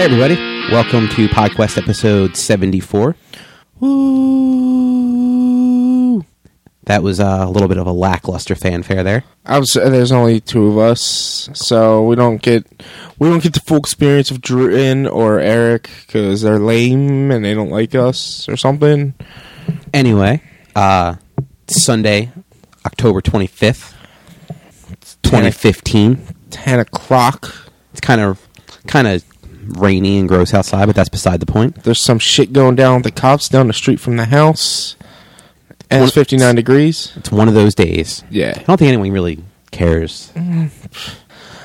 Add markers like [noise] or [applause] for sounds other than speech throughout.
Hey, everybody. Welcome to PodQuest episode 74. Woo! That was uh, a little bit of a lackluster fanfare there. I was, there's only two of us, so we don't get we don't get the full experience of Drin or Eric because they're lame and they don't like us or something. Anyway, uh, Sunday, October 25th, 2015. Ten o'clock. It's kind of kind of rainy and gross outside, but that's beside the point. There's some shit going down with the cops down the street from the house, and it's One- 59 degrees. It's one of those days. Yeah. I don't think anyone really cares.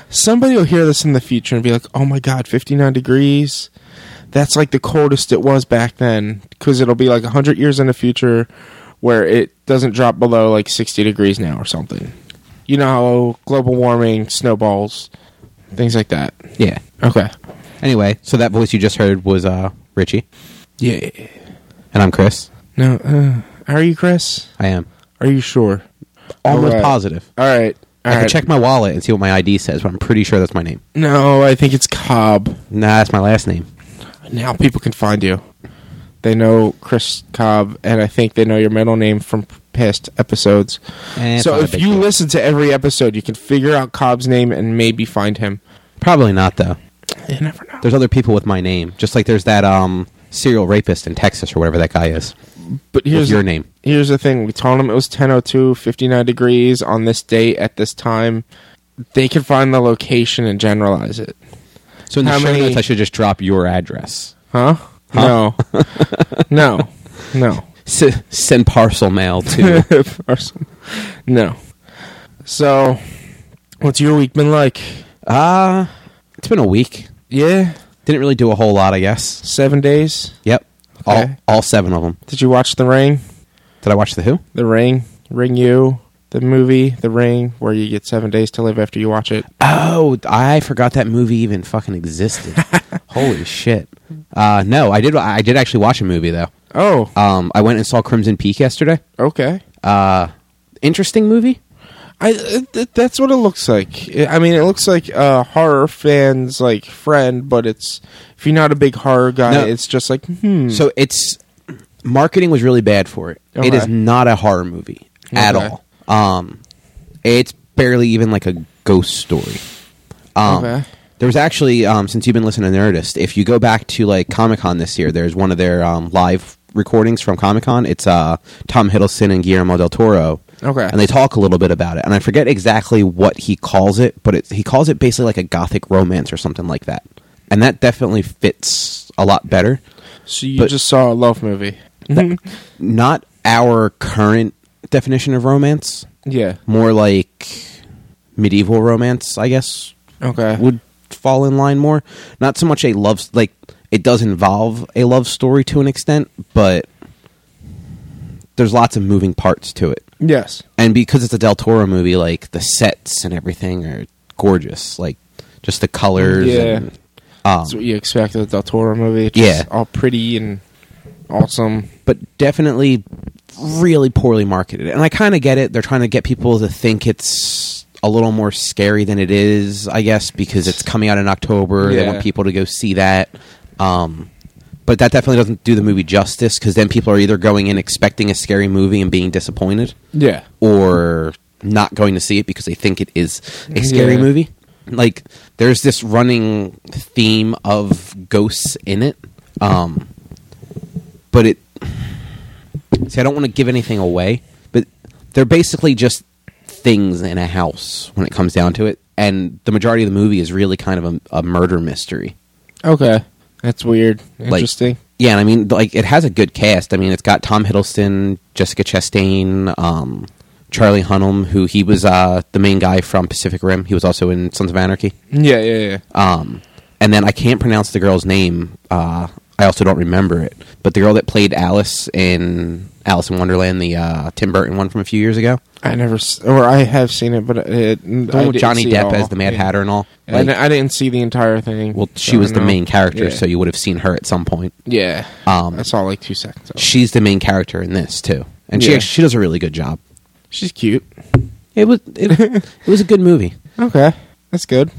Somebody will hear this in the future and be like, "Oh my god, 59 degrees." That's like the coldest it was back then because it'll be like 100 years in the future where it doesn't drop below like 60 degrees now or something. You know how global warming snowballs, things like that. Yeah. Okay. Anyway, so that voice you just heard was uh, Richie, Yeah. and I'm Chris. No, uh, are you Chris? I am Are you sure? almost Alright. positive. All right. All I can check my wallet and see what my ID says, but I'm pretty sure that's my name. No, I think it's Cobb. Nah, that's my last name. Now people can find you. They know Chris Cobb, and I think they know your middle name from past episodes. Eh, it's so not a if big you deal. listen to every episode, you can figure out Cobb's name and maybe find him. probably not though. You never. There's other people with my name, just like there's that um serial rapist in Texas or whatever that guy is But here's your name. Here's the thing: we told them it was 10:02, 59 degrees on this date at this time. They can find the location and generalize it, So in the How show many- notes, I should just drop your address. huh? No, [laughs] no, no. S- send parcel mail to. [laughs] parcel. no. So, what's your week been like? uh it's been a week. Yeah, Didn't really do a whole lot, I guess. seven days. Yep, all all seven of them. Did you watch The Ring? Did I watch the Who? The Ring, Ring You, the movie, The Ring, where you get seven days to live after you watch it. Oh, I forgot that movie even fucking existed. [laughs] Holy shit! Uh, no, I did. I did actually watch a movie though. Oh, Um, I went and saw Crimson Peak yesterday. okay. Uh, interesting movie. I th- that's what it looks like. I mean, it looks like a horror fan's like friend, but it's if you're not a big horror guy, No. it's just like hmm. So it's marketing was really bad for it. It is Okay. not a horror movie at Okay. all. Um, it's barely even like a ghost story. Um, Okay. There was actually, um, since you've been listening to Nerdist, if you go back to like Comic Con this year, there's one of their um, live recordings from Comic Con. It's uh, Tom Hiddleston and Guillermo del Toro. Okay. And they talk a little bit about it. And I forget exactly what he calls it, but it, he calls it basically like a gothic romance or something like that. And that definitely fits a lot better. so you but- just saw a love movie. That- mm-hmm. not our current definition of romance, yeah. more like medieval romance, I guess, Okay. would fall in line more. Not so much a love like it does involve a love story to an extent, but there's lots of moving parts to it. yes. And because it's a Del Toro movie, like the sets and everything are gorgeous, like just the colors Yeah. and um, That's what you expect of a Del Toro movie. It's Yeah. all pretty and awesome. but definitely really poorly marketed. And I kind of get it. They're trying to get people to think it's a little more scary than it is, I guess, because it's coming out in October. They want people to go see that. Um, but that definitely doesn't do the movie justice because then people are either going in expecting a scary movie and being disappointed Yeah. or not going to see it because they think it is a scary Yeah. movie. Like there's this running theme of ghosts in it. Um but it See, I don't want to give anything away, but they're basically just things in a house when it comes down to it. And the majority of the movie is really kind of a, a murder mystery. Okay. That's weird. Like- Interesting. Yeah, and I mean, like it has a good cast. I mean, it's got Tom Hiddleston, Jessica Chastain, um, Charlie Hunnam, who he was uh, the main guy from Pacific Rim. He was also in Sons of Anarchy. yeah, yeah, yeah. Um, and then I can't pronounce the girl's name. Uh, I also don't remember it. But the girl that played Alice in Alice in Wonderland, the uh, Tim Burton one from a few years ago, I never, s- or I have seen it, but it, the one with Johnny Depp as the Mad Hatter and all. I, Like, di- I didn't see the entire thing. well, she I was the main character, Yeah. so you would have seen her at some point. yeah, Um, I saw like two seconds. Of it. She's the main character in this too, and she Yeah. she does a really good job. She's cute. It was it, it was a good movie. [laughs] Okay, that's good.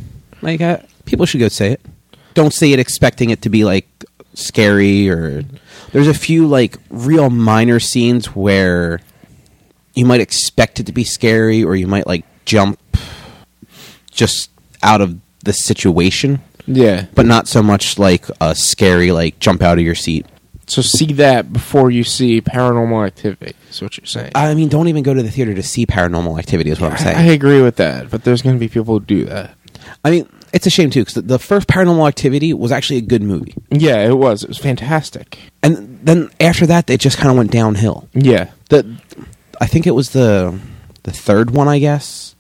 Like uh, people should go say it. don't see it expecting it to be like scary or there's a few like real minor scenes where you might expect it to be scary or you might like jump just out of the situation Yeah. but not so much like a scary like jump out of your seat So see that before you see Paranormal Activity. Is what you're saying. i mean don't even go to the theater to see paranormal activity is what i'm saying. I agree with that, but there's going to be people who do that. i mean it's a shame too because the, first paranormal activity was actually a good movie Yeah, it was. It was fantastic. and then after that it just kind of went downhill Yeah. the I think it was the the third one, I guess.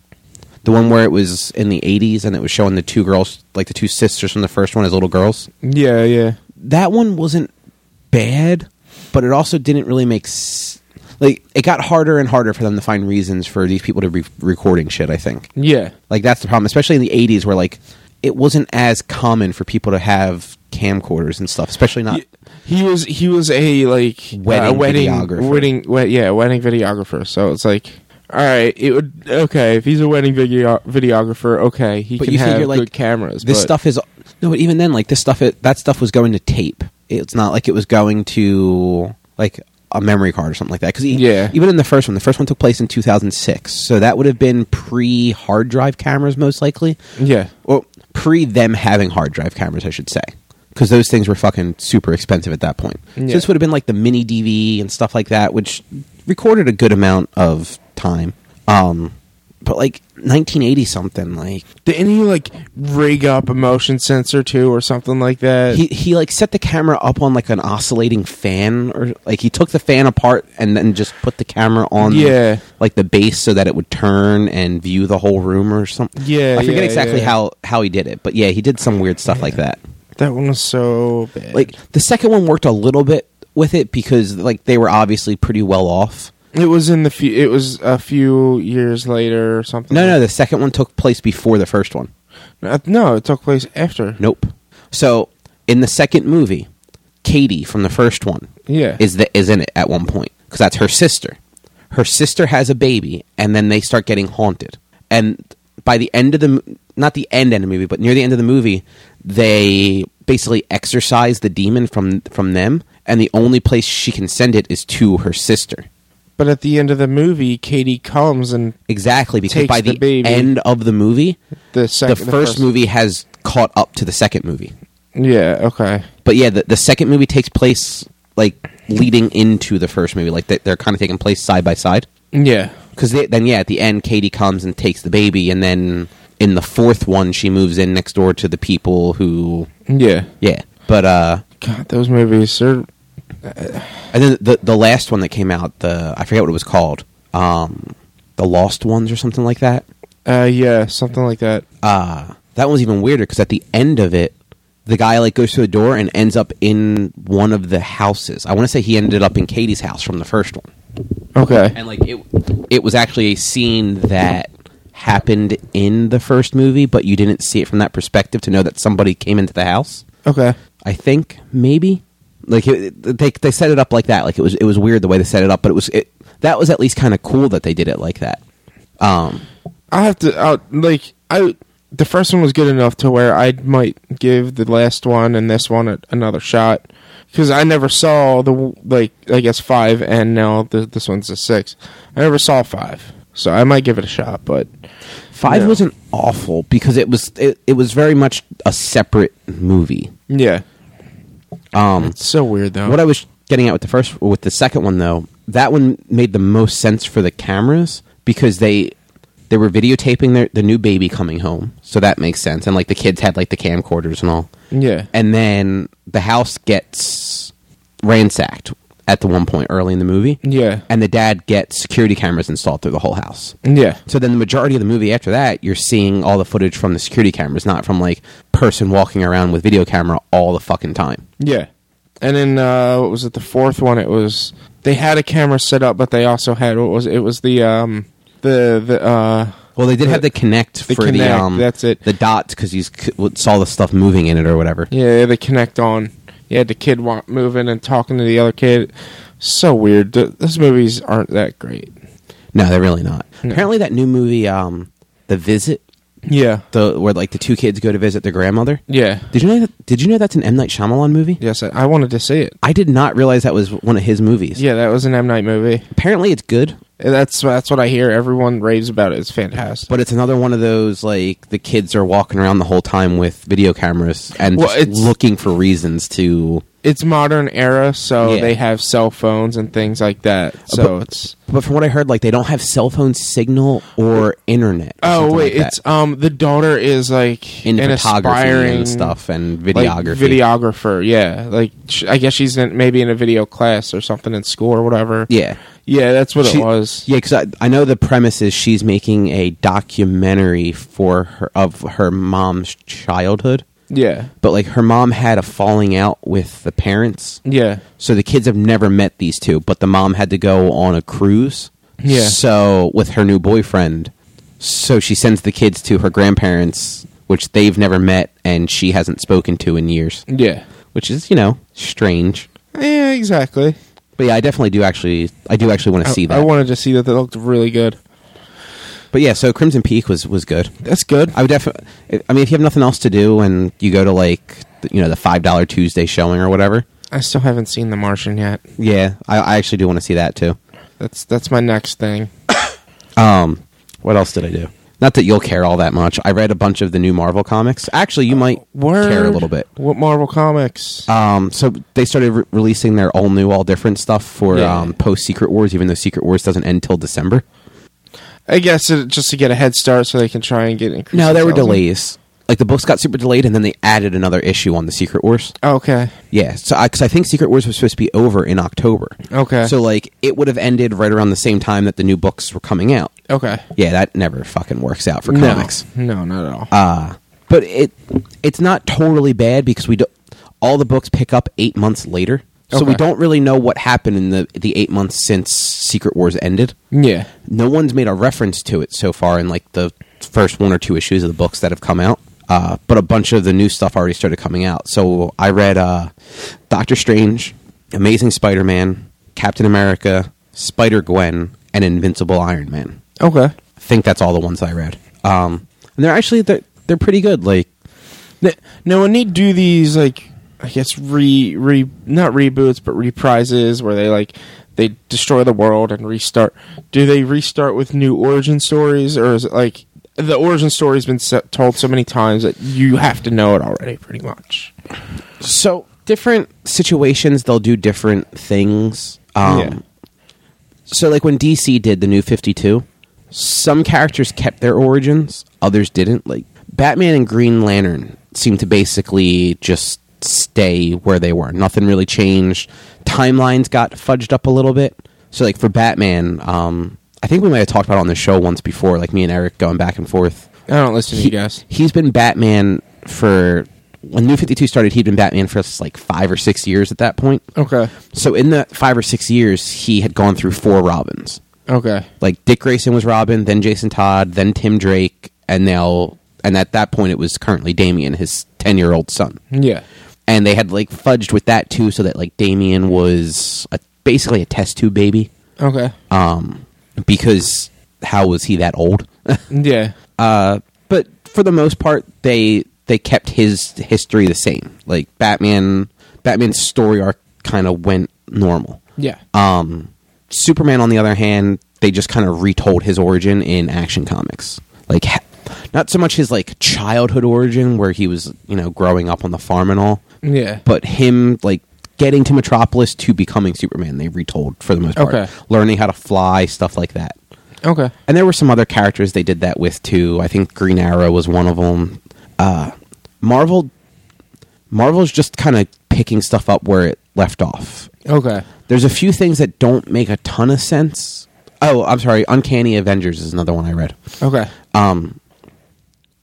The one where it was in the 80s and it was showing the two girls, like the two sisters from the first one as little girls. Yeah, yeah. That one wasn't bad, but it also didn't really make s- like it got harder and harder for them to find reasons for these people to be recording shit, I think. Yeah. Like that's the problem, especially in the 80s where like it wasn't as common for people to have camcorders and stuff, especially not He was he was a like Wedding uh, wedding videographer. wedding we- yeah wedding videographer. So it's like all right, it would okay if he's a wedding video, videographer. Okay, he But can you have figure, like, good cameras. this but- stuff is no but even then like this stuff it, that stuff was going to tape it's not like it was going to like a memory card or something like that. Because Yeah. even in the first one the first one took place in 2006 so that would have been pre hard drive cameras most likely. Yeah, well pre them having hard drive cameras i should say. Because those things were fucking super expensive at that point. Yeah. so this would have been like the mini dv and stuff like that which recorded a good amount of time. Um but like 1980 something like didn't he like rig up a motion sensor too or something like that? he he like set the camera up on like an oscillating fan or like he took the fan apart and then just put the camera on Yeah. like the base so that it would turn and view the whole room or something. Yeah, I forget yeah, exactly yeah. how how he did it, but yeah, he did some weird stuff like that. that one was so bad. Like the second one worked a little bit with it because like they were obviously pretty well off. It was in the few. It was a few years later or something. No, no, the second one took place before the first one. no, no, it took place after. Nope. So in the second movie, Katie from the first one Yeah, is the, is in it at one point because that's her sister. Her sister has a baby, and then they start getting haunted. And by the end of the not the end end of the movie, but near the end of the movie, they basically exorcise the demon from from them, and the only place she can send it is to her sister. But at the end of the movie, Katie comes and Exactly because by the the, baby. end of the movie, the second, the first movie has caught up to the second movie. Yeah, okay. But yeah, the, the second movie takes place like leading into the first movie, like they, they're kind of taking place side by side. Yeah, Because then, yeah, at the end, Katie comes and takes the baby, and then in the fourth one, she moves in next door to the people who, yeah. yeah. But uh, God, those movies are. And then the the last one that came out, the I forget what it was called, um, the Lost Ones or something like that. Uh, yeah, something like that. Uh that one's even weirder because at the end of it, the guy like goes to the door and ends up in one of the houses. I want to say he ended up in Katie's house from the first one. Okay. and like it it was actually a scene that happened in the first movie but you didn't see it from that perspective to know that somebody came into the house Okay. i think maybe like it, they they set it up like that like it was it was weird the way they set it up but it was it that was at least kind of cool that they did it like that um I have to out like I. The first one was good enough to where I might give the last one and this one a, another shot because I never saw the like I guess five and now the, this one's a six. I never saw five, so I might give it a shot. But five wasn't awful because it was it, it was very much a separate movie yeah, um it's so weird though. What I was getting at with the first, with the second one though, that one made the most sense for the cameras because they they were videotaping their the new baby coming home, so that makes sense. And like the kids had like the camcorders and all, yeah, and then the house gets ransacked at the one point early in the movie, yeah, and the dad gets security cameras installed through the whole house. yeah, So then the majority of the movie after that, you're seeing all the footage from the security cameras, not from like person walking around with video camera all the fucking time. yeah. And then uh, what was it? The fourth one. It was they had a camera set up, but they also had what was it? It was the um the the uh Well, they did The- have the Kinect the for the um that's it. the dots because you saw the stuff moving in it or whatever. Yeah, they connect on. You had the kid moving and talking to the other kid. So weird. Th- Those movies aren't that great. No, they're really not. No. Apparently, that new movie, um, The Visit, Yeah. The where like the two kids go to visit their grandmother. Yeah. Did you know? That, did you know that's an M Night Shyamalan movie? Yes, I, I wanted to see it. I did not realize that was one of his movies. Yeah, that was an M Night movie. Apparently, it's good, That's that's what I hear. Everyone raves about it. It's fantastic. but it's another one of those like the kids are walking around the whole time with video cameras and Well, just looking for reasons to. it's modern era, so Yeah. they have cell phones and things like that. So But- it's But from what I heard, like they don't have cell phone signal or internet. or oh wait, like it's um the daughter is like in an photography and stuff and like, videography. videographer. Yeah, like sh- I guess she's in, maybe in a video class or something in school or whatever. yeah, yeah, that's what She- it was. Yeah, because I, I know the premise is she's making a documentary for her of her mom's childhood, Yeah, but like her mom had a falling out with the parents, yeah, so the kids have never met these two. But the mom had to go on a cruise, Yeah. So with her new boyfriend, so she sends the kids to her grandparents, which they've never met and she hasn't spoken to in years, yeah, which is you know strange. yeah. Exactly. But yeah, I definitely do actually. I do actually want to see that. I wanted to see that. That looked really good. but yeah, so Crimson Peak was was good. That's good. I would definitely. I mean, if you have nothing else to do and you go to like you know the five dollar Tuesday showing or whatever, I still haven't seen The Martian yet. yeah, I, I actually do want to see that too. That's that's my next thing. [coughs] Um, what else did I do? Not that you'll care all that much. I read a bunch of the new Marvel comics. Actually, you might Word. care a little bit. What Marvel comics? Um, so they started re- releasing their all new, all different stuff for Yeah. um, post Secret Wars, even though Secret Wars doesn't end till December. I guess it, just to get a head start, so they can try and get. increased No, there were sales. delays. Like the books got super delayed, and then they added another issue on the Secret Wars. Okay. Yeah, so because I, think Secret Wars was supposed to be over in October. Okay. So like it would have ended right around the same time that the new books were coming out. Okay. Yeah, that never fucking works out for No. comics. No, not at all. Uh but it it's not totally bad because we do, all the books pick up eight months later, so we don't really know what happened in the the eight months since Secret Wars ended. yeah. No one's made a reference to it so far in like the first one or two issues of the books that have come out. Uh, but a bunch of the new stuff already started coming out. So I read uh, Doctor Strange, Amazing Spider Man, Captain America, Spider Gwen, and Invincible Iron Man. Okay. I think that's all the ones I read. Um, and they're actually they're, they're pretty good. Like Now, when they do these, like, I guess re re not reboots, but reprises, where they like they destroy the world and restart. Do they restart with new origin stories, or is it like the origin story's been told so many times that you have to know it already, pretty much? so different situations, they'll do different things. Um, Yeah. So like when DC did the new Fifty Two, some characters kept their origins, others didn't. Like Batman and Green Lantern seemed to basically just stay where they were. Nothing really changed. Timelines got fudged up a little bit. So like for Batman, um, I think we might have talked about it on the show once before, like me and Eric going back and forth. I don't listen to you guys. He's been Batman for when New Fifty Two started. He'd been Batman for like five or six years at that point. Okay. So in the five or six years, he had gone through four Robins. Okay. Like Dick Grayson was Robin, then Jason Todd, then Tim Drake, and now and at that point it was currently Damian, his ten year old son. Yeah. And they had like fudged with that too, so that like Damian was a, basically a test tube baby. Okay. Um, because how was he that old? [laughs] Yeah. Uh, but for the most part, they they kept his history the same. Like Batman, Batman's story arc kind of went normal. Yeah. Um, Superman, on the other hand, they just kind of retold his origin in Action Comics. Like, ha- not so much his like childhood origin where he was, you know, growing up on the farm and all, Yeah. but him like getting to Metropolis to becoming Superman. They retold for the most part, Okay. learning how to fly, stuff like that. Okay. And there were some other characters they did that with too. I think Green Arrow was one of them. Uh, Marvel, Marvel's just kind of picking stuff up where it left off. Okay. There's a few things that don't make a ton of sense. Oh, I'm sorry. Uncanny Avengers is another one I read. Okay. Um,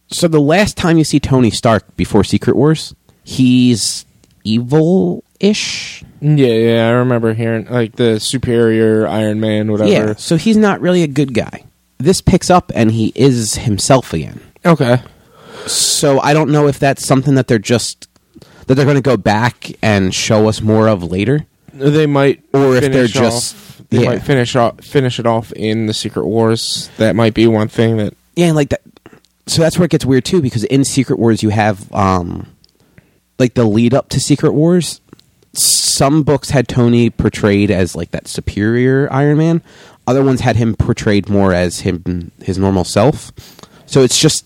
so the last time you see Tony Stark before Secret Wars, he's evil-ish. Yeah, yeah, I remember hearing like the superior Iron Man, whatever. Yeah. So he's not really a good guy. This picks up and he is himself again. Okay. So I don't know if that's something that they're just that they're going to go back and show us more of later. They might, Or if they're finish just- they yeah. might finish off, finish it off in the Secret Wars. That might be one thing that. Yeah, like that. so that's where it gets weird too, because in Secret Wars you have um, like the lead up to Secret Wars. Some books had Tony portrayed as like that superior Iron Man. Other ones had him portrayed more as him his normal self. So it's just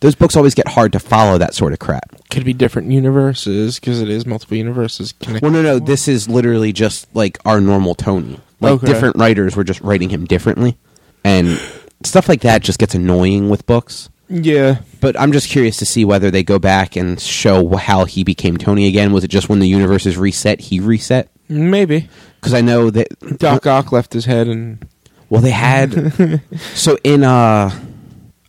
those books always get hard to follow that sort of crap. Could be different universes because it is multiple universes. connected. Well, no, no. This is literally just like our normal Tony. Like Okay. different writers were just writing him differently, and stuff like that just gets annoying with books. Yeah, But I'm just curious to see whether they go back and show how he became Tony again. Was it just when the universe is reset, he reset? maybe Because I know that Doc Ock left his head and Well, they had [laughs] so in uh,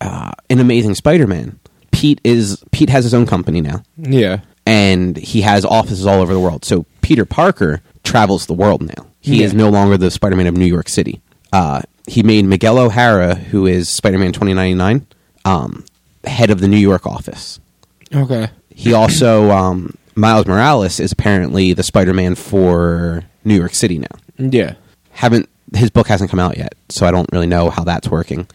uh in Amazing Spider-Man, Pete is Pete has his own company now. yeah, and he has offices all over the world. So Peter Parker travels the world now. He Yeah. is no longer the Spider-Man of New York City. Uh, he made Miguel O'Hara, who is Spider-Man 2099, um, head of the New York office. okay, He also um, Miles Morales is apparently the Spider-Man for New York City now. yeah, Haven't his book hasn't come out yet, so I don't really know how that's working.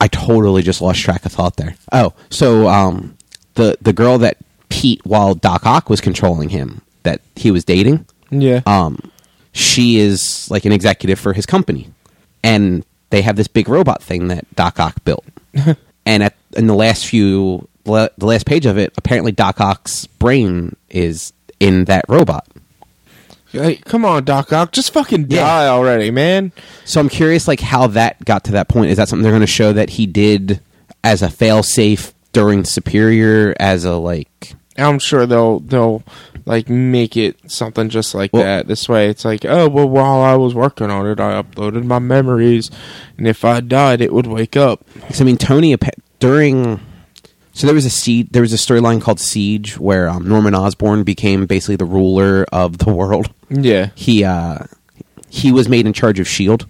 I totally just lost track of thought there. Oh, so um, the the girl that Pete, while Doc Ock was controlling him, that he was dating, yeah. um, she is like an executive for his company, and they have this big robot thing that Doc Ock built. [laughs] and at in the last few, the last page of it, apparently Doc Ock's brain is in that robot. Hey, come on, Doc Ock, just fucking Yeah. die already, man. So I'm curious, like how that got to that point. Is that something they're going to show that he did as a failsafe during Superior, as a like? I'm sure they'll they'll like make it something just like Well- that. This way, it's like, oh well, while I was working on it, I uploaded my memories, and if I died, it would wake up. I mean, Tony during. So there was a siege. There was a storyline called Siege, where um, Norman Osborn became basically the ruler of the world. Yeah, He uh, he was made in charge of Shield.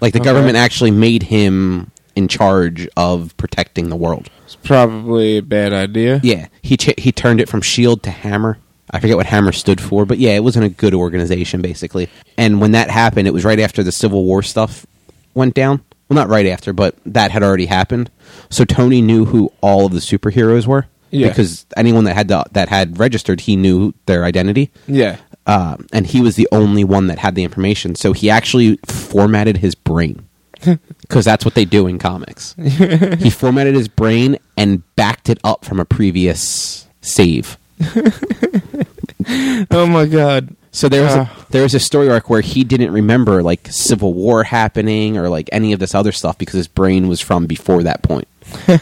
Like the Okay. government actually made him in charge of protecting the world. it's probably a bad idea. Yeah, he ch- he turned it from Shield to Hammer. I forget what Hammer stood for, but yeah, it wasn't a good organization basically. And when that happened, it was right after the Civil War stuff went down. Well, not right after, but that had already happened. So Tony knew who all of the superheroes were Yeah. because anyone that had the, that had registered, he knew their identity. Yeah, Uh, and he was the only one that had the information. So he actually formatted his brain [laughs] because that's what they do in comics. [laughs] he formatted his brain and backed it up from a previous save. [laughs] oh my god. So there was a, Ah. there was a story arc where he didn't remember like Civil War happening or like any of this other stuff because his brain was from before that point.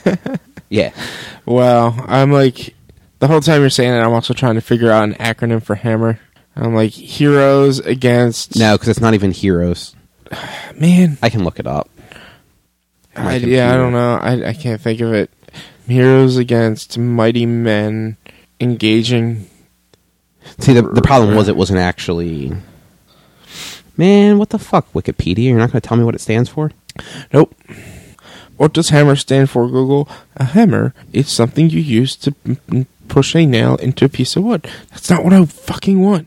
[laughs] yeah, Wow, I'm like the whole time you're saying it, I'm also trying to figure out an acronym for Hammer. I'm like heroes against no, because it's not even heroes. [sighs] man. I can look it up. I, yeah, I don't know. I I can't think of it. Heroes against mighty men engaging. See, the, the problem was it wasn't actually. Man, what the fuck, Wikipedia? You're not going to tell me what it stands for? Nope. What does hammer stand for, Google? A hammer is something you use to push a nail into a piece of wood. That's not what I fucking want.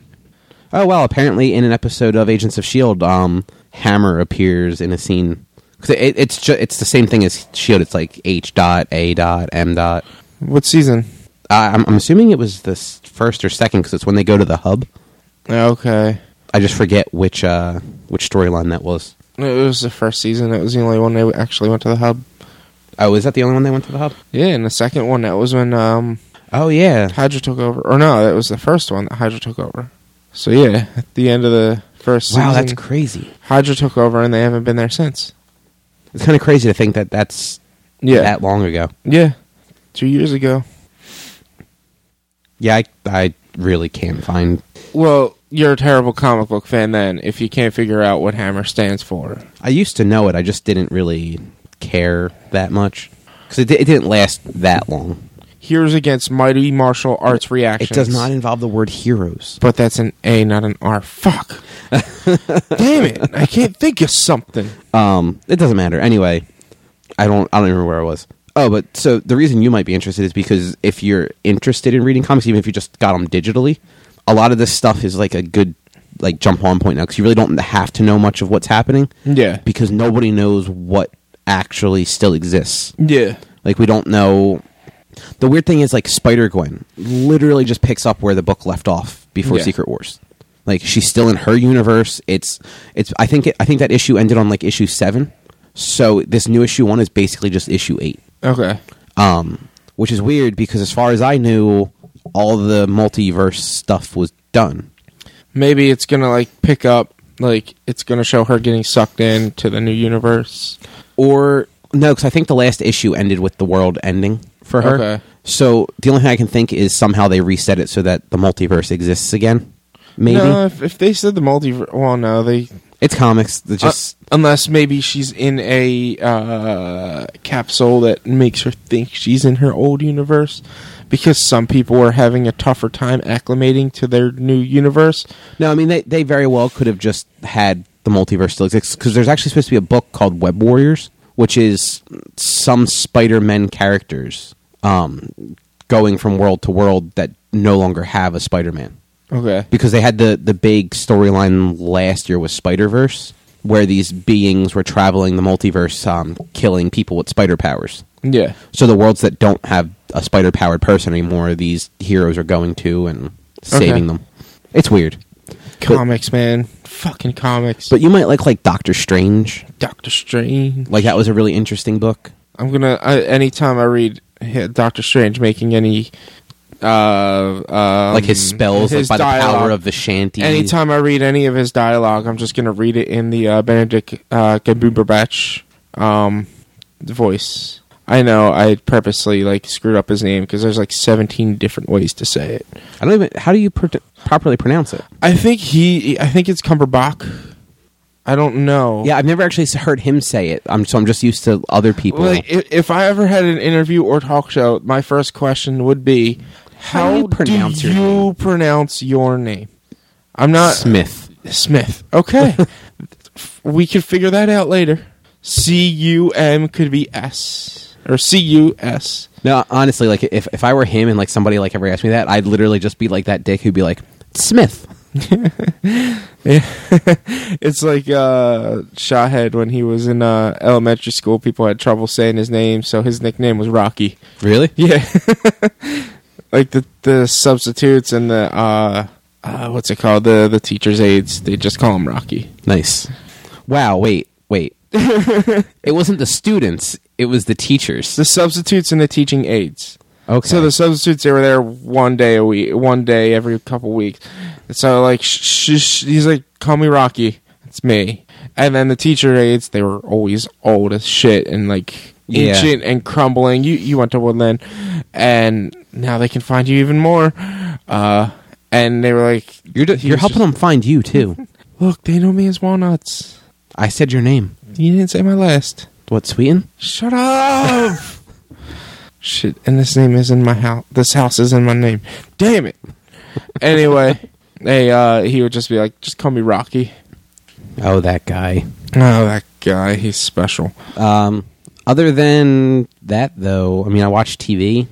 Oh well, apparently in an episode of Agents of Shield, um, Hammer appears in a scene. 'Cause it, it's ju- it's the same thing as Shield. It's like H dot A dot M dot. What season? Uh, I'm, I'm assuming it was the s- first or second because it's when they go to the hub. Okay. I just forget which uh which storyline that was. It was the first season. It was the only one they actually went to the hub. Oh, is that the only one they went to the hub? Yeah, and the second one that was when um Oh yeah, Hydra took over. Or no, that was the first one that Hydra took over. So yeah, at the end of the first wow, season, that's crazy. Hydra took over, and they haven't been there since. It's kind of crazy to think that that's Yeah, that long ago. yeah, two years ago. Yeah, I, I really can't find. Well, you're a terrible comic book fan then if you can't figure out what Hammer stands for. I used to know it. I just didn't really care that much because it, di- it didn't last that long. Heroes against mighty martial arts Reaction. It does not involve the word heroes. But that's an A, not an R. Fuck. [laughs] Damn it! I can't think of something. Um, it doesn't matter. Anyway, I don't. I don't remember where I was. Oh, but so the reason you might be interested is because if you're interested in reading comics, even if you just got them digitally, a lot of this stuff is like a good like jump on point now because you really don't have to know much of what's happening Yeah. because nobody knows what actually still exists. Yeah. Like we don't know. The weird thing is like Spider Gwen literally just picks up where the book left off before Yeah. Secret Wars. Like she's still in her universe. It's it's. I think it, I think that issue ended on like issue seven. So this new issue one is basically just issue eight. Okay. Um, which is weird because as far as I knew, all the multiverse stuff was done. Maybe it's gonna like pick up. Like it's gonna show her getting sucked into the new universe. Or no, because I think the last issue ended with the world ending for her. Okay. So the only thing I can think is somehow they reset it so that the multiverse exists again. Maybe No, if, if they said the multiverse, well, no, they it's comics. That just Uh, unless maybe she's in a uh, capsule that makes her think she's in her old universe, because some people are having a tougher time acclimating to their new universe. no. I mean, they they very well could have just had the multiverse still exist because there's actually supposed to be a book called Web Warriors, which is some Spider Man characters um, going from world to world that no longer have a Spider Man. Okay. because they had the the big storyline last year with Spider Verse, where these beings were traveling the multiverse, um, killing people with spider powers. Yeah. So the worlds that don't have a spider powered person anymore, these heroes are going to and saving Okay. them. It's weird, Comics, man. Fucking comics. but you might like like Doctor Strange. Doctor Strange. Like that was a really interesting book. I'm gonna. I, anytime I read Doctor Strange making any, uh, um, like his spells, his like by the power of the shanty. Anytime I read any of his dialogue, I'm just gonna read it in the uh, Benedict uh, Cumberbatch um, voice. I know I purposely like screwed up his name because there's like 17 different ways to say it. I don't even. How do you pr- properly pronounce it? I think he. I think it's Cumberbach. I don't know. Yeah, I've never actually heard him say it. I'm so I'm just used to other people. Like if, if I ever had an interview or talk show, my first question would be, How "How, do you pronounce do your you pronounce your name?" I'm not Smith. Smith. Okay, [laughs] we could figure that out later. C U M could be S or C U S. No, honestly, like if if I were him and like somebody like ever asked me that, I'd literally just be like that dick who'd be like Smith. [laughs] It's like uh, Shawhead when he was in uh, elementary school. People had trouble saying his name, so his nickname was Rocky. Really? Yeah, [laughs] like the the substitutes and the uh, uh, what's it called? The the teachers' aides. They just call him Rocky. Nice. Wow. Wait. Wait. [laughs] it wasn't the students. It was the teachers. The substitutes and the teaching aides. Okay. So the substitutes they were there one day a week, one day every couple weeks. So like sh- sh- he's like, call me Rocky. It's me. And then the teacher aides they were always old as shit and like Yeah. ancient and crumbling. You you went to Woodland, and now they can find you even more. Uh, and they were like, you're d- you're helping just- them find you too. [laughs] Look, they know me as Walnuts. I said your name. You didn't say my last. What, Sweeten? Shut up. [laughs] Shit, and this name is in my house. This house is in my name. Damn it. Anyway, [laughs] they uh, he would just be like, just call me Rocky. Oh, that guy. Oh, that guy, he's special. Um, other than that, though, I mean, I watched TV.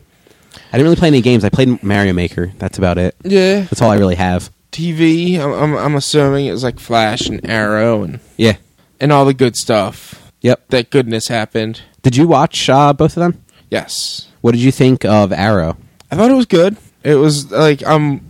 I didn't really play any games. I played Mario Maker. That's about it. Yeah, That's all I really have. TV. I'm, I'm, I'm assuming it was like Flash and Arrow and Yeah. and all the good stuff. Yep. That goodness happened. Did you watch uh, both of them? Yes, What did you think of Arrow? I thought it was good. It was like um,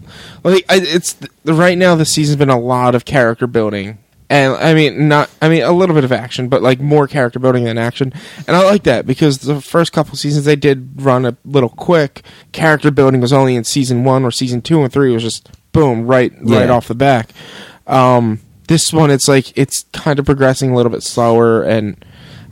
like I, it's the, right now. The season's been a lot of character building, and I mean not. I mean a little bit of action, but like more character building than action, and I like that because the first couple seasons they did run a little quick. Character building was only in season one or season two and three was just boom right right off the back. Um, this one it's like it's kind of progressing a little bit slower and.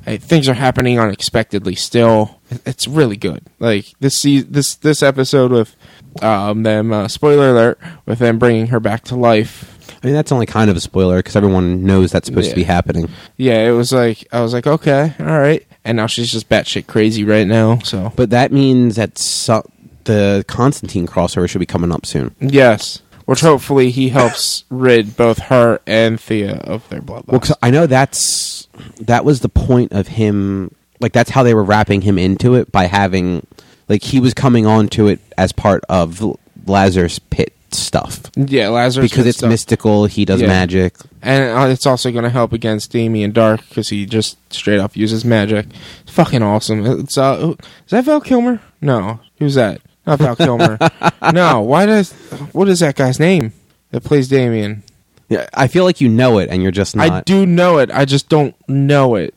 uh, Things are happening unexpectedly. Still, it's really good. Like this, this, this episode with um, them. Uh, spoiler alert! With them bringing her back to life. I mean, that's only kind of a spoiler because everyone knows that's supposed to be happening. Yeah, it was like I was like, okay, all right. And now she's just batshit crazy right now. So But that means that so- the Constantine crossover should be coming up soon. yes, which hopefully he helps [laughs] rid both her and Thea of their bloodlust. Well, 'cause I know that's that was the point of him. Like that's how they were wrapping him into it by having, like he was coming on to it as part of Lazarus Pit stuff Yeah, Lazarus because it's stuff. mystical. He does Yeah. magic. and uh, it's also going to help against Damien Darhk because he just straight up uses magic. It's fucking awesome. It's uh, is that Val Kilmer? No, who's that? Not Val Kilmer. [laughs] no, why does what is that guy's name that plays Damien? Yeah, I feel like you know it, and you're just not. I do know it. I just don't know it.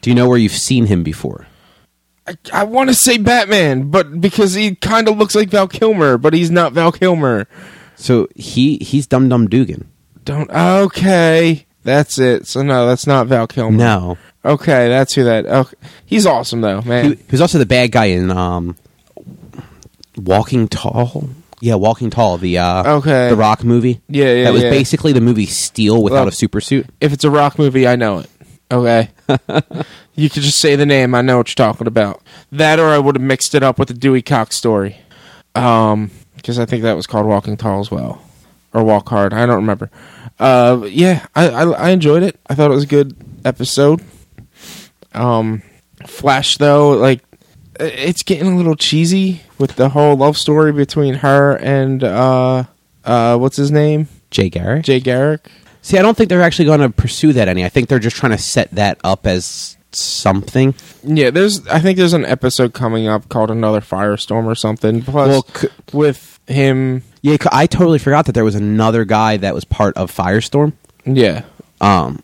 Do you know where you've seen him before? I, I want to say Batman, but because he kind of looks like Val Kilmer, but he's not Val Kilmer. So he he's Dum Dum Dugan. Don't. Okay, that's it. So no, that's not Val Kilmer. No, Okay, that's who that. Okay, he's awesome though, man. he, he was also the bad guy in um, Walking Tall. Yeah, Walking Tall, the uh, Okay. the Rock movie. Yeah, yeah, That was yeah. basically the movie Steel without Well- a super suit. if it's a rock movie, I know it. Okay. [laughs] you could just say the name. I know what you're talking about. That, or I would have mixed it up with the Dewey Cox story. Um, because I think that was called Walking Tall as well, or Walk Hard. I don't remember. Uh, yeah, I, I I enjoyed it. I thought it was a good episode. Um, Flash though, like it's getting a little cheesy with the whole love story between her and uh uh what's his name Jay Garrick. Jay Garrick. See, I don't think they're actually going to pursue that any. I think they're just trying to set that up as something. Yeah, there's. I think there's an episode coming up called Another Firestorm or something. Plus, Well, c- with him, Yeah, I totally forgot that there was another guy that was part of Firestorm. yeah, Um,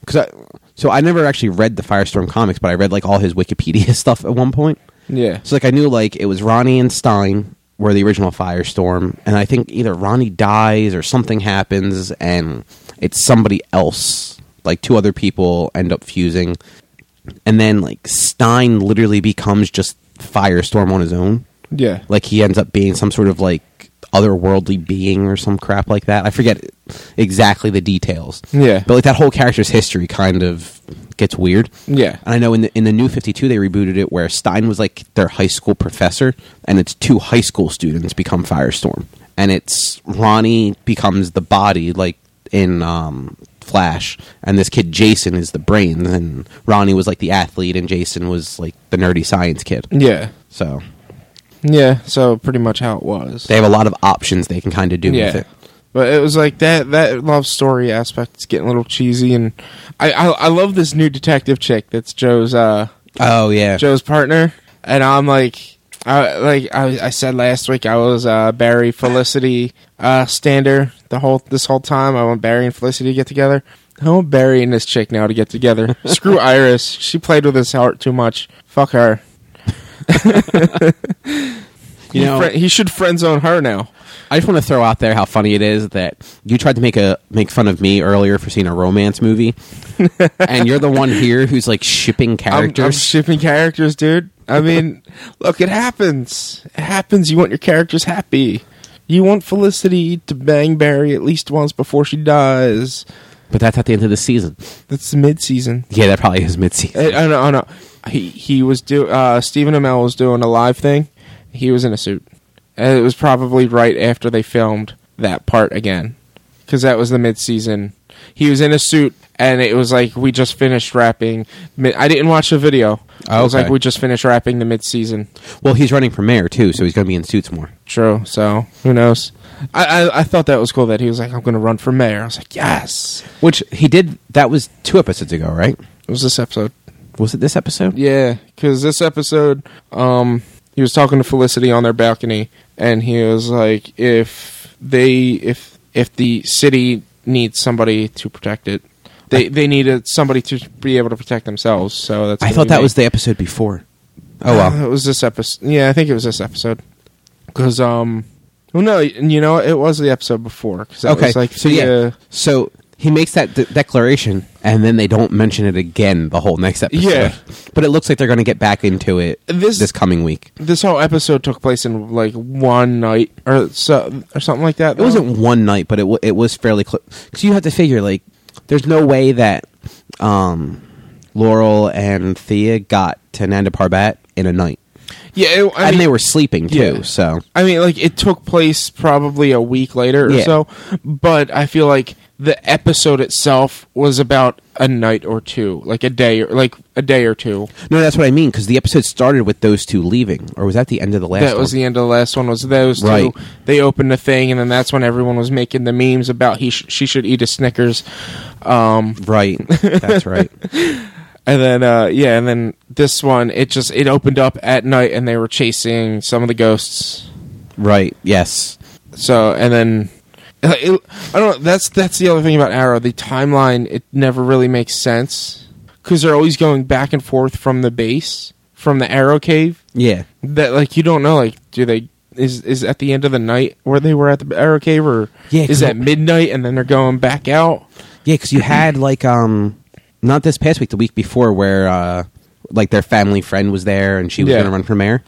because I so I never actually read the Firestorm comics, but I read like all his Wikipedia [laughs] stuff at one point. yeah, So like I knew like it was Ronnie and Stein were the original Firestorm, and I think either Ronnie dies or something happens, and it's somebody else. Like two other people end up fusing, and then like Stein literally becomes just Firestorm on his own. Yeah, Like he ends up being some sort of like otherworldly being or some crap like that. I forget exactly the details. yeah, But like that whole character's history kind of gets weird. yeah, And I know in the in the new 52 they rebooted it where Stein was like their high school professor and it's two high school students become Firestorm. And it's Ronnie becomes the body like in um Flash and this kid Jason is the brains and Ronnie was like the athlete and Jason was like the nerdy science kid. yeah, So yeah. So pretty much how it was. they have a lot of options they can kind of do with yeah, it. but it was like that. That love story aspect is getting a little cheesy, and I, I, I love this new detective chick that's Joe's, uh, Oh yeah. Joe's partner, and I'm like. I, like I, I said last week, I was uh, Barry Felicity uh, stander the whole this whole time. I want Barry and Felicity to get together. I want Barry and this chick now to get together. [laughs] Screw Iris. She played with his heart too much. Fuck her. You he, know- fri- he should friend zone her now. I just want to throw out there how funny it is that you tried to make a make fun of me earlier for seeing a romance movie, [laughs] and you're the one here who's like shipping I'm, characters. I'm shipping characters, dude. I mean, look, it happens. It happens. You want your characters happy. You want Felicity to bang Barry at least once before she dies. but that's at the end of the season. That's mid season. Yeah, that probably is mid season. I, I know. I know. He he was do. Uh, Stephen Amell was doing a live thing. He was in a suit, and it was probably right after they filmed that part again, because that was the mid season. He was in a suit, and it was like we just finished wrapping. I didn't watch the video. Oh, It was like we just finished wrapping the mid season. Well, he's running for mayor too, so he's going to be in suits more. True. So who knows? I, I I thought that was cool that he was like, I'm going to run for mayor. I was like, yes. Which he did. That was two episodes ago, right? It was this episode. Was it this episode? Yeah, because this episode, um, he was talking to Felicity on their balcony, and he was like, "If they, if if the city needs somebody to protect it, they they needed somebody to be able to protect themselves." So that's. I thought that me. was the episode before. Oh Uh, well. it was this episode. Yeah, I think it was this episode. Because um, well, no, you know, it was the episode before. Cause Okay, like so the, yeah, uh, so he makes that de- declaration, and then they don't mention it again the whole next episode. Yeah. but it looks like they're going to get back into it This- this coming week. this whole episode took place in like one night or so or something like that. It wasn't one night, but it w- it was fairly close. Because you have to figure, like, there's no way that um, Laurel and Thea got to Nanda Parbat in a night, Yeah, it, and mean, they were sleeping too. Yeah. So I mean, like it took place probably a week later or Yeah. so, but I feel like the episode itself was about a night or two, like a day, or like a day or two. No, that's what I mean because the episode started with those two leaving, or was that the end of the last? One? That was one? the end of the last one. Was those Right. two? They opened the thing, and then that's when everyone was making the memes about he sh- she should eat a Snickers. Um, right. That's right. [laughs] and then uh, yeah, and then this one it just it opened up at night, and they were chasing some of the ghosts. right. Yes. So and then uh, it, I don't know. That's that's the other thing about Arrow. The timeline it never really makes sense because they're always going back and forth from the base from the Arrow cave. Yeah. That like you don't know. Like do they? Is is at the end of the night where they were at the Arrow Cave, or Yeah, is at midnight and then they're going back out? Yeah, because you had like um, not this past week, the week before, where uh, like their family friend was there and she was Yeah. going to run for mayor.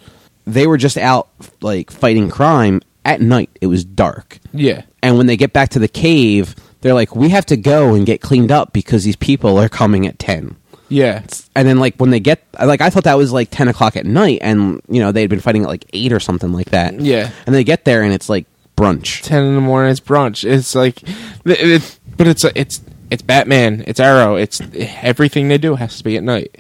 They were just out like fighting crime at night. It was dark, Yeah, and when they get back to the cave, they're like, "We have to go and get cleaned up because these people are coming at 10. yeah, And then like when they get like I thought that was like ten o'clock at night, and you know they had been fighting at like eight or something like that. Yeah. and they get there and it's like brunch. ten in the morning. It's brunch. It's like, it, it, but it's it's it's Batman. It's Arrow. It's everything they do has to be at night.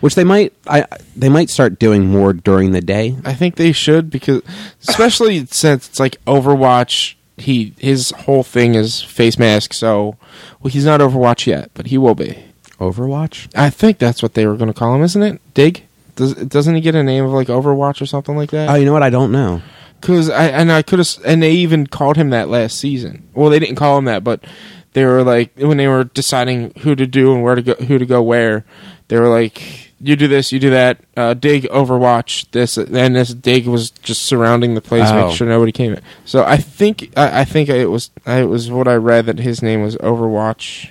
which they might I they might start doing more during the day. I think they should because, especially since it's like Overwatch. He his whole thing is face mask. So, well, he's not Overwatch yet, but he will be. Overwatch. I think that's what they were going to call him, isn't it? Dig. Does, doesn't he get a name of like Overwatch or something like that? Oh, you know what? I don't know. Because I and I could have and they even called him that last season. Well, they didn't call him that, but they were like when they were deciding who to do and where to go, who to go where. They were like, "You do this, you do that." Uh, dig Overwatch this, and this dig was just surrounding the place, Oh. making sure nobody came in. So I think I, I think it was it was what I read that his name was Overwatch.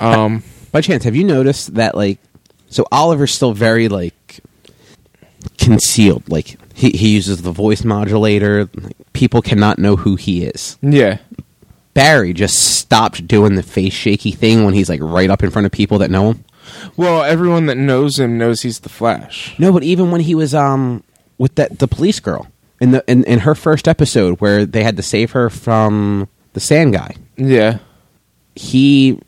Um, By chance, have you noticed that like so Oliver's still very like concealed. Like he he uses the voice modulator. Like, people cannot know who he is. yeah, Barry just stopped doing the face shaky thing when he's like right up in front of people that know him. Well, everyone that knows him knows he's the Flash. No, but even when he was um with that the police girl in the in, in her first episode where they had to save her from the sand guy, Yeah, he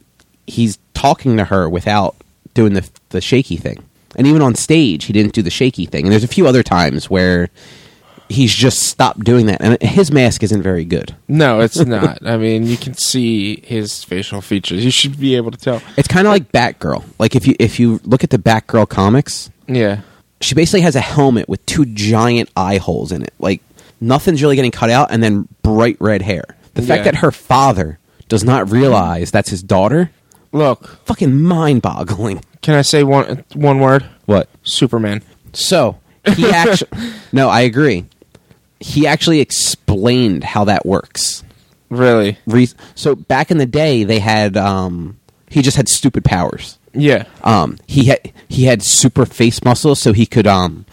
he's talking to her without doing the the shaky thing. And even on stage, he didn't do the shaky thing. And there's a few other times where he's just stopped doing that. And his mask isn't very good. no, it's [laughs] not. I mean, you can see his facial features. You should be able to tell. It's kind of like Batgirl. Like if you if you look at the Batgirl comics, Yeah, she basically has a helmet with two giant eye holes in it. Like nothing's really getting cut out, and then bright red hair. The fact Yeah. that her father does not realize that's his daughter, look. fucking mind-boggling. Can I say one one word? What? Superman. So he [laughs] actually, no, I agree. He actually explained how that works. Really? Re- so back in the day, they had um, he just had stupid powers. Yeah. Um, he had he had super face muscles, so he could um,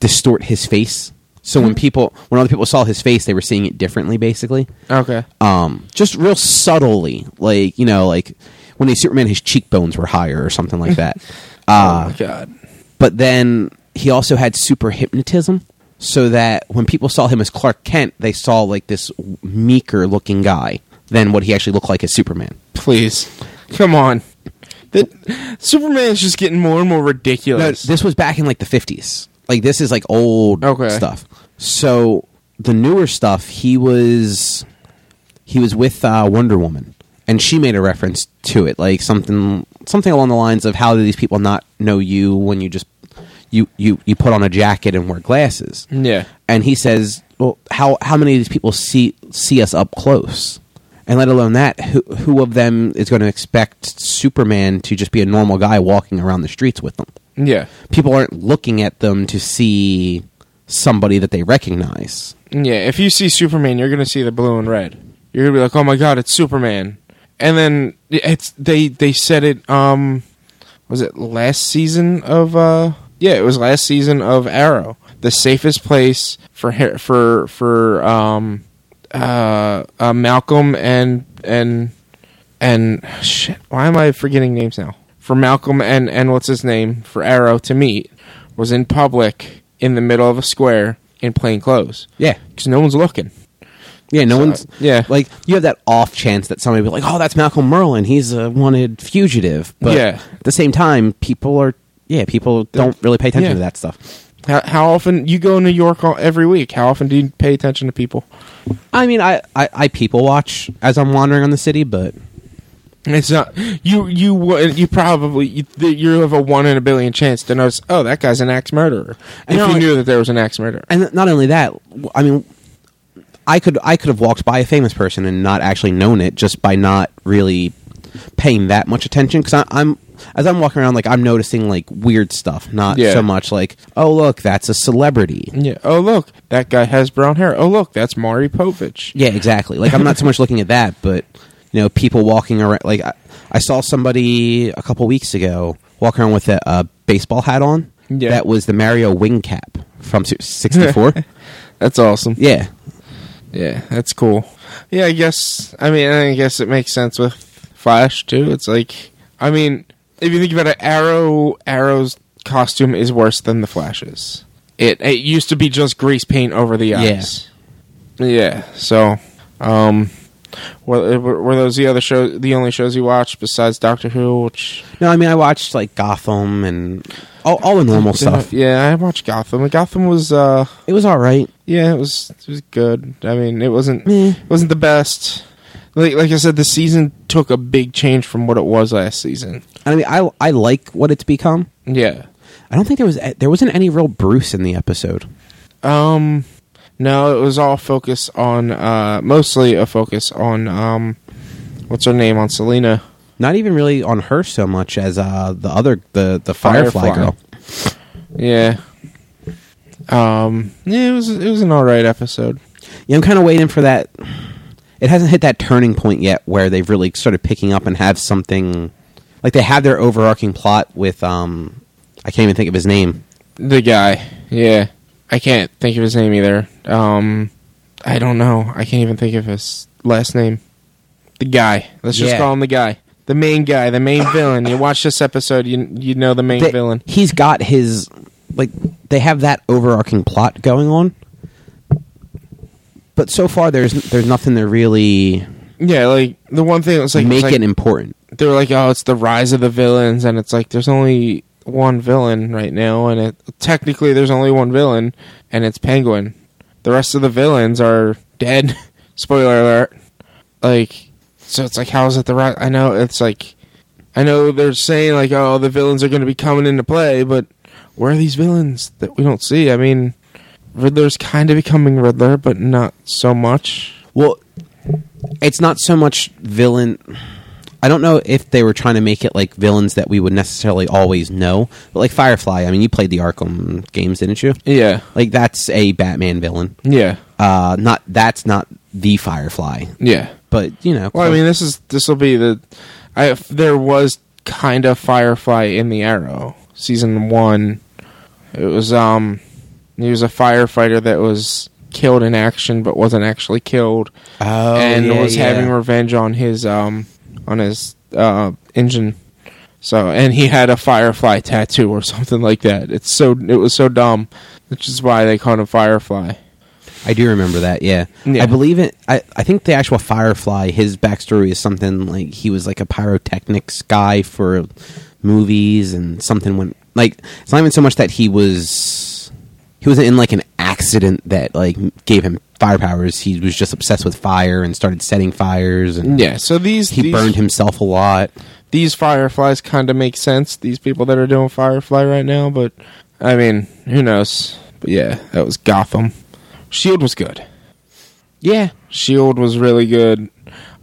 distort his face. So when people, when other people saw his face, they were seeing it differently, basically. Okay. Um, just real subtly, like you know, like when he's Superman, his cheekbones were higher or something like that. [laughs] oh Uh, my god. but then he also had super hypnotism so that when people saw him as Clark Kent, they saw like this meeker looking guy than what he actually looked like as Superman. Please. Come on. That Superman's just getting more and more No, ridiculous. this was back in like the 50s. Like this is like old Okay. stuff. So the newer stuff, he was he was with uh, Wonder Woman, and she made a reference to it, like something something along the lines of how do these people not know you when you just you you you put on a jacket and wear glasses? yeah. and he says, "Well, how how many of these people see see us up close?" And let alone that, who who of them is going to expect Superman to just be a normal guy walking around the streets with them? Yeah. People aren't looking at them to see somebody that they recognize. Yeah. If you see Superman, you're gonna see the blue and red. You're gonna be like, "Oh my god, it's Superman!" And then it's they they said it. Um, was it last season of? uh Yeah, it was last season of Arrow. The safest place for for for um uh, uh Malcolm and and and shit. Why am I forgetting names now? For Malcolm and and what's his name for Arrow to meet was in public in the middle of a square in plain clothes Yeah, because no one's looking. Yeah, no So, one's. yeah. like you have that off chance that somebody will be like, "Oh, that's Malcolm Merlyn. He's a wanted fugitive." But Yeah. at the same time, people are. Yeah, people don't really pay attention Yeah. to that stuff. How, how often you go to New York all, every week? How often do you pay attention to people? I mean, I, I, I people watch as I'm wandering on the city, but It's not you. You would- you probably you, you have a one in a billion chance to notice. Oh, that guy's an axe murderer. If know, you like- knew that there was an axe murderer. and not only that, I mean, I could I could have walked by a famous person and not actually known it just by not really paying that much attention because I'm as I'm walking around like I'm noticing like weird stuff, not Yeah. so much like oh look that's a celebrity. Yeah. Oh look, that guy has brown hair. Oh look, that's Maury Povich. Yeah, exactly. Like I'm not so much looking at that, but you know, people walking around. Like I, I saw somebody a couple weeks ago walking around with a, a baseball hat on. Yeah. that was the Mario wing cap from '64. [laughs] That's awesome. yeah, Yeah, that's cool. Yeah, I guess. I mean, I guess it makes sense with Flash too. It's like, I mean, if you think about it, Arrow, Arrow's costume is worse than the Flash's. It it used to be just grease paint over the eyes. Yeah. So, um, were, were those the other shows? The only shows you watched besides Doctor Who? Which no, I mean I watched like Gotham and all, all the normal stuff. Yeah, I watched Gotham. Gotham was, uh, It was all right. yeah, it was it was good. I mean, it wasn't it wasn't the best. Like like I said, the season took a big change from what it was last season. I mean, I I like what it's become. Yeah. I don't think there was there wasn't any real Bruce in the episode. Um. No, it was all focus on uh mostly a focus on um what's her name on Selina Not even really on her so much as uh the other the the Firefly, Firefly. girl. Yeah. Um. Yeah, it was it was an all right episode. Yeah, I'm kind of waiting for that. It hasn't hit that turning point yet where they've really started picking up and have something like they have their overarching plot with um I can't even think of his name. The guy. Yeah. I can't think of his name either. Um. I don't know. I can't even think of his last name. The guy. Let's just Yeah. call him the guy. The main guy. The main [laughs] villain. You watch this episode, you you know the main They- villain. He's got his like they have that overarching plot going on. But so far there's there's nothing to really Yeah, like the one thing that was like make it's like, it important. they were like, oh, it's the rise of the villains, and it's like there's only one villain right now, and it technically there's only one villain, and it's Penguin. The rest of the villains are dead. [laughs] Spoiler alert. Like, so it's like, how is it the right? I know it's like, I know they're saying like, oh, the villains are going to be coming into play, but where are these villains that we don't see? I mean, Riddler's kind of becoming Riddler, but not so much. Well, it's not so much villain. I don't know if they were trying to make it like villains that we would necessarily always know, but like Firefly. I mean, you played the Arkham games, didn't you? Yeah, Like that's a Batman villain. yeah, Uh, not that's not the Firefly, yeah. but you know. Well, I mean, this is this will be the. I there was kind of Firefly in the Arrow season one. It was um, he was a firefighter that was killed in action but wasn't actually killed, oh, and yeah, was yeah. having revenge on his um on his uh engine. So and he had a firefly tattoo or [laughs] something like that. It's so it was so dumb, which is why they called him Firefly. I do remember that. Yeah, Yeah. I believe it. I I think the actual Firefly, his backstory is something like he was like a pyrotechnics guy for movies, and something went like it's not even so much that he was he wasn't in like an accident that like gave him fire powers. He was just obsessed with fire and started setting fires, and Yeah. So these he these, burned himself a lot. these fireflies kind of make sense. These people that are doing Firefly right now, but I mean, who knows? But yeah, that was Gotham. Shield was good. Yeah, Shield was really good.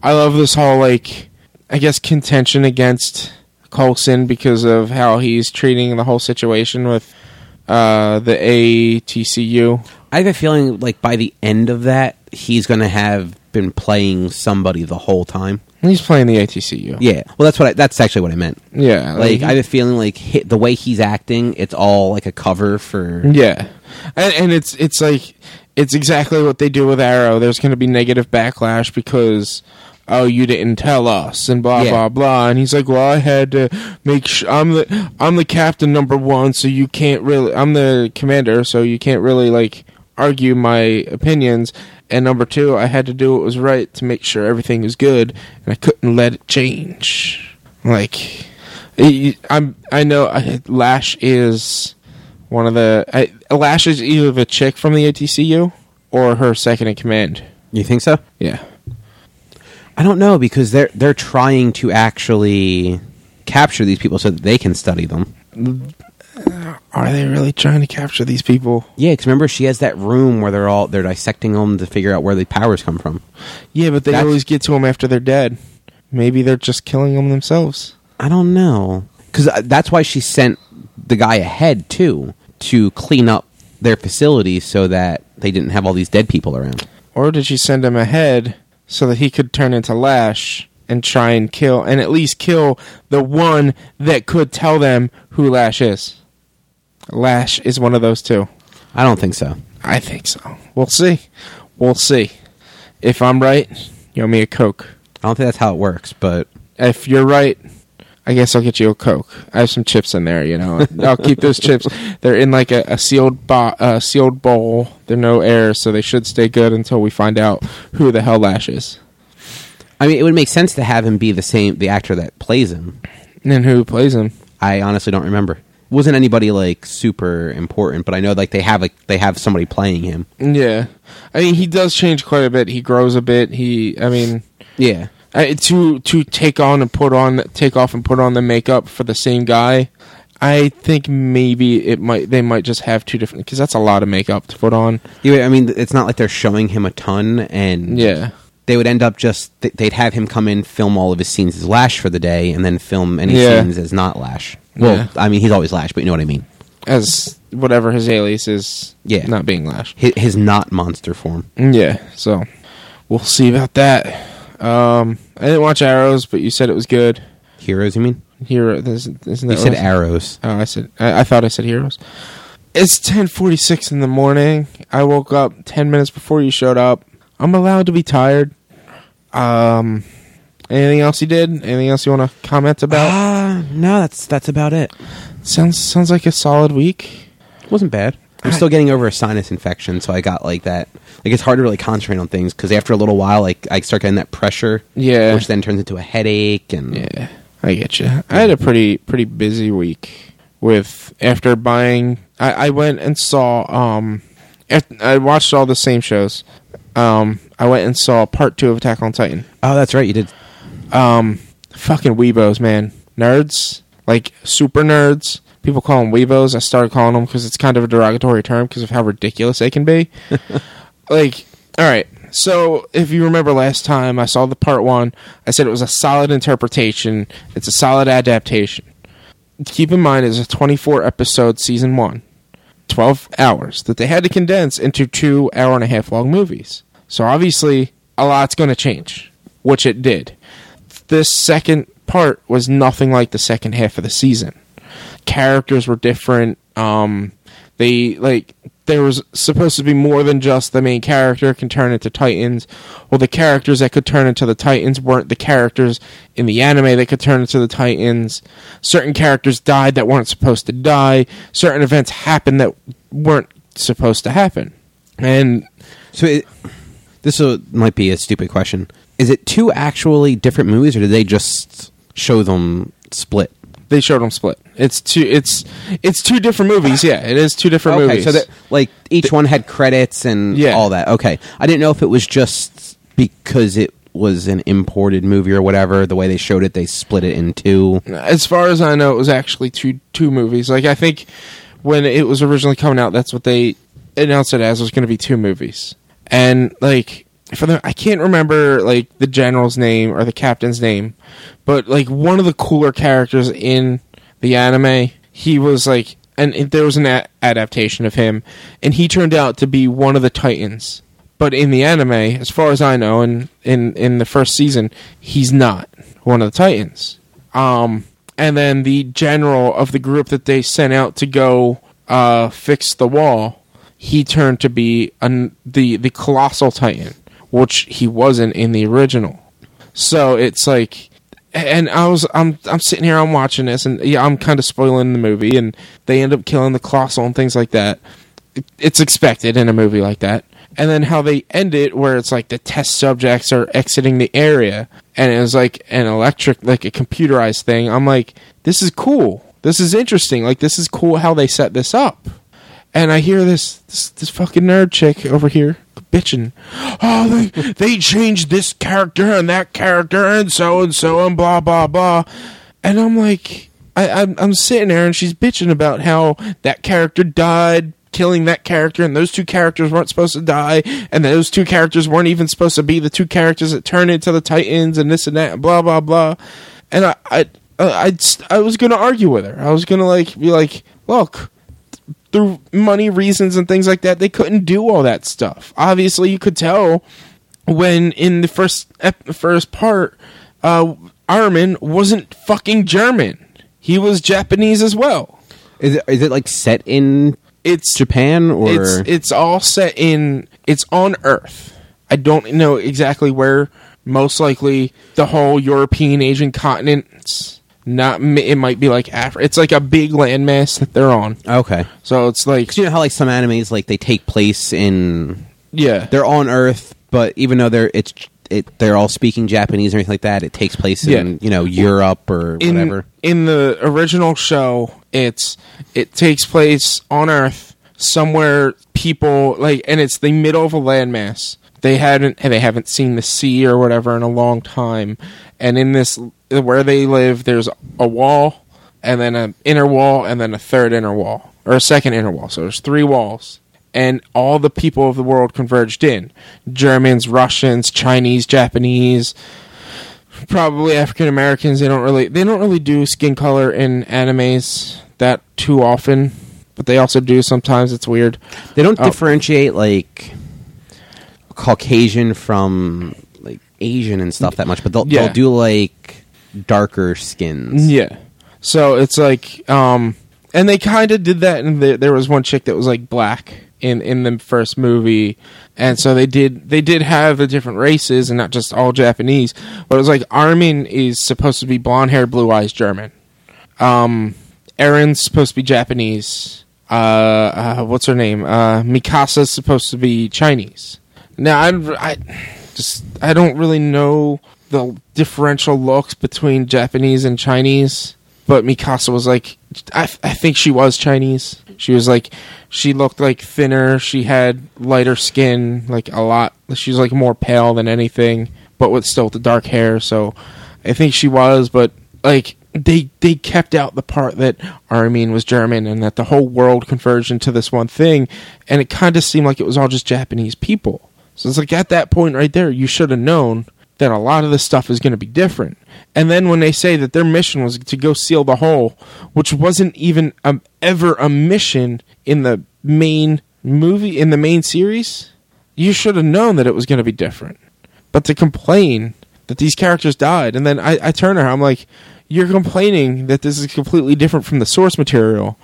I love this whole like, I guess contention against Coulson because of how he's treating the whole situation with uh, the ATCU. I have a feeling like by the end of that, he's going to have been playing somebody the whole time. He's playing the ATCU. Yeah, well, that's what I, that's actually what I meant. yeah. Like he- I have a feeling like hi the way he's acting, it's all like a cover for. Yeah, and, and it's it's like it's exactly what they do with Arrow. There's going to be negative backlash because oh you didn't tell us and blah Yeah. blah blah. And he's like, well, I had to make sure I'm the I'm the captain number one, so you can't really I'm the commander, so you can't really like argue my opinions. And number two, I had to do what was right to make sure everything was good, and I couldn't let it change. Like, I- I'm, I know I, Lash is one of the I, Lash is either the chick from the ATCU or her second in command. You think so? Yeah, I don't know because they're they're trying to actually capture these people so that they can study them. are they really trying to capture these people? Yeah, because remember she has that room where they're all they're dissecting them to figure out where the powers come from. Yeah, but they That's- always get to them after they're dead. Maybe they're just killing them themselves. I don't know because uh, that's why she sent the guy ahead too to clean up their facility so that they didn't have all these dead people around. Or did she send him ahead so that he could turn into Lash and try and kill, and at least kill the one that could tell them who Lash is? Lash is one of those two. I don't think so. I think so. We'll see. We'll see. If I'm right, you owe me a Coke. I don't think that's how it works, but If you're right, I guess I'll get you a Coke. I have some chips in there, you know. I'll keep those chips. [laughs] They're in like a, a sealed bo- uh, sealed bowl. They're no air, so they should stay good until we find out who the hell Lash is. I mean it would make sense to have him be the same the actor that plays him. And then who plays him? I honestly don't remember. Wasn't anybody like super important, but I know like they have like they have somebody playing him. Yeah, I mean he does change quite a bit. He grows a bit. He, I mean, Yeah. I, to to take on and put on, take off and put on the makeup for the same guy. I think maybe it might they might just have two different because that's a lot of makeup to put on. Yeah, I mean it's not like they're showing him a ton and Yeah, they would end up just they'd have him come in film all of his scenes as Lash for the day and then film any Yeah. scenes as not Lash. Well, Yeah. I mean he's always Lash, but you know what I mean. as whatever his alias is. Yeah. not being Lash. His, his not monster form. Yeah, so we'll see about that. Um, I didn't watch Arrows, but you said it was good. Heroes, you mean? Hero, isn't that You said arrows. Oh, I said. I, I thought I said heroes. It's ten forty six in the morning. I woke up ten minutes before you showed up. I'm allowed to be tired. Um, anything else you did? Anything else you want to comment about? Ah, no, that's that's about it. sounds sounds like a solid week. wasn't bad. I'm still getting over a sinus infection, so I got like that. Like it's hard to really concentrate on things because after a little while, like I start getting that pressure, Yeah. which then turns into a headache. And Yeah, I get you. I had a pretty pretty busy week with after buying. I, I went and saw. Um, I watched all the same shows. Um, I went and saw part two of Attack on Titan. oh, that's right, you did. Um, fucking weebos, man, nerds, like super nerds. People call them weebos. I started calling them because it's kind of a derogatory term because of how ridiculous they can be. [laughs] like, all right. So, if you remember last time I saw the part one, I said it was a solid interpretation. It's a solid adaptation. Keep in mind, it's a 24 episode season one, 12 hours that they had to condense into two hour and a half long movies. So, obviously, a lot's going to change, which it did. This second part was nothing like the second half of the season characters were different. Um, they like there was supposed to be more than just the main character can turn into Titans. Well, the characters that could turn into the Titans weren't the characters in the anime that could turn into the Titans. Certain characters died that weren't supposed to die. Certain events happened that weren't supposed to happen. And So it, this might be a stupid question. Is it two actually different movies, or did they just show them split? They showed them split. It's two. It's it's two different movies. Yeah, it is two different okay, movies. so that like each one had credits and Yeah. all that. Okay, I didn't know if it was just because it was an imported movie or whatever. The way they showed it, they split it in two. As far as I know, it was actually two two movies. Like I think when it was originally coming out, that's what they announced it as It was going to be two movies. And like for the I can't remember like the general's name or the captain's name, but like one of the cooler characters in the anime, he was like and there was an a- adaptation of him and he turned out to be one of the titans. But in the anime, as far as I know, and in in the first season, he's not one of the titans. Um, and then the general of the group that they sent out to go uh, fix the wall, he turned to be an, the the colossal titan, which he wasn't in the original. So it's like, and I was I'm I'm sitting here I'm watching this, and yeah, I'm kind of spoiling the movie, and they end up killing the colossal and things like that. It- It's expected in a movie like that. and then how they end it where it's like the test subjects are exiting the area and it was like an electric like a computerized thing i'm like this is cool this is interesting like this is cool how they set this up and i hear this this, this fucking nerd chick over here bitching. Oh they they changed this character and that character and so and so and blah blah blah. And i'm like I, I'm, I'm sitting there and she's bitching about how that character died killing that character and those two characters weren't supposed to die and those two characters weren't even supposed to be the two characters that turned into the titans and this and that and blah blah blah. And i i i, I was gonna argue with her. I was gonna like be like look through money reasons and things like that they couldn't do all that stuff obviously you could tell when in the first ep- first part uh armin wasn't fucking german he was japanese as well Is it is it like set in it's Japan or it's it's all set in it's on Earth. I don't know exactly where. Most likely, the whole European Asian continents. Not it might be like Africa. It's like a big landmass that they're on. okay? So it's like 'Cause you know how like some animes like they take place in yeah, they're on Earth, but even though they're it's it they're all speaking Japanese or anything like that, it takes place in Yeah. you know Europe or in whatever. in the original show, it's it takes place on Earth somewhere. People like, and it's the middle of a landmass. They hadn't they haven't seen the sea or whatever in a long time, and in this where they live, there's a wall, and then an inner wall, and then a third inner wall or a second inner wall. So there's three walls. And all the people of the world converged in Germans, Russians, Chinese, Japanese, probably African Americans. They don't really they don't really do skin color in animes that too often, but they also do sometimes. It's weird. They don't Oh. differentiate like Caucasian from Asian and stuff that much, but they'll Yeah. they'll do like darker skins. Yeah. So it's like, um, and they kind of did that. And the, there was one chick that was like black in in the first movie, and so they did they did have the different races and not just all Japanese. But it was like Armin is supposed to be blonde hair, blue eyes, German. Um, Eren's supposed to be Japanese. Uh, uh, what's her name? Uh, Mikasa's supposed to be Chinese. Now I, I just I don't really know the differential looks between Japanese and Chinese, but Mikasa was like I, I think she was Chinese. She was like she looked like thinner. She had lighter skin, like a lot. She was like more pale than anything, but with still the dark hair. So I think she was, but like they they kept out the part that Armin was German and that the whole world converged into this one thing, and it kind of seemed like it was all just Japanese people. So it's like at that point right there, you should have known that a lot of this stuff is going to be different. And then when they say that their mission was to go seal the hole, which wasn't even um, ever a mission in the main movie in the main series, you should have known that it was going to be different. But to complain that these characters died, and then I, I turn to her, I'm like, you're complaining that this is completely different from the source material.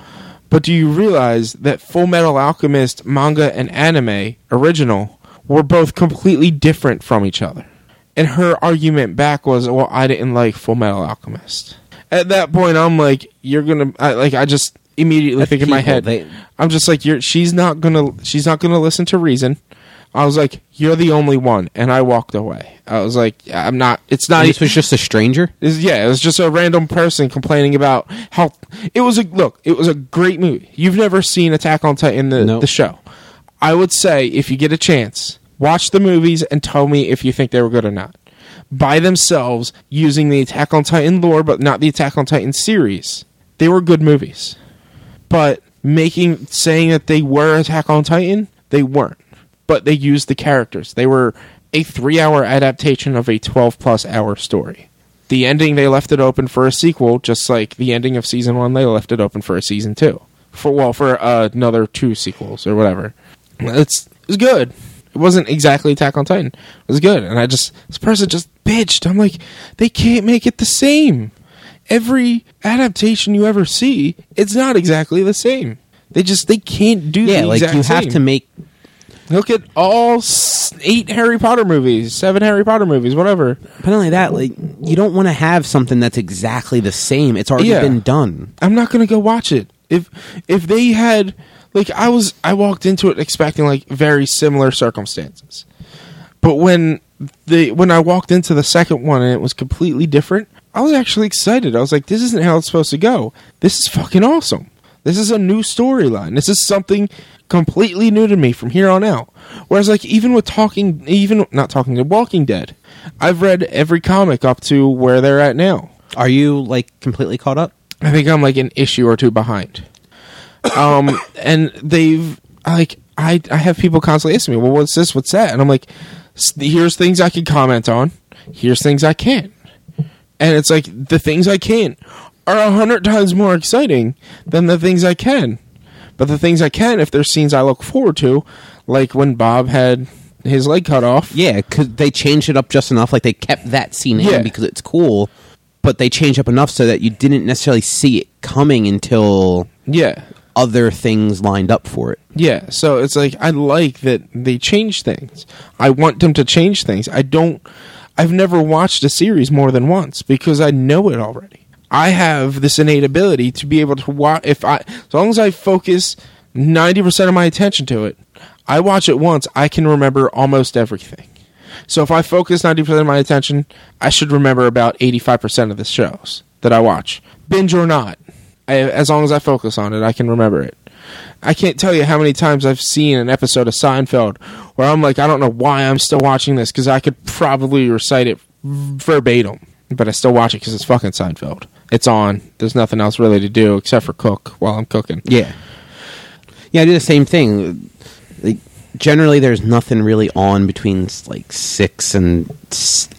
But do you realize that Full Metal Alchemist manga and anime original were both completely different from each other? And her argument back was, "Well, I didn't like Full Metal Alchemist." At that point, I'm like, "You're gonna I, like." I just immediately That's think in my head, They- I'm just like, "You're." She's not gonna. She's not gonna listen to reason. I was like, "You're the only one," and I walked away. I was like, "I'm not." It's not. this was just a stranger. Yeah, it was just a random person complaining about how it was a look. It was a great movie. You've never seen Attack on Titan the No. the show. I would say if you get a chance, watch the movies and tell me if you think they were good or not. By themselves, using the Attack on Titan lore, but not the Attack on Titan series, they were good movies. But making saying that they were Attack on Titan, they weren't. But they used the characters. They were a three-hour adaptation of a twelve-plus hour story the ending they left it open for a sequel just like the ending of season one they left it open for a season two for well for uh, another two sequels or whatever it's it was good it wasn't exactly attack on titan it was good and i just this person just bitched i'm like they can't make it the same every adaptation you ever see it's not exactly the same they just they can't do Yeah, the like you have same. to make look at all eight harry potter movies seven harry potter movies whatever But not only that, like you don't want to have something that's exactly the same. It's already Yeah. been done. I'm not gonna go watch it. If if they had like I was I walked into it expecting like very similar circumstances. But when the when I walked into the second one and it was completely different, I was actually excited. I was like, this isn't how it's supposed to go. This is fucking awesome. This is a new storyline. This is something completely new to me from here on out. Whereas like even with talking even not talking to Walking Dead, I've read every comic up to where they're at now. Are you like completely caught up? I think I'm like an issue or two behind. Um, [coughs] and they've like I I have people constantly asking me, well, what's this? What's that? And I'm like, "S- here's things I can comment on. Here's things I can't. And it's like the things I can't are a hundred times more exciting than the things I can. But the things I can, if there's scenes I look forward to, like when Bob had his leg cut off. Yeah, because they changed it up just enough. Like they kept that scene Yeah. in because it's cool, but they changed up enough so that you didn't necessarily see it coming until Yeah. other things lined up for it. Yeah, so it's like I like that they change things. I want them to change things. I don't I've never watched a series more than once because I know it already. I have this innate ability to be able to watch if I as long as I focus 90% of my attention to it, I watch it once, I can remember almost everything. So if I focus 90% of my attention, I should remember about 85% of the shows that I watch. Binge or not. I, as long as I focus on it, I can remember it. I can't tell you how many times I've seen an episode of Seinfeld where I'm like, I don't know why I'm still watching this because I could probably recite it verbatim, but I still watch it because it's fucking Seinfeld. It's on. There's nothing else really to do except for cook while I'm cooking. Yeah, yeah, I do the same thing. Like generally, there's nothing really on between like six and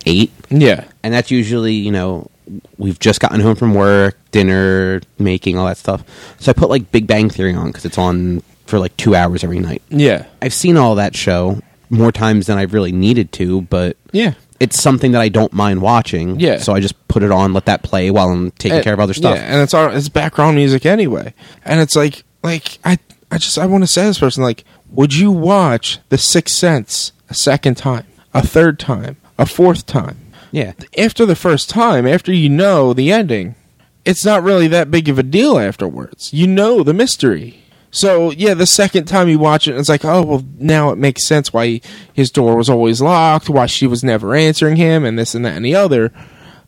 eight, Yeah. and that's usually you know we've just gotten home from work, dinner making, all that stuff. So I put like Big Bang Theory on because it's on for like two hours every night. Yeah. I've seen all that show more times than I've really needed to, but Yeah. it's something that I don't mind watching. Yeah. So I just put it on, let that play while I'm taking And- care of other stuff. Yeah, and it's all it's background music anyway. And it's like like I I just I want to say this person like, would you watch The Sixth Sense a second time, a third time, a fourth time? Yeah. After the first time, after you know the ending, it's not really that big of a deal afterwards. You know the mystery. So yeah, the second time you watch it, it's like, oh well, now it makes sense why his door was always locked, why she was never answering him, and this and that and the other.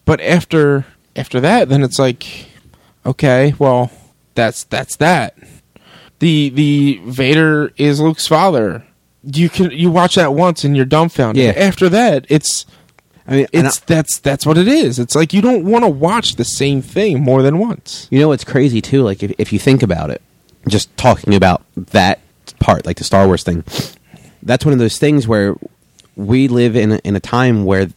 But after after that, then it's like, okay, well, that's that's that. The the Vader is Luke's father. You can you watch that once and you're dumbfounded. Yeah. After that, it's I mean, it's that's that's what it is. It's like you don't want to watch the same thing more than once. You know what's crazy too? Like if, if you think about it, just talking about that part, like the Star Wars thing, that's one of those things where we live in a, in a time where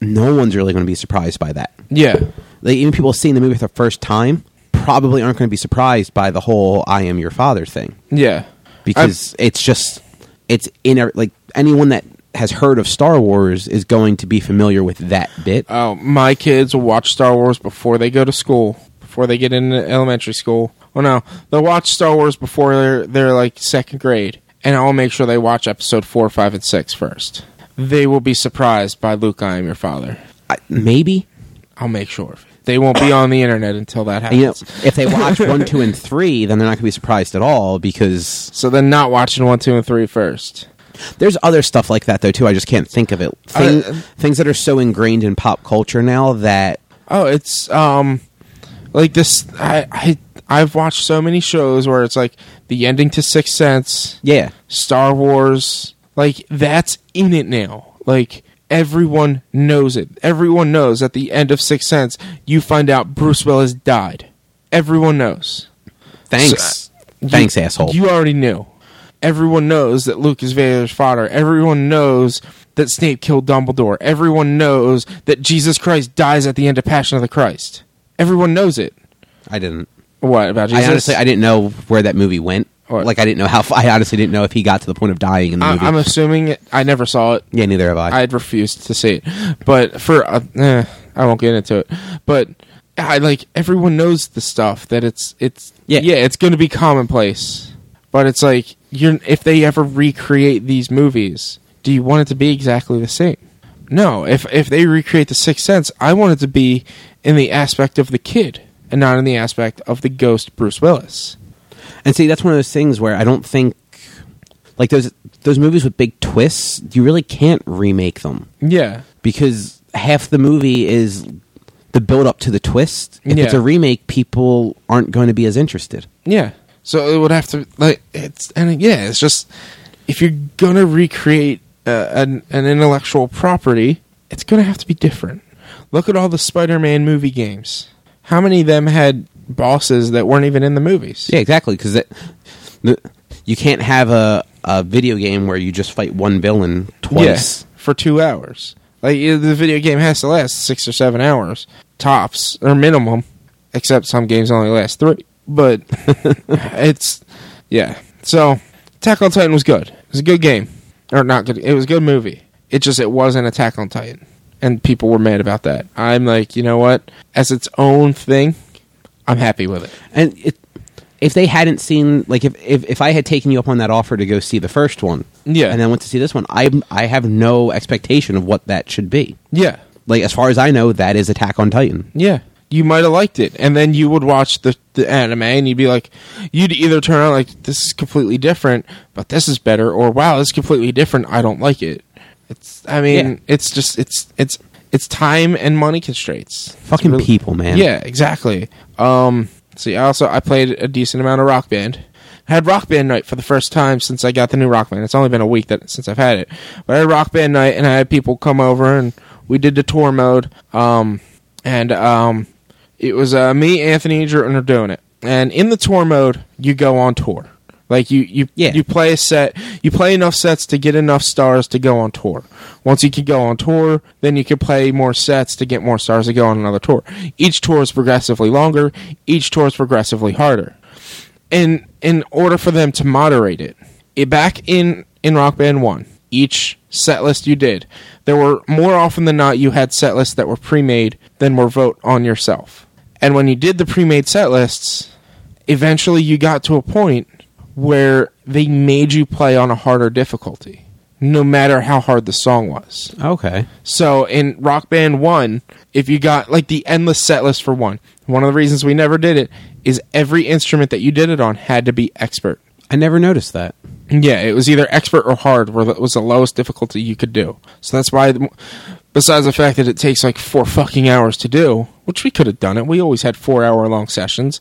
no one's really going to be surprised by that. Yeah, Like even people seeing the movie for the first time probably aren't going to be surprised by the whole "I am your father" thing yeah, because it's just it's in like anyone that has heard of Star Wars is going to be familiar with that bit. Oh, my kids will watch Star Wars before they go to school, before they get into elementary school. Well, no, they'll watch Star Wars before they're they're like second grade, and I'll make sure they watch episode four, five, and six first. They will be surprised by Luke. I am your father. I, maybe I'll make sure they won't be on the internet until that And, you know happens. if they watch one, [laughs] two, and three, then they're not going to be surprised at all because so then, not watching one, two, and three first. There's other stuff like that though too. I just can't think of it. Thing, Uh, things that are so ingrained in pop culture now that Oh, it's um like this I I I've watched so many shows where it's like the ending to Sixth Sense, yeah, Star Wars, like that's in it now. Like everyone knows it. Everyone knows at the end of Sixth Sense you find out Bruce Willis died. Everyone knows. thanks, uh, You- thanks, asshole. You already knew. Everyone knows that Luke is Vader's father. Everyone knows that Snape killed Dumbledore. Everyone knows that Jesus Christ dies at the end of Passion of the Christ. Everyone knows it. I didn't. What about Jesus? I honestly, I didn't know where that movie went. What? Like, I didn't know how. f- I honestly didn't know if he got to the point of dying in the I- movie. I'm assuming it, I never saw it. yeah, neither have I. I'd refused to see it, but for uh, eh, I won't get into it. But I like everyone knows the stuff that it's it's Yeah. yeah it's going to be commonplace. But it's like you're if they ever recreate these movies, do you want it to be exactly the same? No. If if they recreate the Sixth Sense, I want it to be in the aspect of the kid and not in the aspect of the ghost Bruce Willis. And see, that's one of those things where I don't think like those those movies with big twists, you really can't remake them Yeah. because half the movie is the build up to the twist. If it's a remake, people aren't going to be as interested. Yeah. So it would have to like it's and yeah, it's just if you're gonna recreate uh, an an intellectual property, it's gonna have to be different. Look at all the Spider-Man movie games. How many of them had bosses that weren't even in the movies? Yeah, exactly. Because you can't have a, a video game where you just fight one villain twice. Yeah, for two hours. Like the video game has to last six or seven hours tops or minimum, except some games only last three. But [laughs] it's yeah. So Attack on Titan was good. It was a good game, or not good. It was a good movie. It just it wasn't Attack on Titan, and people were mad about that. I'm like, you know what? As its own thing, I'm happy with it. And it, if they hadn't seen, like, if, if if I had taken you up on that offer to go see the first one, Yeah. and then went to see this one, I I have no expectation of what that should be. Yeah, Like, as far as I know, that is Attack on Titan. Yeah. You might have liked it. And then you would watch the, the anime and you'd be like, you'd either turn out like, this is completely different, but this is better, or wow, this is completely different, I don't like it. It's, I mean, Yeah. it's just, it's, it's, it's time and money constraints. Fucking really- people, man. Yeah, exactly. Um, see, I also, I played a decent amount of Rock Band. I had Rock Band night for the first time since I got the new Rock Band. It's only been a week that since I've had it, but I had Rock Band night and I had people come over and we did the tour mode. Um, and um, it was uh, me, Anthony, and Jordan are doing it. And in the tour mode, you go on tour. Like you, you, Yeah. you play a set. You play enough sets to get enough stars to go on tour. Once you can go on tour, then you can play more sets to get more stars to go on another tour. Each tour is progressively longer. Each tour is progressively harder. And in order for them to moderate it, it back in in Rock Band One, each set list you did, there were more often than not you had set lists that were pre-made than were vote on yourself. And when you did the pre-made set lists, eventually you got to a point where they made you play on a harder difficulty, no matter how hard the song was. Okay. So in Rock Band 1, if you got like the endless set list for one, one of the reasons we never did it is every instrument that you did it on had to be expert. I never noticed that. Yeah, it was either expert or hard, where that was the lowest difficulty you could do. So that's why, besides the fact that it takes like four fucking hours to do, which we could have done it, we always had four hour long sessions.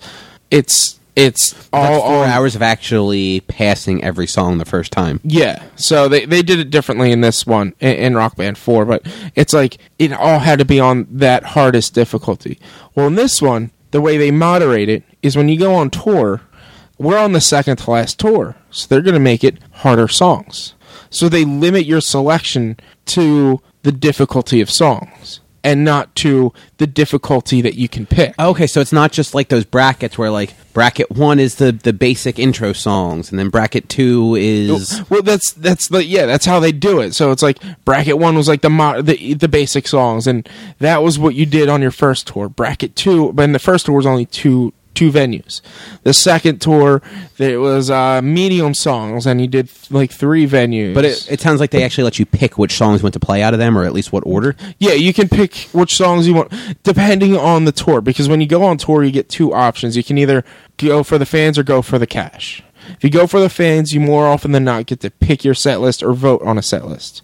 It's it's all oh, four on- hours of actually passing every song the first time. Yeah, so they they did it differently in this one in, in Rock Band Four, but it's like it all had to be on that hardest difficulty. Well, in this one, the way they moderate it is when you go on tour, we're on the second to last tour, so they're going to make it harder songs. So they limit your selection to the difficulty of songs and not to the difficulty that you can pick. Okay, so it's not just like those brackets where like bracket one is the the basic intro songs, and then bracket two is Well, that's that's the yeah, that's how they do it. So it's like bracket one was like the mo- the the basic songs, and that was what you did on your first tour. Bracket two, but in the first tour was only two two venues. The second tour it was uh, medium songs, and you did like three venues. But it, it sounds like they actually let you pick which songs you want to play out of them, or at least what order. Yeah, you can pick which songs you want depending on the tour. Because when you go on tour, you get two options. You can either go for the fans or go for the cash. If you go for the fans, you more often than not get to pick your set list or vote on a set list.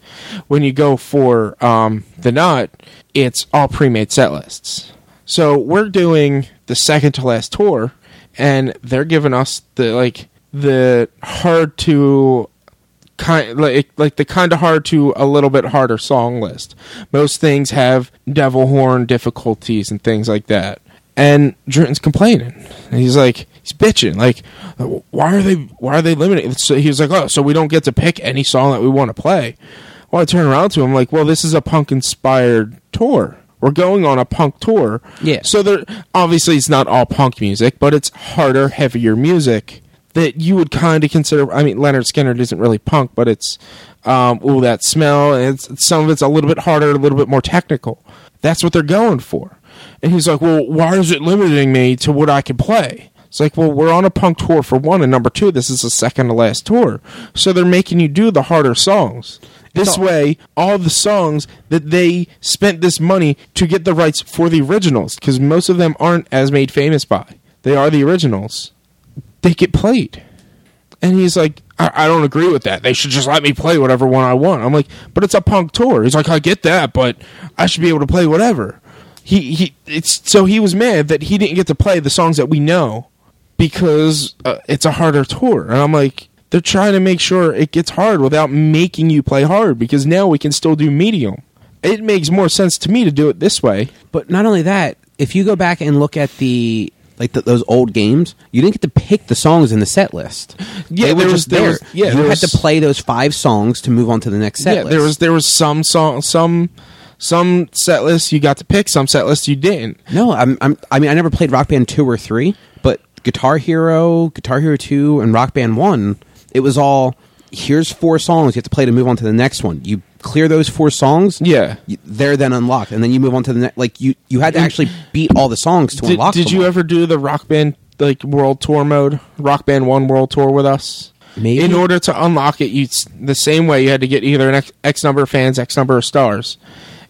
When you go for um, the not, it's all pre-made set lists. So we're doing the second to last tour, and they're giving us the like the hard to kind like like the kind of hard to a little bit harder song list. Most things have devil horn difficulties and things like that. And Jordan's complaining. And he's like he's bitching like why are they why are they limiting? So he was like, "Oh, so we don't get to pick any song that we want to play." Well, I turn around to him like, "Well, this is a punk inspired tour." We're going on a punk tour. Yeah. So there obviously it's not all punk music, but it's harder, heavier music that you would kind of consider. I mean, Lynyrd Skynyrd isn't really punk, but it's um, ooh that smell, and it's, some of it's a little bit harder, a little bit more technical. That's what they're going for. And he's like, "Well, why is it limiting me to what I can play?" It's like, well, we're on a punk tour for one, and number two, this is the second to last tour, so they're making you do the harder songs. This way, all the songs that they spent this money to get the rights for the originals, because most of them aren't as made famous by. They are the originals they get played. And he's like, I, I don't agree with that. They should just let me play whatever one I want. I'm like, but it's a punk tour. He's like, I get that, but I should be able to play whatever. He he. It's so he was mad that he didn't get to play the songs that we know because uh, it's a harder tour. And I'm like, they're trying to make sure it gets hard without making you play hard because now we can still do medium. It makes more sense to me to do it this way. But not only that, if you go back and look at the like the, those old games, you didn't get to pick the songs in the set list. Yeah, they were there was- just there there. was- yeah, you there had was- to play those five songs to move on to the next set yeah, list. there was there was some song some some set lists you got to pick, some set lists you didn't. no. I'm, I'm. I mean, I never played Rock Band two or three, but Guitar Hero, Guitar Hero two, and Rock Band one. It was all here's four songs you have to play to move on to the next one. You clear those four songs. Yeah. they're then unlocked, and then you move on to the next. Like you, you had to actually beat all the songs to Did, unlock. did them you all. ever do the Rock Band like World Tour mode? Rock Band One World Tour with us. Maybe. In order to unlock it, you the same way you had to get either an X, X number of fans, X number of stars,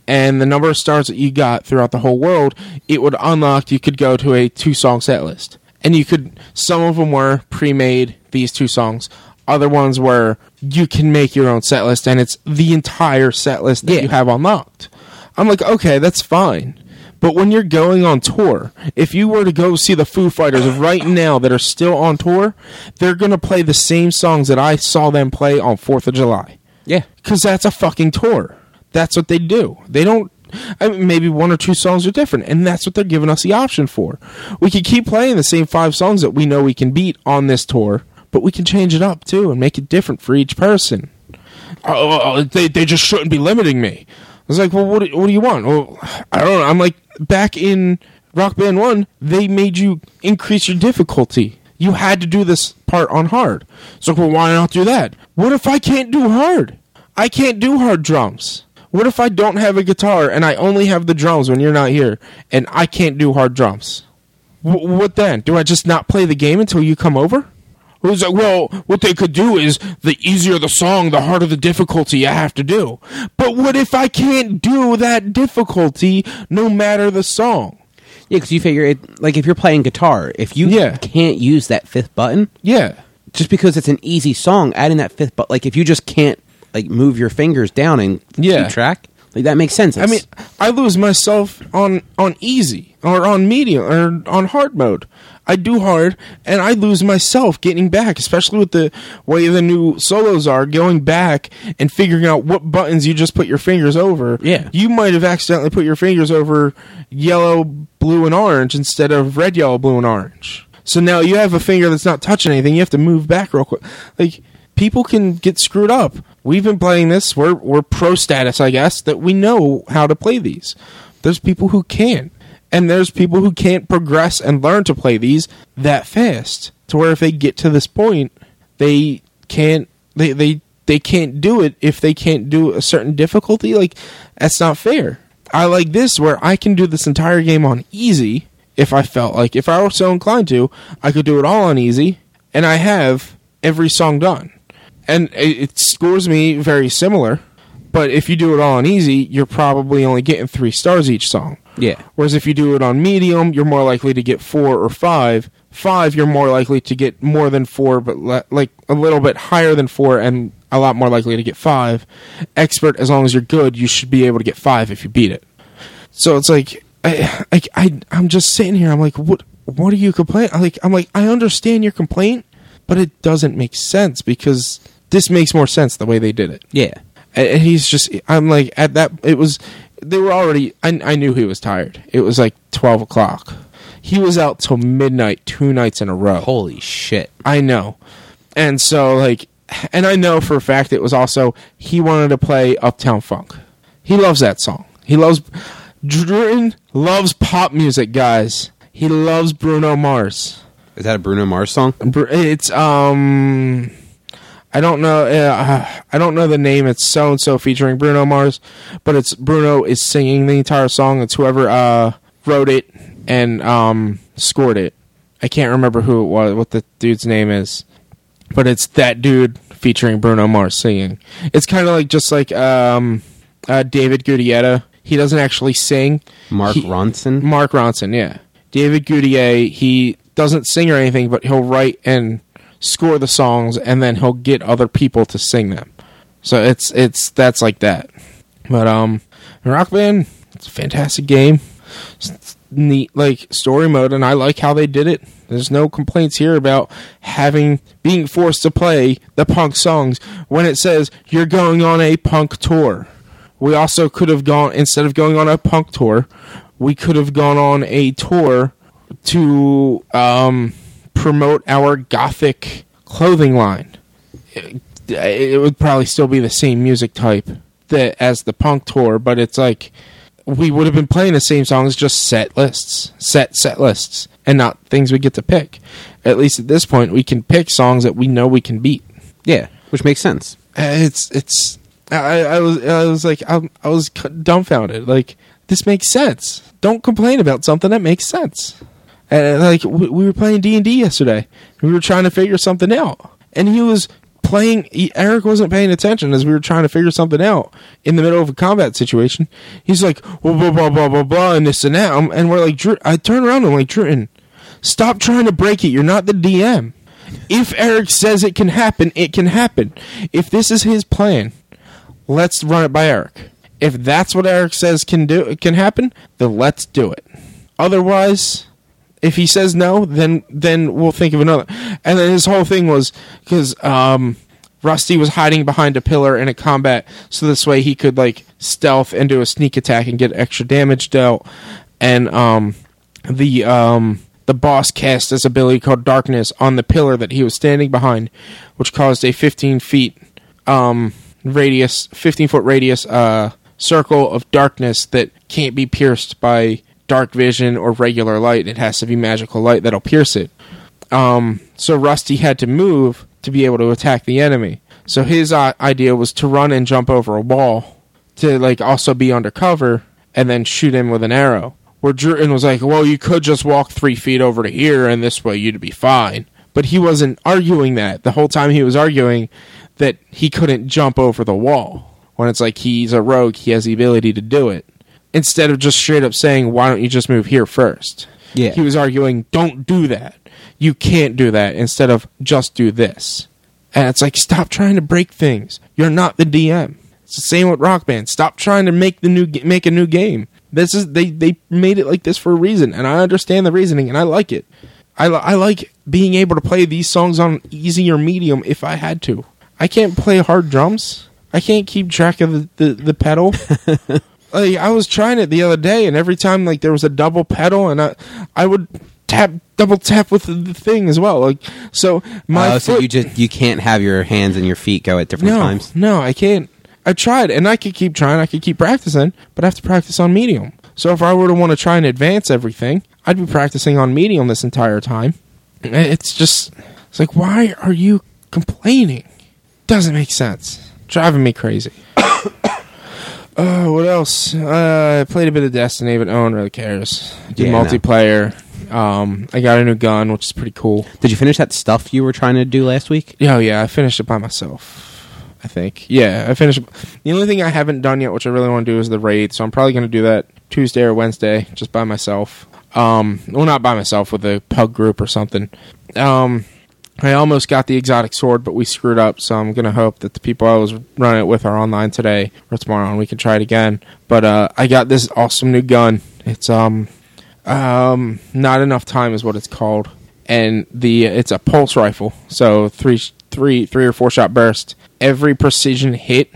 and the number of stars that you got throughout the whole world, it would unlock. You could go to a two song set list, and you could. Some of them were pre made. These two songs. Other ones where you can make your own set list, and it's the entire set list that Yeah. you have unlocked. I'm like, okay, that's fine. But when you're going on tour, if you were to go see the Foo Fighters right now that are still on tour, they're going to play the same songs that I saw them play on 4th of July. Yeah. Because that's a fucking tour. That's what they do. They don't. I mean, maybe one or two songs are different, and that's what they're giving us the option for. We could keep playing the same five songs that we know we can beat on this tour, but we can change it up too and make it different for each person. Oh, they they just shouldn't be limiting me. I was like, well, what do, what do you want? Well, I don't know. I'm like, back in Rock Band One, they made you increase your difficulty. You had to do this part on hard. So, well, why not do that? What if I can't do hard? I can't do hard drums. What if I don't have a guitar and I only have the drums when you're not here, and I can't do hard drums? W- what then? Do I just not play the game until you come over? It was like, well, what they could do is the easier the song, the harder the difficulty I have to do. But what if I can't do that difficulty no matter the song? Yeah, because you figure it like if you're playing guitar, if you Yeah. can't use that fifth button, Yeah. just because it's an easy song, adding that fifth button, like if you just can't like move your fingers down and Yeah. keep track, like that makes sense. I mean, It's- I lose myself on on easy or on medium or on hard mode. I do hard and I lose myself getting back, especially with the way the new solos are going back and figuring out what buttons you just put your fingers over. Yeah. You might have accidentally put your fingers over yellow, blue and orange instead of red, yellow, blue and orange. So now you have a finger that's not touching anything. You have to move back real quick. Like people can get screwed up. We've been playing this. We're we're pro status, I guess, that we know how to play these. There's people who can't. And there's people who can't progress and learn to play these that fast. To where if they get to this point, they can't they they they can't do it if they can't do a certain difficulty. Like that's not fair. I like this where I can do this entire game on easy if I felt like if I were so inclined to, I could do it all on easy and I have every song done. And it, scores me very similar, but if you do it all on easy, you're probably only getting 3 stars each song. Yeah, Whereas if you do it on medium, you're more likely to get four or five. Five, you're more likely to get more than four, but le- like a little bit higher than four, and a lot more likely to get five. Expert, as long as you're good, you should be able to get five if you beat it. So it's like, I, I, I I'm just sitting here. I'm like, what? What are you complaining? Like, I'm like, I understand your complaint, but it doesn't make sense because this makes more sense the way they did it. yeah. And and he's just, I'm like, at that, it was, they were already, I, I knew he was tired. It was like 12 o'clock. He was out till midnight, two nights in a row. Holy shit! I know. And so, like, and I know for a fact it was also, he wanted to play Uptown Funk. He loves that song. He loves, Jordan loves pop music, guys. He loves Bruno Mars. Is that a Bruno Mars song? It's um, I don't know. Uh, I don't know the name. It's so and so featuring Bruno Mars, but it's Bruno is singing the entire song. It's whoever uh wrote it and um scored it. I can't remember who it was, what the dude's name is, but it's that dude featuring Bruno Mars singing. It's kind of like just like um, uh, David Guetta. He doesn't actually sing. Mark He- Ronson. Mark Ronson, yeah. David Guetta, he doesn't sing or anything, but he'll write and score the songs, and then he'll get other people to sing them. So it's it's that's like that. But um, Rock Band, it's a fantastic game. It's neat like story mode, and I like how they did it. There's no complaints here about having being forced to play the punk songs when it says you're going on a punk tour. We also could have gone instead of going on a punk tour, we could have gone on a tour to um, promote our gothic clothing line. It, it would probably still be the same music type that as the punk tour, but it's like we would have been playing the same songs, just set lists, set set lists, and not things we get to pick. At least at this point, we can pick songs that we know we can beat. Yeah, which makes sense. Uh, It's it's I, I was I was like I, I was dumbfounded. Like this makes sense. Don't complain about something that makes sense. And like we, we were playing D and D yesterday. We were trying to figure something out, and he was playing. He, Eric wasn't paying attention as we were trying to figure something out in the middle of a combat situation. He's like blah blah blah blah blah blah and this and that, Um, and we're like, I turn around and I'm like, Dritten, stop trying to break it. You're not the DM. If Eric says it can happen, it can happen. If this is his plan, let's run it by Eric. If that's what Eric says can do can happen, then let's do it. Otherwise, if he says no, then then we'll think of another. And then his whole thing was because um, Rusty was hiding behind a pillar in a combat, so this way he could like stealth and do a sneak attack and get extra damage dealt. And um, the um, the boss cast this ability called Darkness on the pillar that he was standing behind, which caused a 15 feet um, radius, 15 foot radius uh, circle of darkness that can't be pierced by dark vision or regular light. It has to be magical light that'll pierce it. Um, so Rusty had to move to be able to attack the enemy. So his uh, idea was to run and jump over a wall to like also be undercover and then shoot him with an arrow. Where Druten was like, "Well, you could just walk three feet over to here, and this way you'd be fine." But he wasn't arguing that the whole time. He was arguing that he couldn't jump over the wall. When it's like he's a rogue, he has the ability to do it. Instead of just straight up saying, "Why don't you just move here first? Yeah. he was arguing, "Don't do that. You can't do that." Instead of just do this. And it's like, stop trying to break things. You're not the DM. It's the same with Rock Band. Stop trying to make the new make a new game. This is they they made it like this for a reason, and I understand the reasoning, and I like it. I I like being able to play these songs on easy or medium if I had to. I can't play hard drums. I can't keep track of the the, the pedal. [laughs] like I was trying it the other day, and every time like there was a double pedal, and I I would tap double tap with the, the thing as well. Like so, my Oh, so foot- you just you can't have your hands and your feet go at different no, times. No, I can't. I tried, and I could keep trying. I could keep practicing, but I have to practice on medium. So if I were to want to try and advance everything, I'd be practicing on medium this entire time. It's just, it's like, why are you complaining? Doesn't make sense. Driving me crazy. [coughs] Oh, what else? Uh, I played a bit of Destiny, but no one really cares. I did Yeah, no. multiplayer. Um, I got a new gun, which is pretty cool. Did you finish that stuff you were trying to do last week? Oh yeah, I finished it by myself. I think. Yeah, I finished. The only thing I haven't done yet, which I really want to do, is the raid. So I'm probably going to do that Tuesday or Wednesday, just by myself. Um, well, not by myself, with a pug group or something. Um, I almost got the exotic sword, but we screwed up. So I'm to hope that the people I was running it with are online today or tomorrow, and we can try it again. But uh, I got this awesome new gun. It's um, um, not enough time is what it's called, and the it's a pulse rifle. So three, three, three or four shot burst. Every precision hit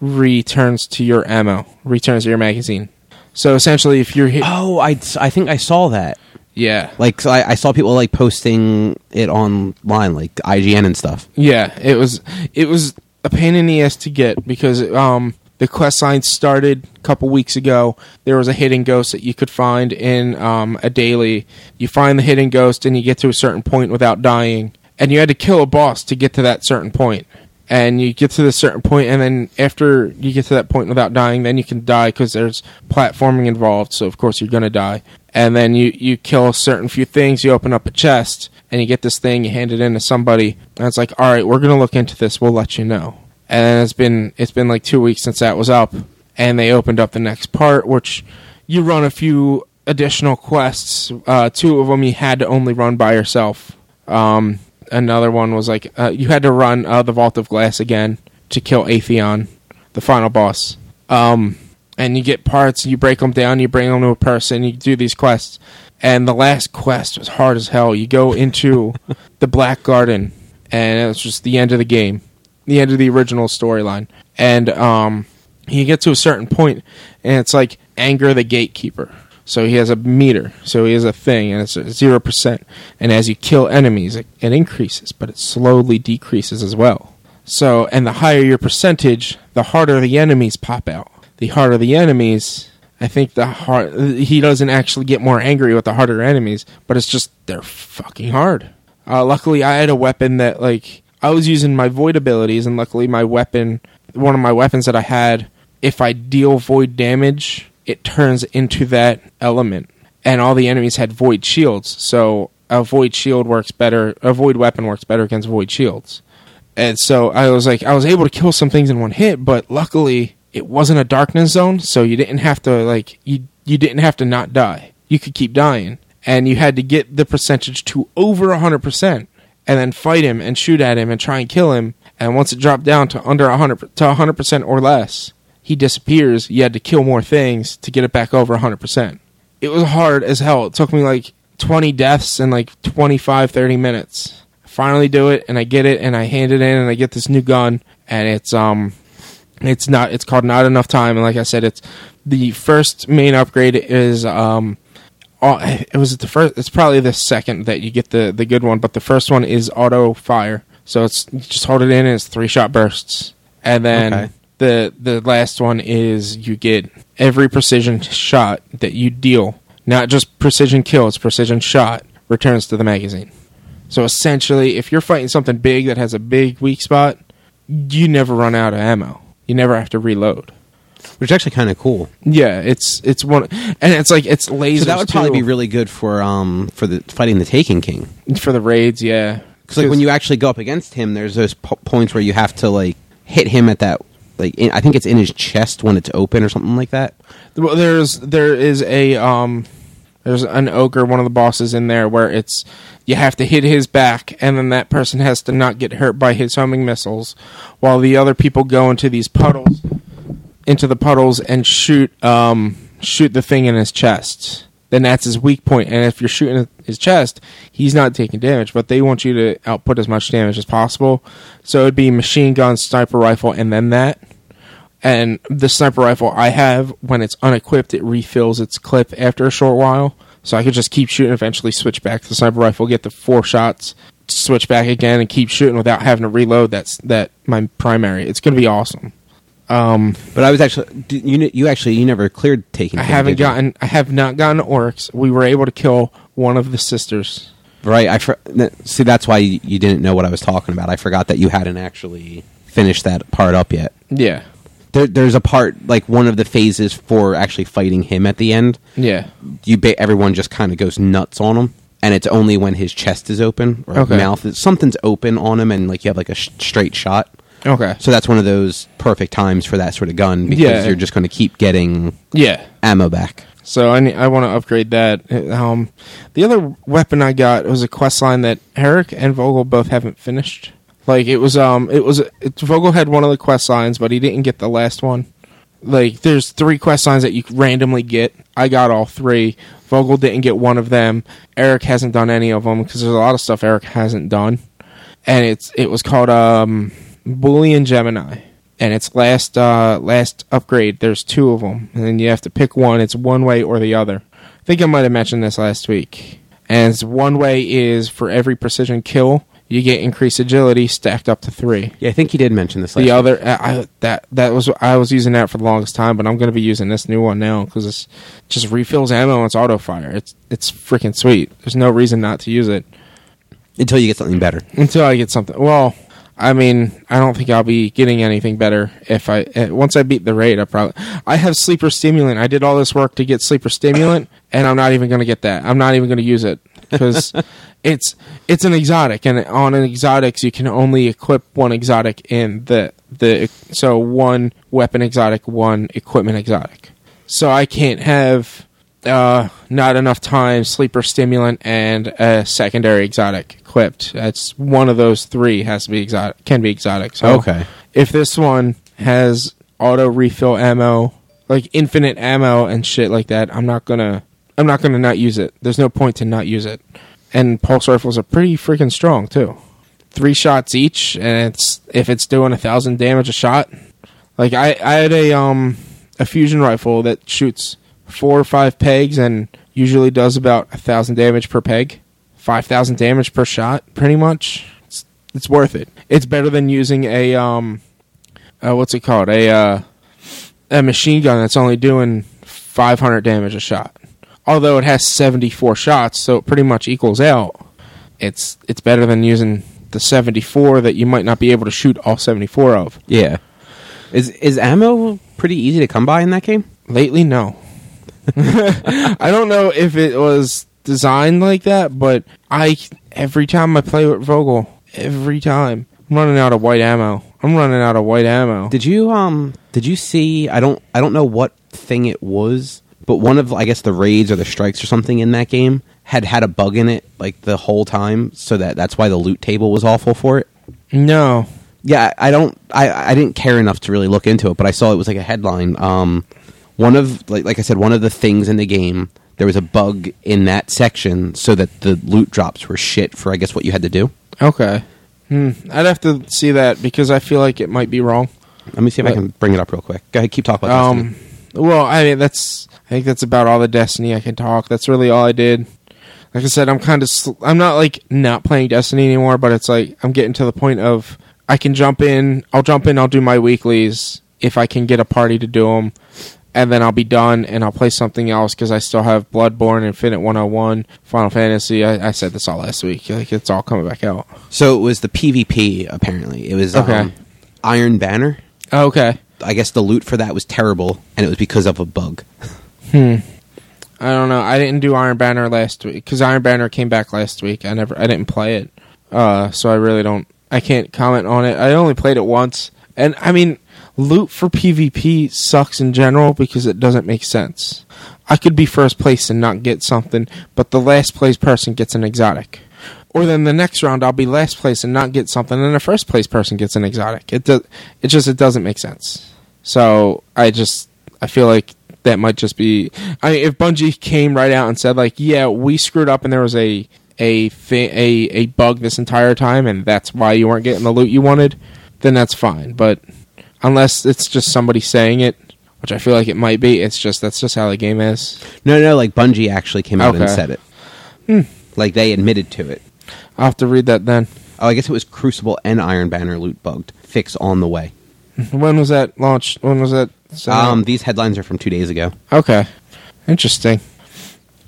returns to your ammo, returns to your magazine. So essentially, if you're hit, Oh, I, I think I saw that. Yeah, Like so I, I saw people like posting it online, like IGN and stuff. Yeah, it was it was a pain in the ass to get because um the quest line started a couple weeks ago. There was a hidden ghost that you could find in um, a daily. You find the hidden ghost and you get to a certain point without dying, and you had to kill a boss to get to that certain point. And you get to the certain point, and then after you get to that point without dying, then you can die because there's platforming involved. So of course you're gonna die. And then you you kill a certain few things. You open up a chest, and you get this thing. You hand it in to somebody, and it's like, all right, we're gonna look into this. We'll let you know and it's been it's been like two weeks since that was up and they opened up the next part which you run a few additional quests. Uh, two of them you had to only run by yourself. Um, another one was like uh, you had to run uh, the Vault of Glass again to kill Atheon, the final boss. Um, and you get parts, you break them down, you bring them to a person, you do these quests. And the last quest was hard as hell. You go into [laughs] the Black Garden, and it's just the end of the game, the end of the original storyline. And um, you get to a certain point, and it's like anger the gatekeeper. So he has a meter, so he has a thing, and it's zero percent. And as you kill enemies, it, it increases, but it slowly decreases as well. So, and the higher your percentage, the harder the enemies pop out. The harder the enemies, I think the hard he doesn't actually get more angry with the harder enemies, but it's just they're fucking hard. Uh, luckily, I had a weapon that like I was using my void abilities, and luckily my weapon, one of my weapons that I had, if I deal void damage, it turns into that element, and all the enemies had void shields, so a void shield works better. A void weapon works better against void shields. And so I was like, I was able to kill some things in one hit, but luckily it wasn't a darkness zone, so you didn't have to like you you didn't have to not die. You could keep dying, and you had to get the percentage to over hundred percent, and then fight him and shoot at him and try and kill him. And once it dropped down to under hundred to hundred percent or less, he disappears. You had to kill more things to get it back over hundred percent. It was hard as hell. It took me like twenty deaths in like 25, 30 minutes. I finally do it, and I get it, and I hand it in, and I get this new gun, and it's um it's not. It's called not enough time, and like I said, it's the first main upgrade is um. It was the first. It's probably the second that you get the the good one, but the first one is auto fire. So it's just hold it in, and it's three shot bursts, and then Okay. The the last one is you get every precision shot that you deal, not just precision kill. It's precision shot returns to the magazine. So essentially, if you're fighting something big that has a big weak spot, you never run out of ammo. You never have to reload. which is actually kind of cool. Yeah, it's it's one, and it's like it's lasers. So that would probably too, be really good for um for the fighting the Taken King. for the raids. Yeah, Because like when you actually go up against him, there's those po- points where you have to like hit him at that like in, I think it's in his chest when it's open or something like that. There's there is a um there's an ogre one of the bosses in there where it's you have to hit his back and then that person has to not get hurt by his homing missiles while the other people go into these puddles into the puddles and shoot um shoot the thing in his chest then that's his weak point and if you're shooting his chest he's not taking damage but they want you to output as much damage as possible so it'd be machine gun sniper rifle and then that and the sniper rifle I have, when it's unequipped, it refills its clip after a short while. So I could just keep shooting, eventually switch back to the sniper rifle, get the four shots, switch back again, and keep shooting without having to reload. That's that my primary. It's gonna be awesome. Um, But I was actually you you actually you never cleared taking. I haven't you? gotten, I have not gotten Oryx. We were able to kill one of the sisters. right. I n- see that's why you, you didn't know what I was talking about. I forgot that you hadn't actually finished that part up yet. Yeah, There, there's a part like one of the phases for actually fighting him at the end. yeah, You ba- everyone just kind of goes nuts on him, and it's only when his chest is open or Okay. mouth is something's open on him, and like you have like a sh- straight shot. Okay, So that's one of those perfect times for that sort of gun because Yeah. you're just going to keep getting yeah. ammo back. So I need, I want to upgrade that. Um, the other weapon I got was a quest line that Eric and Vogel both haven't finished. Like it was um it was it, Vogel had one of the quest lines, but he didn't get the last one. Like there's three quest lines that you randomly get. I got all three. Vogel didn't get one of them. Eric hasn't done any of them because there's a lot of stuff Eric hasn't done. And it's it was called um Boolean Gemini. And its last uh, last upgrade, there's two of them, and then you have to pick one. It's one way or the other. I think I might have mentioned this last week. And one way is for every precision kill, you get increased agility stacked up to three. Yeah, I think he did mention this. Last The week. other, I, I- that that was I was using that for the longest time, but I'm going to be using this new one now because it's just refills ammo and it's auto fire. It's it's freaking sweet. There's no reason not to use it until you get something better. until I get something. Well, I mean, I don't think I'll be getting anything better if I eh, once I beat the raid. I probably I have sleeper simulant. I did all this work to get sleeper simulant, and I'm not even going to get that. I'm not even going to use it because [laughs] it's it's an exotic, and on an exotics you can only equip one exotic in the the so one weapon exotic, one equipment exotic. So I can't have uh, not enough time, sleeper simulant, and a secondary exotic equipped. That's one of those three has to be exotic. Can be exotic. So Okay. if this one has auto refill ammo, like infinite ammo and shit like that, I'm not gonna. I'm not gonna not use it. There's no point to not use it. And pulse rifles are pretty freaking strong too. Three shots each, and it's if it's doing a thousand damage a shot. Like I, I had a um a fusion rifle that shoots four or five pegs and usually does about a thousand damage per peg, five thousand damage per shot, pretty much. It's it's worth it. It's better than using a um, uh, what's it called? A uh, a machine gun that's only doing five hundred damage a shot. Although it has seventy four shots, so it pretty much equals out. It's it's better than using the seventy four that you might not be able to shoot all seventy four of. Yeah. Is is ammo pretty easy to come by in that game? Lately, no. [laughs] I don't know if it was designed like that, but I every time I play with Vogel, every time I'm running out of white ammo. I'm running out of white ammo. Did you um did you see I don't I don't know what thing it was, but one of I guess the raids or the strikes or something in that game had had a bug in it like the whole time, so that that's why the loot table was awful for it. no, Yeah, I don't I I didn't care enough to really look into it, but I saw it was like a headline. Um one of like like I said one of the things in the game there was a bug in that section so that the loot drops were shit for I guess what you had to do. okay. Hmm. I'd have to see that because I feel like it might be wrong. Let me see if I can bring it up real quick. Go ahead, keep talking about Um, well, I mean that's I think that's about all the Destiny I can talk. That's really all I did. Like I said, I'm kind of sl- I'm not like not playing Destiny anymore, but it's like I'm getting to the point of I can jump in. I'll jump in. I'll do my weeklies if I can get a party to do them, and then I'll be done and I'll play something else because I still have Bloodborne, Infinite 101, Final Fantasy. I, I said this all last week. Like it's all coming back out. So it was the PvP. Apparently, it was Okay. um, Iron Banner. Okay. I guess the loot for that was terrible, and it was because of a bug. Hmm. I don't know. I didn't do Iron Banner last week because Iron Banner came back last week. I never. I didn't play it. Uh, so I really don't. I can't comment on it. I only played it once, and I mean, loot for PvP sucks in general because it doesn't make sense. I could be first place and not get something, but the last place person gets an exotic. Or then the next round I'll be last place and not get something, and the first place person gets an exotic. It does. It just it doesn't make sense. So I just I feel like that might just be. I mean, if Bungie came right out and said like, yeah, we screwed up and there was a a a a bug this entire time, and that's why you weren't getting the loot you wanted, then that's fine. But unless it's just somebody saying it, which I feel like it might be, it's just that's just how the game is. No, no, like Bungie actually came out and said it. Like they admitted to it. I'll have to read that then. Oh, I guess it was Crucible and Iron Banner loot bugged. Fix on the way. [laughs] When was that launched? When was that? sent out? Um, these headlines are from two days ago. Okay. Interesting.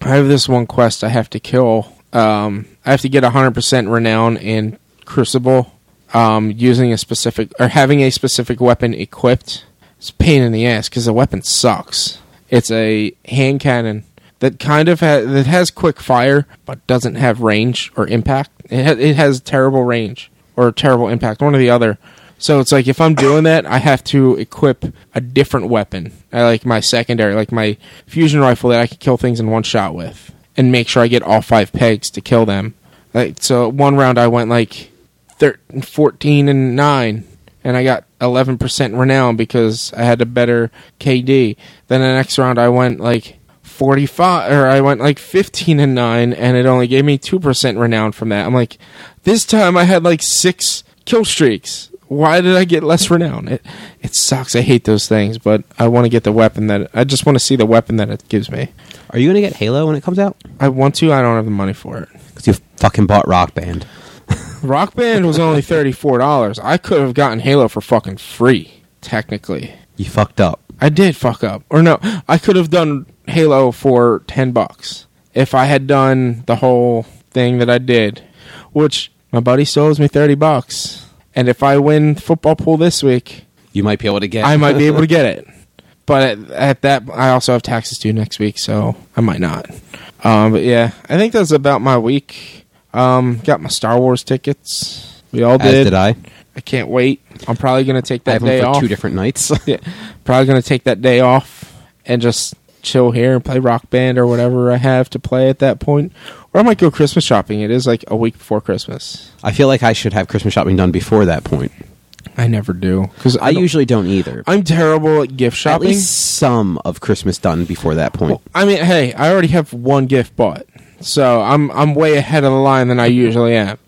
I have this one quest I have to kill. Um, I have to get 100% renown in Crucible um, using a specific or having a specific weapon equipped. It's pain in the ass because the weapon sucks. It's a hand cannon that kind of ha- that has quick fire but doesn't have range or impact. It, ha- it has terrible range or terrible impact, one or the other. So it's like if I'm doing that, I have to equip a different weapon. I like my secondary, like my fusion rifle that I can kill things in one shot with, and make sure I get all five pegs to kill them. Like so, one round I went like 13, 14 and nine, and I got 11% renown because I had a better KD. Then the next round I went like 45 or I went like 15 and 9 and it only gave me 2% renown from that. I'm like this time I had like 6 kill streaks. Why did I get less renown? It it sucks. I hate those things, but I want to get the weapon that I just want to see the weapon that it gives me. Are you gonna get Halo when it comes out? I want to, I don't have the money for it. Because you fucking bought Rock Band. Rock Band was only $34. I could have gotten Halo for fucking free, technically. You fucked up. I did fuck up. Or no, I could have done Halo for 10 bucks if I had done the whole thing that I did, which my buddy still owes me 30 bucks. And if I win football pool this week, You might be able to get. I might be able to get it. [laughs] But at, at that, I also have taxes due next week, so I might not. Um, but yeah, I think that's about my week. Um, got my Star Wars tickets. We all As did. did I. I can't wait. I'm probably gonna take I that have them day for off. two different nights. [laughs] yeah, probably gonna take that day off and just chill here and play rock band or whatever I have to play at that point. Or I might go Christmas shopping. It is like a week before Christmas. I feel like I should have Christmas shopping done before that point. I never do because I, usually don't either. I'm terrible at gift shopping. At least some of Christmas done before that point. Well, I mean, hey, I already have one gift bought, so I'm I'm way ahead of the line than I usually am.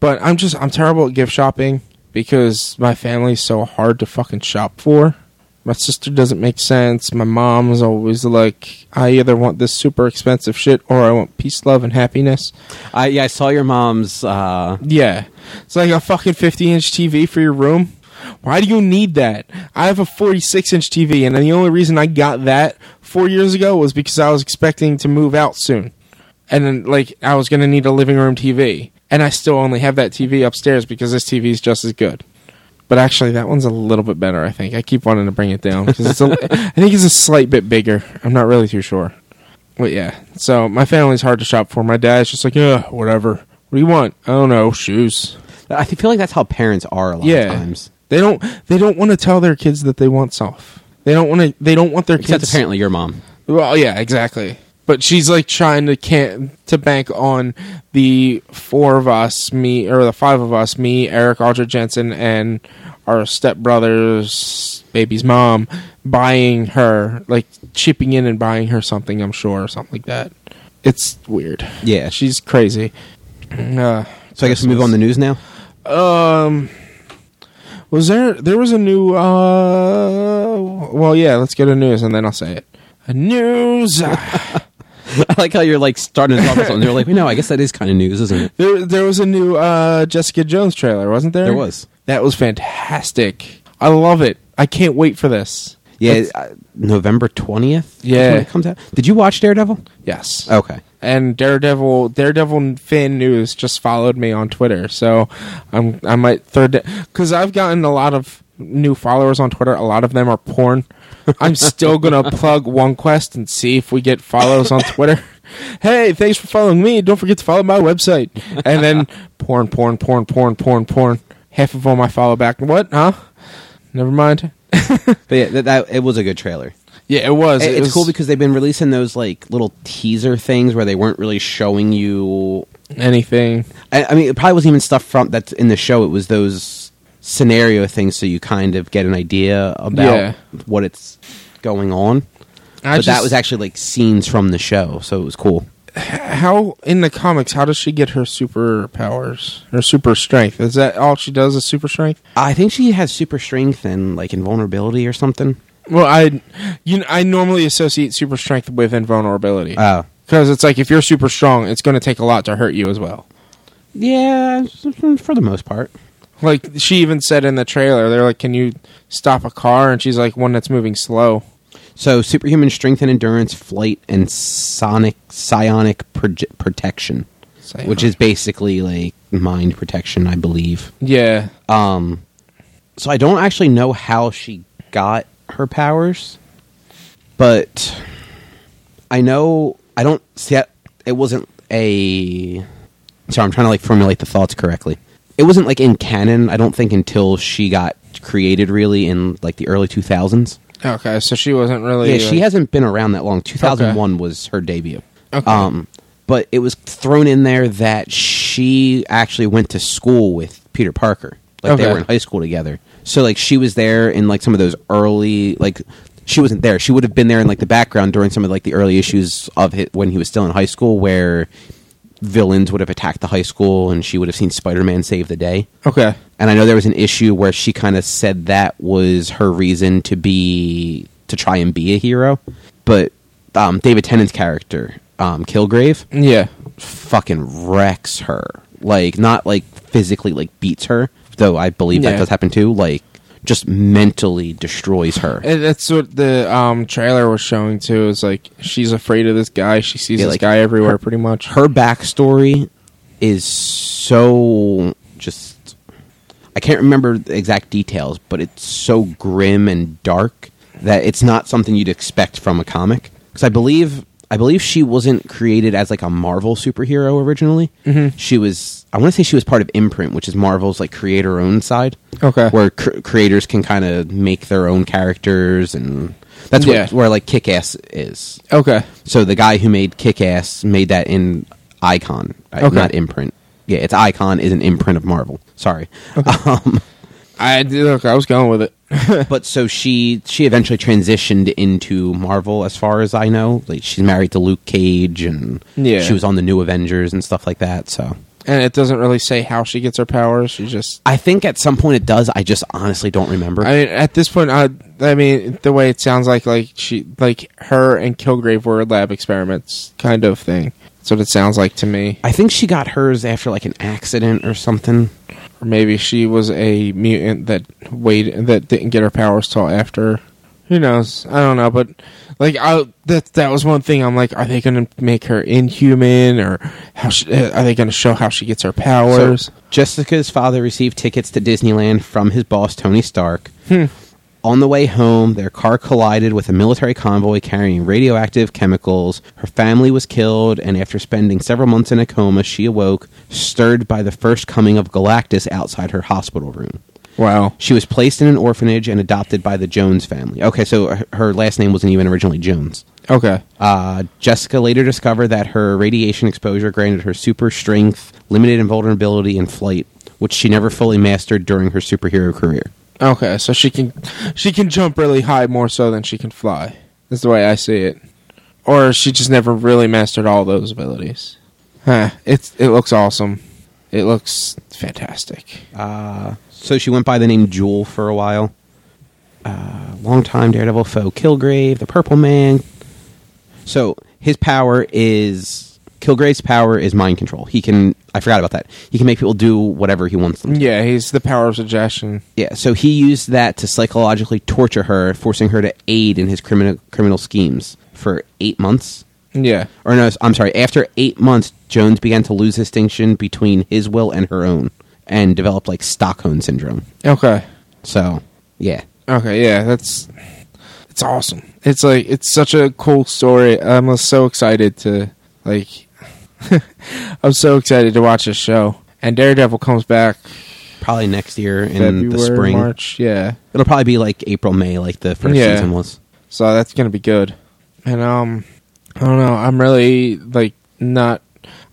But I'm just I'm terrible at gift shopping because my family's so hard to fucking shop for. My sister doesn't make sense. My mom's always like, I either want this super expensive shit or I want peace, love, and happiness. I yeah, I saw your mom's. Uh, Yeah, it's like a fucking 50 inch TV for your room. Why do you need that? I have a 46 inch TV, and the only reason I got that four years ago was because I was expecting to move out soon, and then like I was gonna need a living room TV, and I still only have that TV upstairs because this TV is just as good. But actually, that one's a little bit better. I think I keep wanting to bring it down because it's a, [laughs] I think it's a slight bit bigger. I'm not really too sure. But yeah, so my family's hard to shop for. My dad's just like, yeah, whatever. What do you want? I don't know, shoes. I feel like that's how parents are a lot Yeah. of times. They don't. They don't want to tell their kids that they want stuff. They don't want to. They don't want their Except kids. apparently your mom. Well, yeah, exactly. But she's like trying to can to bank on the four of us, me or the five of us, me, Eric, Audra Jensen, and our stepbrother's baby's mom, buying her like chipping in and buying her something. I'm sure, or something like that. It's weird. Yeah. She's crazy. Uh, So I guess we move on the news now. um, was there? There was a new. Uh, well, yeah. Let's get a news, and then I'll say it. A news. [laughs] [laughs] I like how you're like starting to talk about something. You're like, no, I guess that is kind of news, isn't it? there, there was a new uh, Jessica Jones trailer, wasn't there? There was. That was fantastic. I love it. I can't wait for this. Yeah, uh, November twentieth. Yeah. when it comes out. Did you watch Daredevil? Yes. Okay. and Daredevil Daredevil fan news just followed me on Twitter, so I'm I might third because I've gotten a lot of new followers on Twitter. A lot of them are porn. I'm still gonna plug OneQuest and see if we get follows on Twitter. Hey, thanks for following me. Don't forget to follow my website. And then porn, porn, porn, porn, porn, porn. Half of them I follow back. What? Huh? Never mind. [laughs] But yeah, that, that it was a good trailer. Yeah, it was. It- It it's was cool because they've been releasing those like little teaser things where they weren't really showing you. anything. I, I mean, it probably wasn't even stuff from that's in the show. It was those scenario things, so you kind of get an idea about Yeah. what it's going on. I but that was actually like scenes from the show, so it was cool. how in the comics how does she get her superpowers her super strength is that all she does is super strength I think she has super strength and like invulnerability or something. well i you know, i normally associate super strength with invulnerability Oh, because it's like if you're super strong it's going to take a lot to hurt you as well yeah, for the most part. Like she even said in the trailer they're like can you stop a car and she's like one that's moving slow So superhuman strength and endurance, flight, and sonic psionic proje- protection, So, which is basically like mind protection, I believe. yeah Um, so I don't actually know how she got her powers, but I know I don't see it. It wasn't a. Sorry, I'm trying to like formulate the thoughts correctly. It wasn't like in canon. I don't think until she got created really in like the early 2000s. okay so she wasn't really Yeah, she hasn't been around that long. 2001 was her debut. Okay. Um, but it was thrown in there that she actually went to school with Peter Parker. Like they were in high school together. So like she was there in like some of those early like she wasn't there. She would have been there in like the background during some of like the early issues of it when he was still in high school where villains would have attacked the high school and she would have seen Spider-Man save the day. okay And I know there was an issue where she kind of said that was her reason to be to try and be a hero, but um, David Tennant's character, um, Kilgrave, yeah fucking wrecks her. Like not like physically like beats her, though I believe that does happen too. Like just mentally destroys her. And that's what the um, trailer was showing too. Is like she's afraid of this guy. She sees Yeah, this like, guy everywhere, pretty much. her backstory is so just I can't remember the exact details, but it's so grim and dark that it's not something you'd expect from a comic. Because I believe I believe she wasn't created as like a Marvel superhero originally. Mm-hmm. She was I want to say she was part of Imprint, which is Marvel's like creator owned side. Okay. where cr- creators can kind of make their own characters and That's Yeah. what, where like Kick Ass is. Okay. So the guy who made Kick Ass made that in Icon, right? Okay. not Imprint. Yeah, it's Icon is an imprint of Marvel. Sorry. [laughs] Um, I look. I was going with it. [laughs] but so she she eventually transitioned into Marvel, as far as I know. Like she's married to Luke Cage, and Yeah. she was on the New Avengers and stuff like that. So and it doesn't really say how she gets her powers. She just. I think at some point it does. I just honestly don't remember. I mean, at this point, I, I mean, the way it sounds like, like she, like her and Kilgrave were lab experiments, kind of thing. That's what it sounds like to me. I think she got hers after like an accident or something. Or maybe she was a mutant that waited, that didn't get her powers till after. Who knows? I don't know, but like, I that that was one thing. I'm like, are they going to make her inhuman, or how? She, uh, are they going to show how she gets her powers? So, Jessica's father received tickets to Disneyland from his boss, Tony Stark. Hmm. On the way home, their car collided with a military convoy carrying radioactive chemicals. Her family was killed, and after spending several months in a coma, she awoke, stirred by the first coming of Galactus outside her hospital room. wow. She was placed in an orphanage and adopted by the Jones family. Okay, so her- last name wasn't even originally Jones. Okay. Uh, Jessica later discovered that her radiation exposure granted her super strength, limited invulnerability, and flight, which she never fully mastered during her superhero career. Okay, so she can she can jump really high more so than she can fly. That's the way I see it. Or she just never really mastered all those abilities. Huh. It's it looks awesome. It looks fantastic. Uh, so she went by the name Jewel for a while. Uh, longtime Daredevil foe Kilgrave, the Purple Man. So his power is Kilgrave's power is mind control. He can I forgot about that. He can make people do whatever he wants them. to. Yeah, he's the power of suggestion. Yeah, so he used that to psychologically torture her, forcing her to aid in his criminal criminal schemes for eight months. Yeah. Or no, I'm sorry. After eight months, Jones began to lose distinction between his will and her own, and developed like Stockholm syndrome. Okay. So, yeah, Okay, yeah, that's it's awesome. It's like it's such a cool story. I'm uh, so excited to like [laughs] I'm so excited to watch this show. And Daredevil comes back probably next year in February, the spring. March, yeah. It'll probably be like April, May, like the first Yeah. season was. So that's gonna be good. And um, I don't know. I'm really like not.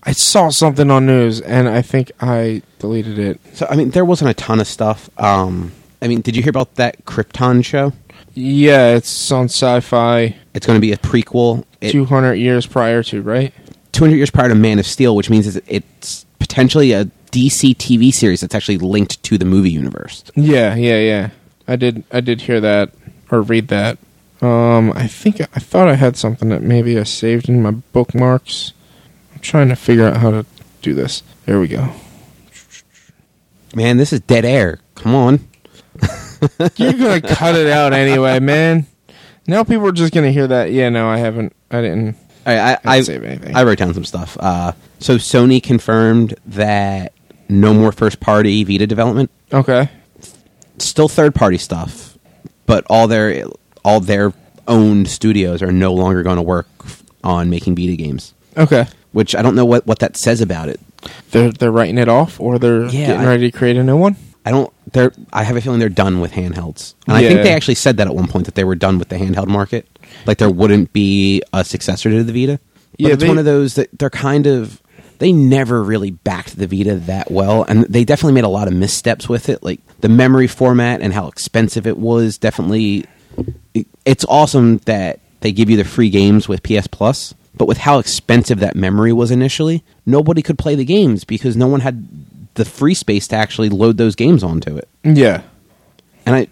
I saw something on news, and I think I deleted it. So, I mean, there wasn't a ton of stuff. Um, I mean, did you hear about that Krypton show? Yeah, it's on Sci-Fi. It's going to be a prequel. 200 years prior to right. 200 years prior to Man of Steel, which means it's, it's potentially a DC TV series that's actually linked to the movie universe. Yeah, yeah, yeah. I did. I did hear that or read that. Um, I think I thought I had something that maybe I saved in my bookmarks. I'm trying to figure out how to do this. There we go. Man, this is dead air. Come on. [laughs] You're gonna cut it out anyway, man. Now people are just gonna hear that. Yeah, no, I haven't. I didn't. I, I, I. I wrote down some stuff. Uh, so Sony confirmed that no more first party Vita development. Okay. Still third party stuff, but all their all their owned studios are no longer going to work on making Vita games. Okay. Which I don't know what, what that says about it. They're they're writing it off, or they're Yeah, getting I- ready to create a new one. I don't. They're. I have a feeling they're done with handhelds, and I think they actually said that at one point that they were done with the handheld market. Like there wouldn't be a successor to the Vita. But Yeah, it's they- one of those that they're kind of. They never really backed the Vita that well, and they definitely made a lot of missteps with it. Like the memory format and how expensive it was. Definitely, it- it's awesome that they give you the free games with PS Plus, but with how expensive that memory was initially, nobody could play the games because no one had the free space to actually load those games onto it. Yeah. And I,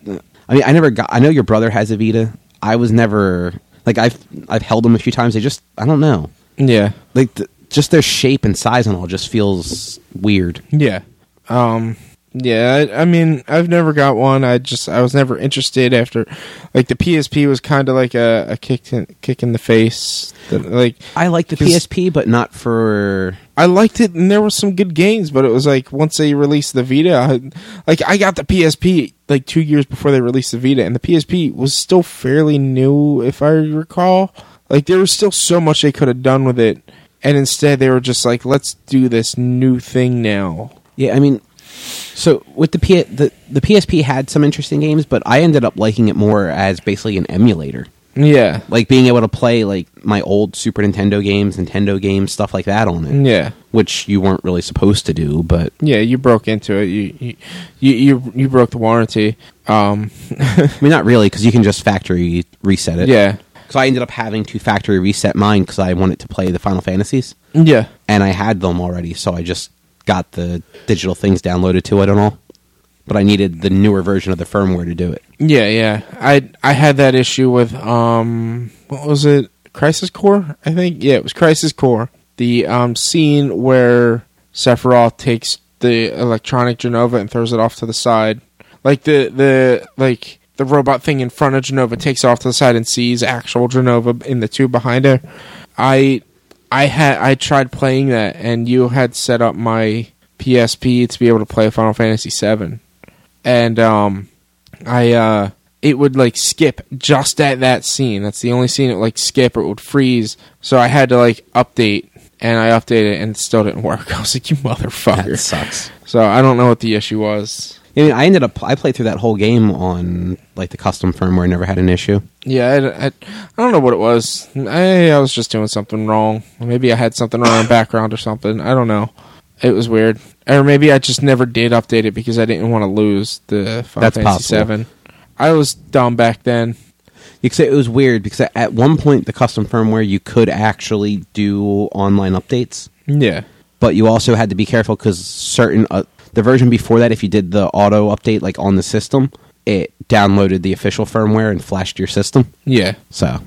I mean, I never got. I know your brother has a Vita. I was never like I've I've held them a few times. They just I don't know. Yeah. Like the, just their shape and size and all just feels weird. Yeah. Um yeah, I, I mean, I've never got one. I just I was never interested after like the PSP was kind of like a, a kick in, kick in the face. That, like I liked the PSP, but not for. I liked it and there were some good games, but it was like once they released the Vita, I, like I got the PSP like 2 years before they released the Vita and the PSP was still fairly new if I recall. Like there was still so much they could have done with it and instead they were just like let's do this new thing now. Yeah, I mean, so with the P the the PSP had some interesting games, but I ended up liking it more as basically an emulator. Yeah. Like being able to play like my old Super Nintendo games, Nintendo games, stuff like that on it, Yeah. which you weren't really supposed to do. But Yeah, you broke into it. You you you you, you broke the warranty. Um [laughs] I mean, not really, because you can just factory reset it. yeah. So I ended up having to factory reset mine because I wanted to play the Final Fantasies, Yeah. and I had them already, so I just got the digital things downloaded to it and all. But I needed the newer version of the firmware to do it. Yeah, yeah. I I had that issue with um what was it? Crisis Core, I think. Yeah, it was Crisis Core. The um scene where Sephiroth takes the electronic Jenova and throws it off to the side. Like the the like the robot thing in front of Jenova takes off to the side and sees actual Genova in the tube behind her. I I had I tried playing that and you had set up my PSP to be able to play Final Fantasy VII. And um I uh it would like skip just at that scene. That's the only scene it would like skip or it would freeze. So I had to like update and I updated it and it still didn't work. [laughs] I was like, you motherfucker. That sucks. So I don't know what the issue was. I mean, I ended up I played through that whole game on like the custom firmware, never had an issue. Yeah, I, I, I don't know what it was. I, I was just doing something wrong. Maybe I had something wrong in the background or something. I don't know. It was weird. Or maybe I just never did update it because I didn't want to lose the Final That's Fantasy possible. Seven. I was dumb back then. You could say it was weird because at one point the custom firmware you could actually do online updates, Yeah. but you also had to be careful because certain uh, the version before that, if you did the auto update like on the system, it downloaded the official firmware and flashed your system. Yeah. So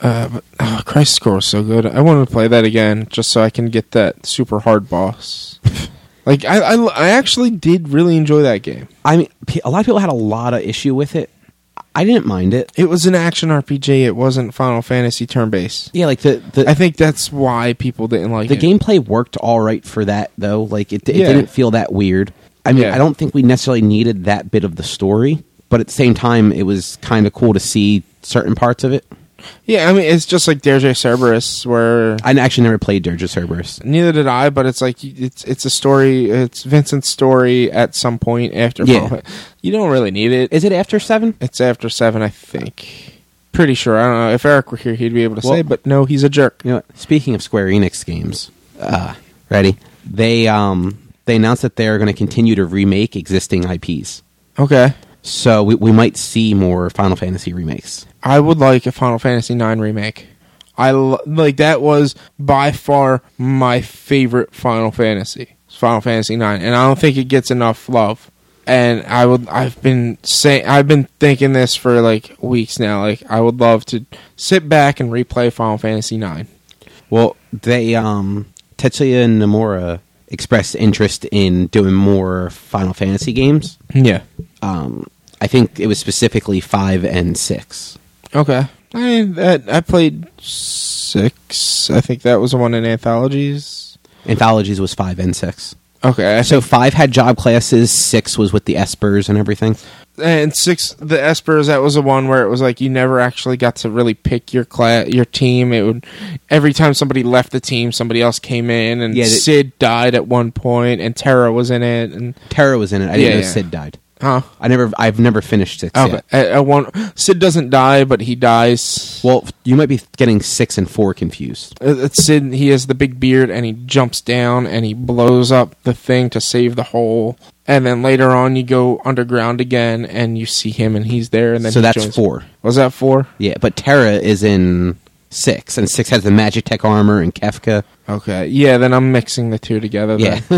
Uh, but, oh, Crisis Core was so good. I wanted to play that again just so I can get that super hard boss. [laughs] like I, I, I actually did really enjoy that game. I mean, a lot of people had a lot of issue with it. I didn't mind it. It was an action RPG. It wasn't Final Fantasy turn based. Yeah, like the the I think that's why people didn't like it. the it. gameplay worked all right for that though. Like it, it Yeah. didn't feel that weird. I mean, Yeah. I don't think we necessarily needed that bit of the story, but at the same time, it was kind of cool to see certain parts of it. Yeah, I mean it's just like Dirge Cerberus, where I actually never played of Cerberus. neither did I, but it's like it's it's a story. It's Vincent's story at some point after. Yeah. You don't really need it. Is it after seven? It's after seven, I think. Pretty sure. I don't know. If Eric were here, he'd be able to say. But no, he's a jerk. You know, speaking of Square Enix games, uh, ready? They um they announced that they're going to continue to remake existing IPs. Okay. So we, we might see more Final Fantasy remakes. I would like a Final Fantasy IX remake. I lo- like that was by far my favorite Final Fantasy. Final Fantasy IX, and I don't think it gets enough love. And I would I've been saying I've been thinking this for like weeks now. Like I would love to sit back and replay Final Fantasy IX. Well, they um Tetsuya Nomura expressed interest in doing more Final Fantasy games. Yeah. Um, I think it was specifically five and six. Okay. I that, I played six. I think that was the one in anthologies. Anthologies was five and six. Okay. I So five had job classes, six was with the espers and everything. and six the espers that was the one where it was like you never actually got to really pick your class your team it would every time somebody left the team somebody else came in and Yeah, that- Cid died at one point and Terra was in it and Terra was in it. I didn't Yeah, know yeah. Cid died. Huh I never. I've never finished six okay yet. at, at uh, uh, one Cid doesn't die but he dies Well, you might be getting six and four confused. Uh, it's Cid he has the big beard and he jumps down and he blows up the thing to save the hole and then later on you go underground again and you see him and he's there and then So he that's joins- four. was that four Yeah, but Terra is in six, and six has the Magitek armor and Kefka. Okay, yeah, then I'm mixing the two together. Yeah, [laughs]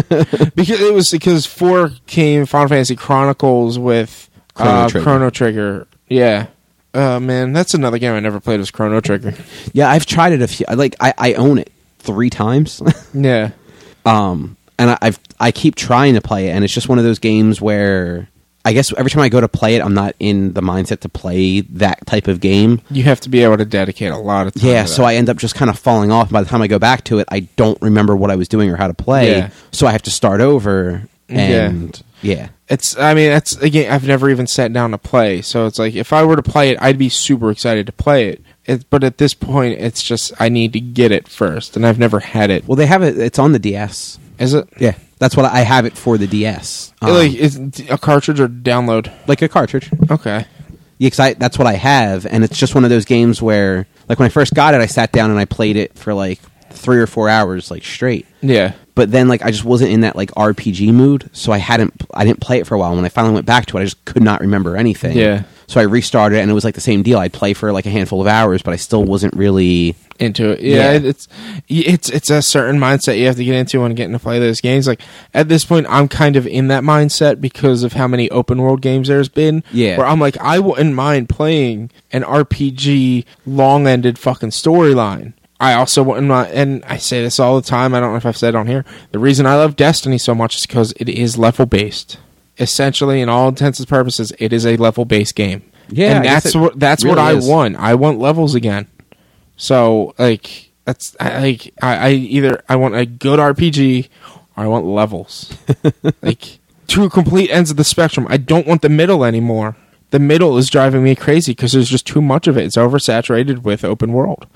because it was because four came Final Fantasy Chronicles with Chrono uh, Trigger. Chrono Trigger. Yeah, uh, man, that's another game I never played. Was Chrono Trigger? yeah. I've tried it a few. Like I, I own it three times. [laughs] yeah, um, and I, I've I keep trying to play it, and it's just one of those games where I guess every time I go to play it, I'm not in the mindset to play that type of game. you have to be able to dedicate a lot of time. Yeah, so. I end up just kind of falling off. By the time I go back to it, I don't remember what I was doing or how to play. Yeah. So I have to start over. And yeah. It's. I mean, that's again. I've never even sat down to play. So it's like if I were to play it, I'd be super excited to play it. it but at this point, it's just I need to get it first, and I've never had it. Well, they have it. It's on the DS. Is it? Yeah, that's what I have it for the DS. Um, like is a cartridge or download? like a cartridge. Okay. Yeah, 'cause I that's what I have, and it's just one of those games where, like, when I first got it, I sat down and I played it for like three or four hours, like straight. Yeah. But then, like, I just wasn't in that like RPG mood, so I hadn't, I didn't play it for a while. And when I finally went back to it, I just could not remember anything. Yeah. So I restarted, it, and it was like the same deal. I'd play for like a handful of hours, but I still wasn't really. into it. Yeah, Yeah. it's it's it's a certain mindset you have to get into when getting to play those games. Like at this point, I'm kind of in that mindset because of how many open world games there's been. Yeah. where I'm like, I wouldn't mind playing an RPG long ended fucking storyline. I also wouldn't and I say this all the time. I don't know if I've said it on here. The reason I love Destiny so much is because it is level based. Essentially, in all intents and purposes, it is a level based game. Yeah, and that's what that's what really I want. I want levels again. So like that's I, like I, I either I want a good RPG or I want levels. [laughs] like two complete ends of the spectrum. I don't want the middle anymore. The middle is driving me crazy because there's just too much of it. It's oversaturated with open world.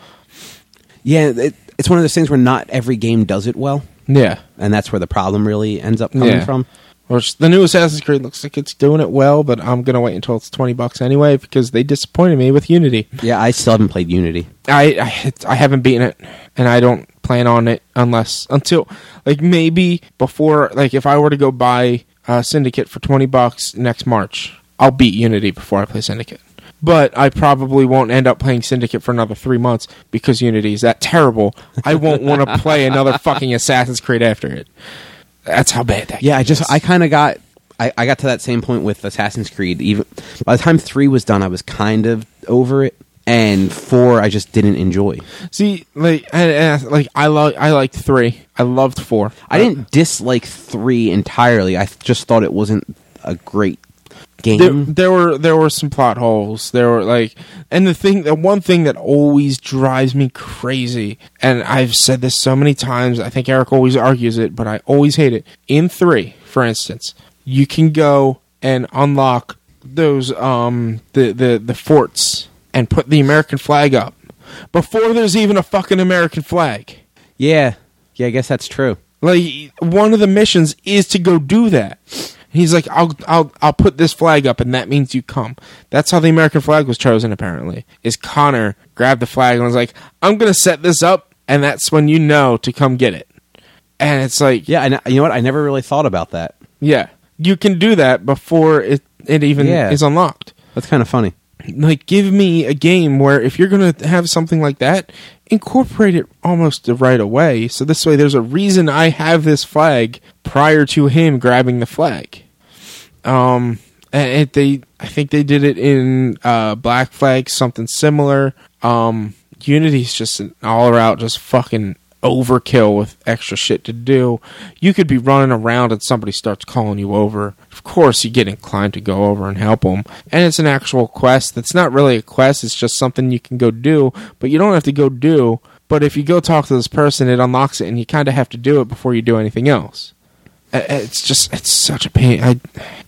Yeah, it, it's one of those things where not every game does it well, Yeah. and that's where the problem really ends up coming Yeah. from. Which the new Assassin's Creed looks like it's doing it well, but I'm gonna wait until it's twenty bucks anyway because they disappointed me with Unity. Yeah, I still haven't played Unity. I I, it's- I haven't beaten it, and I don't plan on it unless until like maybe before like if I were to go buy uh, Syndicate for twenty bucks next March, I'll beat Unity before I play Syndicate. But I probably won't end up playing Syndicate for another three months because Unity is that terrible. I won't want to play another [laughs] fucking Assassin's Creed after it. That's how bad that. Yeah, I just is. I kind of got I, I got to that same point with Assassin's Creed. Even by the time three was done, I was kind of over it, and four I just didn't enjoy. see like and, and, like I like I liked three. I loved four. I didn't dislike three entirely. I just thought it wasn't a great game. there, there were there were some plot holes. There were like, and the thing, the one thing that always drives me crazy, and I've said this so many times. I think Eric always argues it, but I always hate it. In three, for instance, you can go and unlock those um the the the forts and put the American flag up before there's even a fucking American flag. yeah, yeah, I guess that's true. Like one of the missions is to go do that. He's like, I'll I'll I'll put this flag up, and that means you come. That's how the American flag was chosen. Apparently, is Connor grabbed the flag and was like, I'm gonna set this up, and that's when you know to come get it. And it's like, Yeah, and you know what? I never really thought about that. yeah, you can do that before it it even Yeah. is unlocked. That's kind of funny. Like, give me a game where if you're gonna have something like that, incorporate it almost right away. So this way, there's a reason I have this flag prior to him grabbing the flag. Um, and they, I think they did it in uh, Black Flag, something similar. Um, Unity's just an all around just fucking overkill with extra shit to do. You could be running around and somebody starts calling you over. Of course, you get inclined to go over and help them. And it's an actual quest that's not really a quest, it's just something you can go do, but you don't have to go do. But if you go talk to this person, it unlocks it, and you kind of have to do it before you do anything else. Uh, It's just it's such a pain. I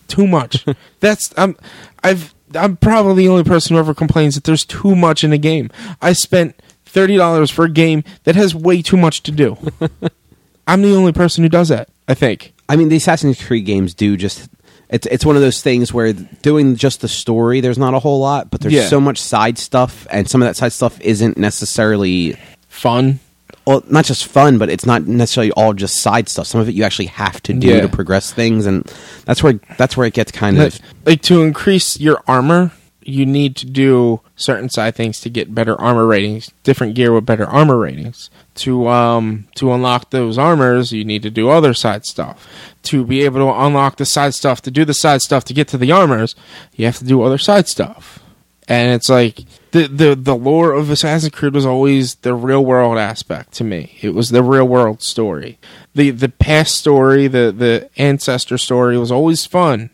too much. [laughs] That's I'm I've I'm probably the only person who ever complains that there's too much in a game. I spent thirty dollars for a game that has way too much to do. [laughs] I'm the only person who does that. I think. I mean, the Assassin's Creed games do just. It's it's one of those things where doing just the story, there's not a whole lot, but there's Yeah. so much side stuff, and some of that side stuff isn't necessarily Fun. Well, not just fun, but it's not necessarily all just side stuff. Some of it you actually have to do Yeah. to progress things, and that's where that's where it gets kind Like, of. like to increase your armor, you need to do certain side things to get better armor ratings, different gear with better armor ratings. To um to unlock those armors, you need to do other side stuff. To be able to unlock the side stuff, to do the side stuff to get to the armors, you have to do other side stuff. And it's like the the the lore of Assassin's Creed was always the real world aspect to me. It was the real world story. The the past story, the the ancestor story was always fun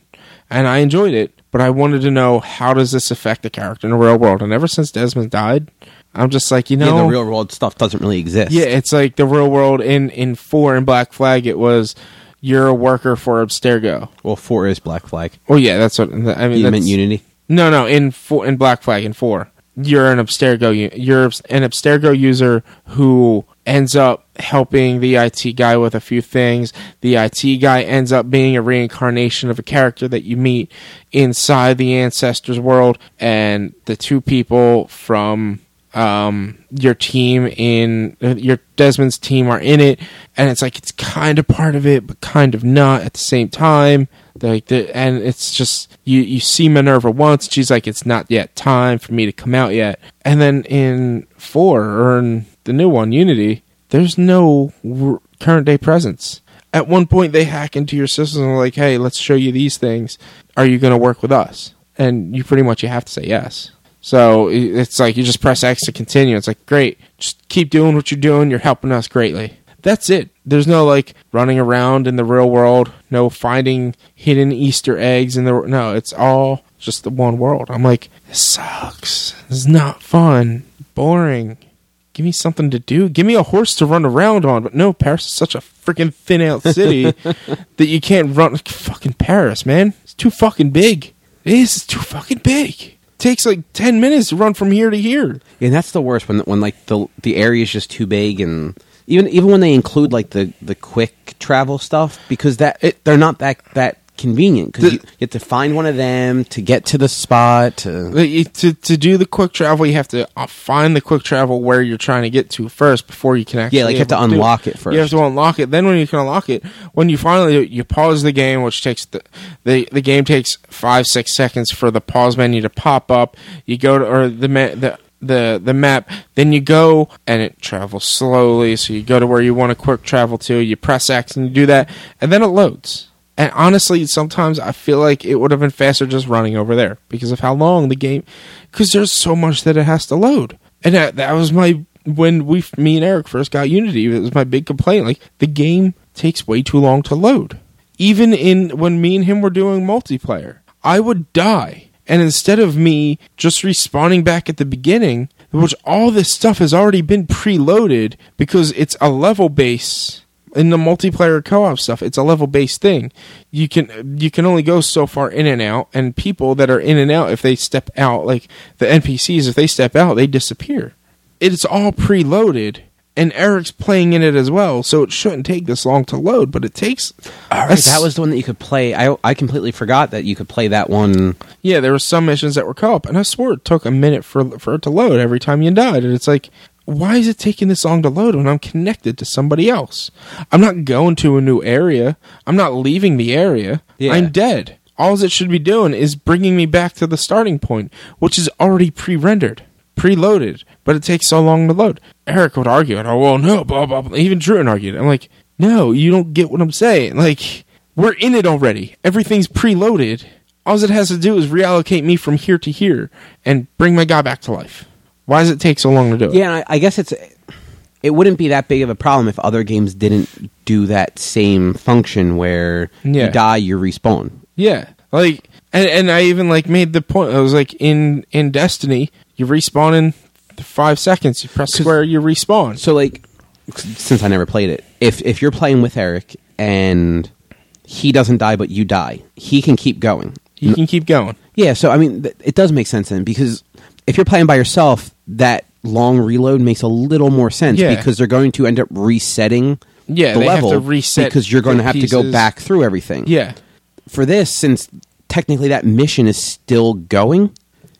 and I enjoyed it, but I wanted to know how does this affect the character in the real world. And ever since Desmond died, I'm just like, you know, yeah, the real world stuff doesn't really exist. yeah, it's like the real world in in four in Black Flag. It was you're a worker for Abstergo. Well, four is Black Flag. Oh yeah, that's what I mean. You that's, meant Unity. No, no, in four in Black Flag in four, you're an Abstergo. You're an Abstergo user who ends up helping the IT guy with a few things. The IT guy ends up being a reincarnation of a character that you meet inside the ancestors world, and the two people from um, your team in uh, your Desmond's team are in it, and it's like it's kind of part of it, but kind of not at the same time. Like the, and it's just you you see Minerva once, she's like, it's not yet time for me to come out yet, and then in four or in the new one, Unity, there's no r- current day presence. At one point, they hack into your system and like, hey, let's show you these things. Are you going to work with us? And you pretty much you have to say yes. So it's like you just press X to continue. It's like, great, just keep doing what you're doing. You're helping us greatly. That's it. There's no like running around in the real world, no finding hidden Easter eggs in the no, it's all just the one world. I'm like, this sucks. This is not fun. Boring. Give me something to do. Give me a horse to run around on. But no, Paris is such a freaking thin out city [laughs] that you can't run fucking Paris, man. It's too fucking big. It is. It's too fucking big. Takes like ten minutes to run from here to here. and that's the worst when when like the the area is just too big and even even when they include like the the quick travel stuff because that it, they're not that that convenient because you, you have to find one of them to get to the spot to to to do the quick travel, you have to uh, find the quick travel where you're trying to get to first before you can actually. Yeah, like you have to do unlock it first. You have to unlock it. Then when you can unlock it, when you finally you pause the game, which takes the the the game takes five six seconds for the pause menu to pop up. You go to or the the the the map. Then you go and it travels slowly. So you go to where you want to quick travel to. You press X and you do that, and then it loads. And honestly, sometimes I feel like it would have been faster just running over there because of how long the game. Because there's so much that it has to load, and that, that was my when we, me and Eric first got Unity. It was my big complaint. Like the game takes way too long to load. Even in when me and him were doing multiplayer, I would die, and instead of me just respawning back at the beginning, which all this stuff has already been preloaded because it's a level base in the multiplayer co-op stuff it's a level based thing. You can you can only go so far in and out and people that are in and out if they step out like the npcs if they step out they disappear. It's all preloaded and eric's playing in it as well so it shouldn't take this long to load but it takes that's- that was the one that you could play. I I completely forgot that you could play that one. Yeah there were some missions that were co-op and i swore it took a minute for for it to load every time you died and it's like why is it taking this long to load when I'm connected to somebody else? I'm not going to a new area. I'm not leaving the area. Yeah. I'm dead. All it should be doing is bringing me back to the starting point, which is already pre-rendered, pre-loaded, but it takes so long to load. Eric would argue, and "Oh well, no." Blah blah. blah. Even Drew argued. I'm like, "No, you don't get what I'm saying. Like, we're in it already. Everything's pre-loaded. All it has to do is reallocate me from here to here and bring my guy back to life. Why does it take so long to do it? yeah and I, I guess it's it wouldn't be that big of a problem if other games didn't do that same function where Yeah. you die you respawn Yeah, like, and and I even like made the point. I was like, in in Destiny, you respawn in five seconds. You press square, you respawn. So like, since I never played it, if if you're playing with Eric and he doesn't die but you die, he can keep going. You can keep going. Yeah, so I mean, th- it does make sense then because if you're playing by yourself, that long reload makes a little more sense Yeah. because they're going to end up resetting Yeah, the they have level to reset because you're going to have to go pieces. back through everything. Yeah, For this, since technically that mission is still going,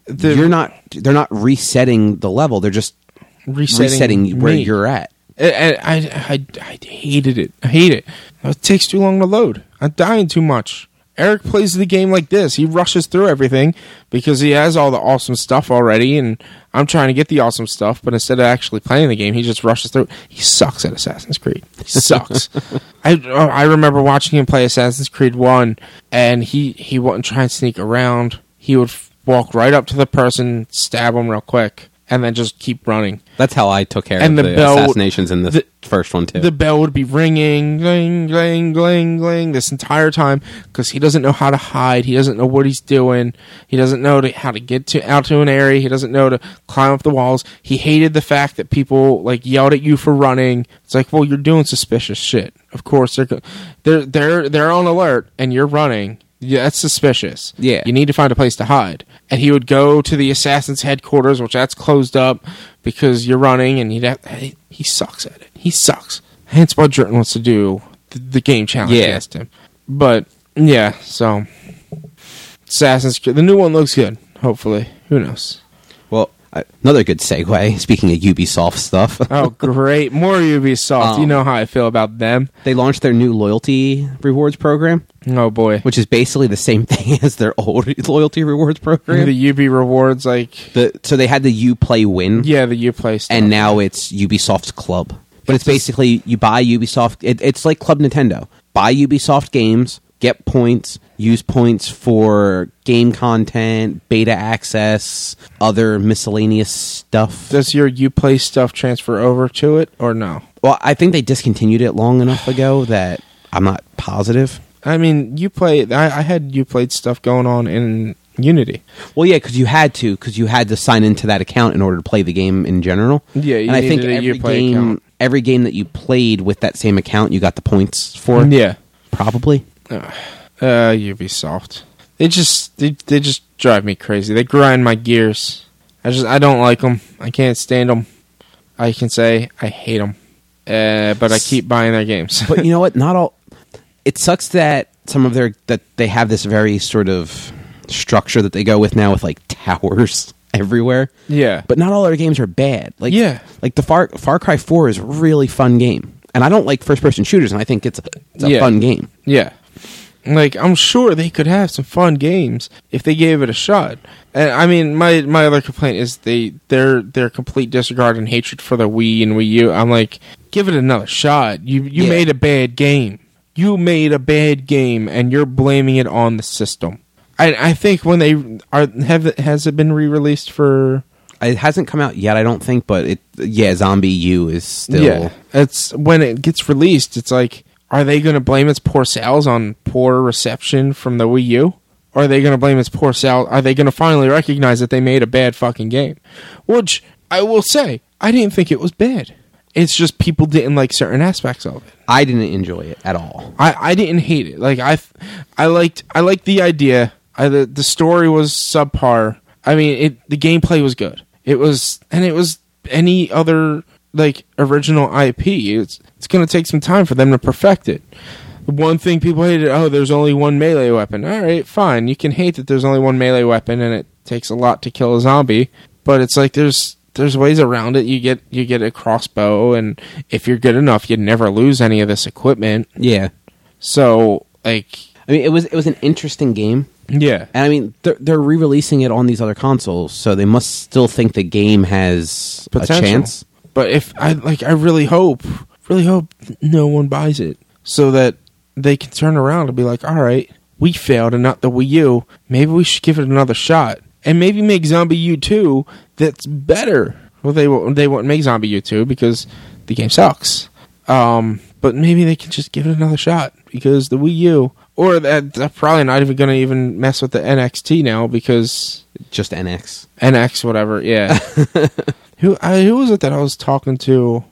The- you're not. They're not resetting the level. They're just resetting, resetting where me. you're at. And I, I, I hated it. I hate it. It takes too long to load. I'm dying too much. Eric plays the game like this. He rushes through everything because he has all the awesome stuff already, and I'm trying to get the awesome stuff. But instead of actually playing the game, he just rushes through. He sucks at Assassin's Creed. He sucks. [laughs] I oh, I remember watching him play Assassin's Creed One, and he he wouldn't try and sneak around. He would f- walk right up to the person, stab him real quick, and then just keep running. That's how I took care And of the the, bell- assassinations in the, the- first one too. The bell would be ringing, gling, gling, gling, gling this entire time because he doesn't know how to hide. He doesn't know what he's doing. He doesn't know to, how to get to out to an area. He doesn't know to climb up the walls. He hated the fact that people like yelled at you for running. It's like, well, you're doing suspicious shit. Of course, they're they're they're they're on alert and you're running. Yeah, that's suspicious. Yeah. You need to find a place to hide. And he would go to the assassin's headquarters, which that's closed up because you're running and he'd have, he, he sucks at it. He sucks. Hence why Jordan wants to do the, the game challenge Yeah. against him. But yeah, so Assassin's Creed the new one looks good, hopefully. Who knows? Uh, another good segue. Speaking of Ubisoft stuff, Oh [laughs] great. More Ubisoft. you Um, know how I feel about them. they launched their new loyalty rewards program, Oh boy. which is basically the same [laughs] thing as their old [laughs] loyalty rewards program. The UB rewards like The, so they had the Uplay Win, yeah, the Uplay stuff. and now it's Ubisoft's Club. But it's basically you buy Ubisoft. It, it's like Club Nintendo. Buy Ubisoft games, get points, use points for game content, beta access, other miscellaneous stuff. does your Uplay stuff transfer over to it or no? Well, I think they discontinued it long enough ago that I'm not positive. I mean, you play. I, I had you played stuff going on in Unity. Well, yeah, because you had to, because you had to sign into that account in order to play the game in general. Yeah, you and I think every game, account. every game that you played with that same account, you got the points for. Yeah, probably. uh, Ubisoft. They just they, they just drive me crazy. They grind my gears. I just I don't like them. I can't stand them. I can say I hate them, uh, but I keep buying their games. but you know what? Not all. It sucks that some of their that they have this very sort of structure that they go with now with like towers [laughs] everywhere. yeah, But not all their games are bad. Like Yeah. like the Far Far Cry Four is a really fun game, and I don't like first person shooters, and I think it's a, it's a Yeah. fun game. Yeah. Like I'm sure they could have some fun games if they gave it a shot. And I mean, my my other complaint is they their their complete disregard and hatred for the Wii and Wii U. I'm like, give it another shot. You you Yeah. made a bad game. You made a bad game, and you're blaming it on the system. I I think when they are have it, has it been re released for It hasn't come out yet, I don't think, but it yeah, ZombiU is still yeah. It's when it gets released. It's like, are they going to blame its poor sales on poor reception from the Wii U? Or are they going to blame its poor sales? Are they going to finally recognize that they made a bad fucking game? Which I will say, I didn't think it was bad. It's just people didn't like certain aspects of it. I didn't enjoy it at all. I, I didn't hate it. Like I, I liked I liked the idea. I, the the story was subpar. I mean, it the gameplay was good. It was and it was any other like original IP. It's it's going to take some time for them to perfect it. One thing people hated, oh, there's only one melee weapon. All right, fine. You can hate that there's only one melee weapon and it takes a lot to kill a zombie, but it's like there's there's ways around it. You get you get a crossbow, and if you're good enough, you'd never lose any of this equipment. Yeah. So like I mean, it was it was an interesting game, yeah. and I mean, they're, they're re-releasing it on these other consoles, so they must still think the game has Potential. a chance. But if I like I really hope really hope no one buys it so that they can turn around and be like, "All right, we failed and not the Wii U. Maybe we should give it another shot." And maybe make ZombiU 2 that's better. Well, they won't they won't make ZombiU 2 because the game sucks. Um, but maybe they can just give it another shot because the Wii U or that they're probably not even going to even mess with the NXT now because Just NX. NX, whatever. Yeah. [laughs] who I, who was it that I was talking to?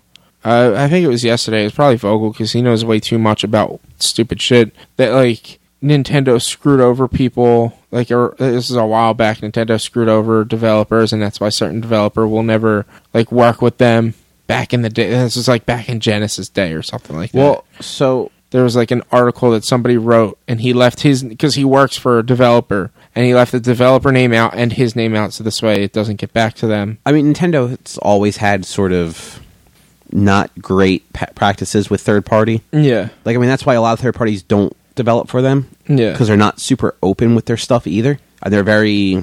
Uh, I think it was yesterday. It's probably Vogel because he knows way too much about stupid shit. That like Nintendo screwed over people. Like er, this is a while back. Nintendo screwed over developers, and that's why certain developer will never like work with them. Back in the day, this was like back in Genesis day or something like that Well, so there was like an article that somebody wrote and he left his because he works for a developer and he left the developer name out and his name out so this way it doesn't get back to them I mean, Nintendo has always had sort of not great pa- practices with third party. yeah Like, I mean, that's why a lot of third parties don't develop for them yeah because they're not super open with their stuff either. Uh, They're very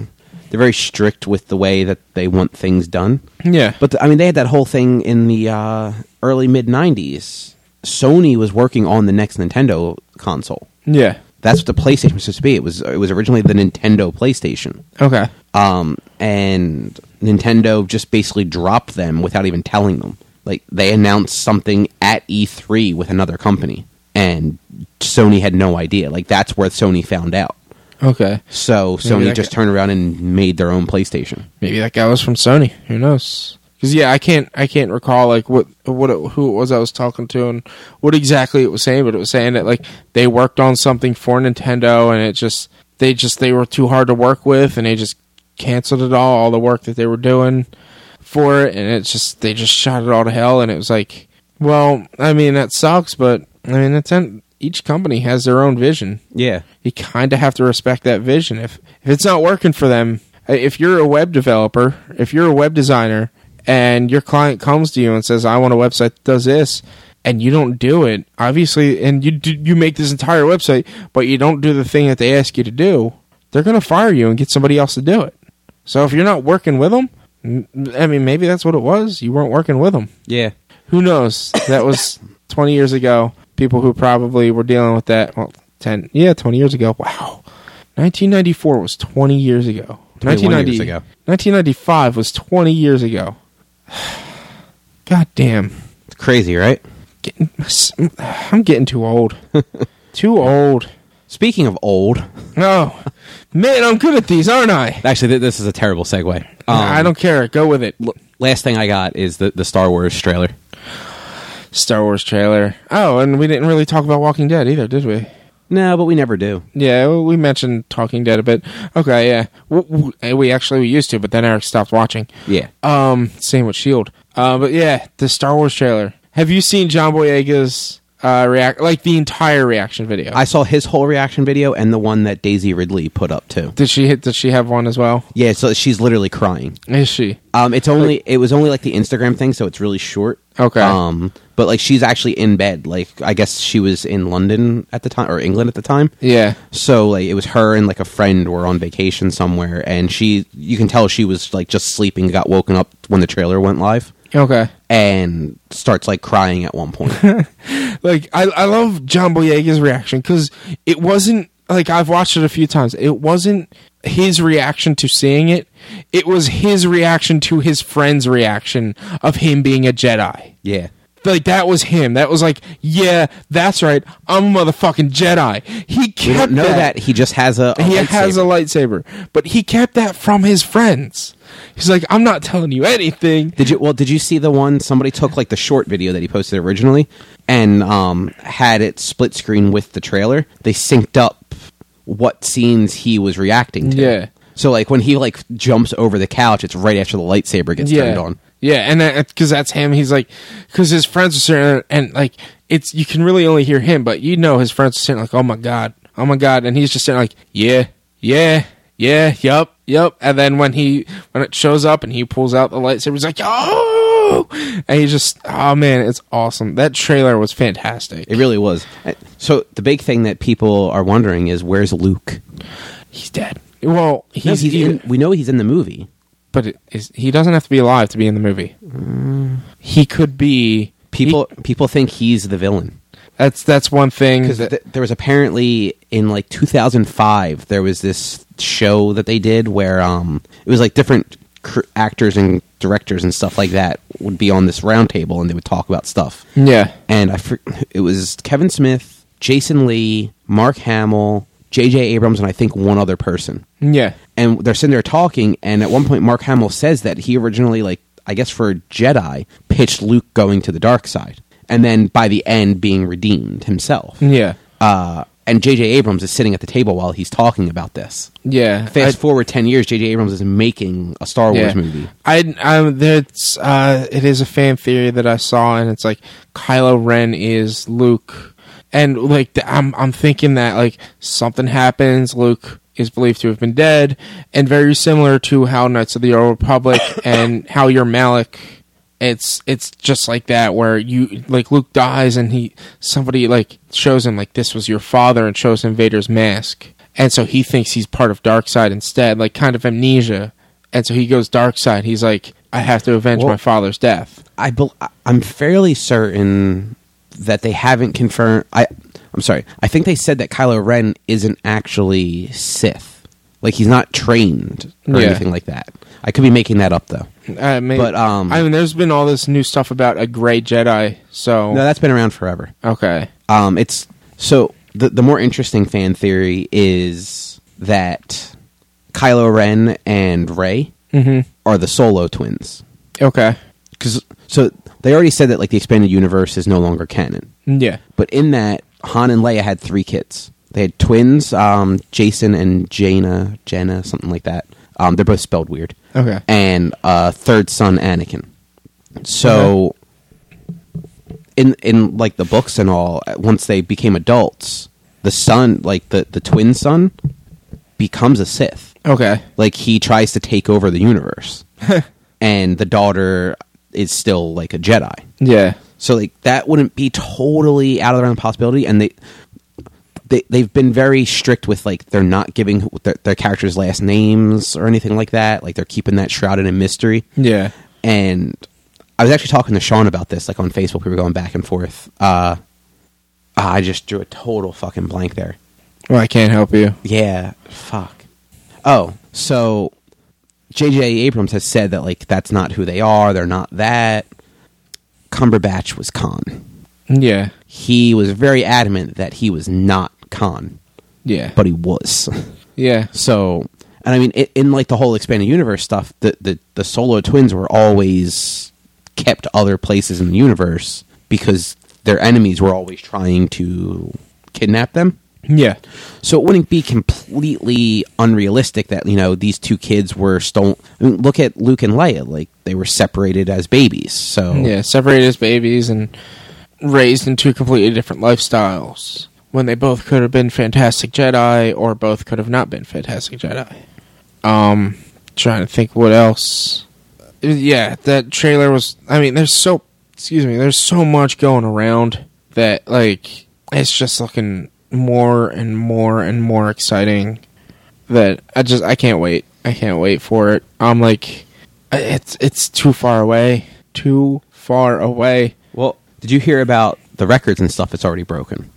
they're very strict with the way that they want things done. yeah But the, I mean, they had that whole thing in the uh, early mid '90s. Sony was working on the next Nintendo console. yeah That's what the PlayStation was supposed to be. It was it was originally the Nintendo PlayStation, okay um, and Nintendo just basically dropped them without even telling them. Like they announced something at E3 with another company, and Sony had no idea. Like that's where Sony found out. okay So Maybe Sony that just guy- turned around and made their own PlayStation. maybe that guy was from sony who knows Because yeah, I can't I can't recall like what what it, who it was I was talking to and what exactly it was saying, but it was saying that like they worked on something for Nintendo and it just they just they were too hard to work with and they just canceled it all all the work that they were doing for it and it's just they just shot it all to hell and it was like well I mean that sucks but I mean it's each company has their own vision Yeah. you kind of have to respect that vision. If if it's not working for them, if you're a web developer, if you're a web designer, and your client comes to you and says, "I want a website that does this," and you don't do it, obviously, and you do, you make this entire website, but you don't do the thing that they ask you to do, they're going to fire you and get somebody else to do it. So if you're not working with them, I mean, maybe that's what it was. You weren't working with them Yeah. who knows? That was [laughs] 20 years ago. People who probably were dealing with that, well, 10, yeah, 20 years ago. Wow. 1994 was 20 years ago. 21 years ago. 1995 was 20 years ago. [sighs] God damn. It's crazy, right? Getting, I'm getting too old. [laughs] too old. Speaking of old, Oh, man, I'm good at these, aren't I? actually, th- this is a terrible segue. Um, I don't care. Go with it. l- Last thing I got is the, the Star Wars trailer. Star Wars trailer. Oh, and we didn't really talk about Walking Dead either, did we? No, but we never do. Yeah, we mentioned Talking Dead a bit. Okay, yeah, W- w- we actually we used to, but then Eric stopped watching. Yeah. Um, same with Shield. Uh, but yeah, the Star Wars trailer. Have you seen John Boyega's uh react like the entire reaction video? I saw his whole reaction video and the one that Daisy Ridley put up too. did she hit? Did she have one as well? Yeah, so she's literally crying. Is she? Um, it's only it was only like the Instagram thing, so it's really short. Okay. Um, but like she's actually in bed. Like I guess she was in London at the time or England at the time. Yeah. So like it was her and like a friend were on vacation somewhere, and she you can tell she was like just sleeping, got woken up when the trailer went live, Okay. and starts like crying at one point. [laughs] Like I, I love John Boyega's reaction because it wasn't like I've watched it a few times. It wasn't his reaction to seeing it. It was his reaction to his friend's reaction of him being a Jedi. yeah. Like that was him. That was like, yeah, that's right. I'm a motherfucking Jedi. He kept We don't know that. that. he just has a, a he has a lightsaber. lightsaber, but he kept that from his friends. He's like, I'm not telling you anything. Did you well? Did you see the one somebody took like the short video that he posted originally and um, had it split screen with the trailer? They synced up what scenes he was reacting to. Yeah. So like when he like jumps over the couch, it's right after the lightsaber gets yeah. turned on. Yeah, and because that's him. He's like, because his friends are sitting there, and like it's you can really only hear him, but you know his friends are sitting like, oh my god, oh my god, and he's just sitting like, yeah, yeah, yeah, yup, yup. And then when he when it shows up and he pulls out the lightsaber, he's like, oh, and he just, oh man, it's awesome. That trailer was fantastic. It really was. So the big thing that people are wondering is where's Luke? He's dead. Well, No, he's, he's in, we know he's in the movie. But it is, he doesn't have to be alive to be in the movie. He could be People people think he's the villain. That's that's one thing. because th- there was apparently in like 2005 there was this show that they did where um it was like different cr- actors and directors and stuff like that would be on this round table and they would talk about stuff yeah, and i fr- it was kevin smith jason lee mark hamill jj abrams and i think one other person yeah, and they're sitting there talking and at one point mark hamill says that he originally like i guess for jedi pitched luke going to the dark side and then by the end being redeemed himself yeah, uh, and J.J. Abrams is sitting at the table while he's talking about this. yeah. Fast I- forward ten years, J.J. Abrams is making a Star Wars movie. I, I, there's, uh, it is a fan theory that I saw, and it's like Kylo Ren is Luke, and like the, I'm, I'm thinking that like something happens, Luke is believed to have been dead, and very similar to how Knights of the Old Republic [coughs] and how you're Malik. It's it's just like that where you like Luke dies and he somebody like shows him like this was your father and shows him Vader's mask. And so he thinks he's part of dark side instead like kind of amnesia. And so he goes dark side. He's like i have to avenge Well- my father's death. I bel I'm fairly certain that they haven't confirmed. I I'm sorry. I think they said that Kylo Ren isn't actually Sith. Like he's not trained or Yeah. anything like that. I could be making that up though. uh, maybe, But, um, i mean there's been all this new stuff about a gray jedi so No, that's been around forever. okay Um, it's so the the more interesting fan theory is that Kylo Ren and Rey mm-hmm are the Solo twins. okay because so they already said that like the expanded universe is no longer canon. Yeah. But in that, Han and Leia had three kids. They had twins, um, Jacen and Jaina, Jenna, something like that. Um, they're both spelled weird. Okay. And uh, third son, Anakin. So, in in like the books and all, once they became adults, the son, like the the twin son, becomes a Sith. Okay. Like he tries to take over the universe, [laughs] and the daughter is still like a Jedi. Yeah. So like that wouldn't be totally out of the realm of possibility, and they they they've been very strict with like they're not giving their, their characters last names or anything like that. Like they're keeping that shrouded in mystery. Yeah. And I was actually talking to Sean about this, like on Facebook. We were going back and forth. Uh, ah, I just drew a total fucking blank there. Well, I can't help you. Yeah, fuck. Oh, so J.J. Abrams has said that like that's not who they are. They're not that. Cumberbatch was Khan. Yeah. He was very adamant that he was not Khan, Yeah. but he was. [laughs] yeah. so, and I mean, in, in like the whole expanded universe stuff, the, the the solo twins were always kept other places in the universe because their enemies were always trying to kidnap them. Yeah. So it wouldn't be completely unrealistic that you know these two kids were stolen. I mean, look at Luke and Leia; like they were separated as babies. So Yeah. Separated as babies and raised in two completely different lifestyles. When they both could have been fantastic Jedi, or both could have not been fantastic Jedi. Um, trying to think what else. Yeah, that trailer was. I mean, there's so. Excuse me. There's so much going around that like it's just looking more and more and more exciting. That I just I can't wait. I can't wait for it. I'm like, it's it's too far away. Too far away. Well, did you hear about the records and stuff? It's already broken.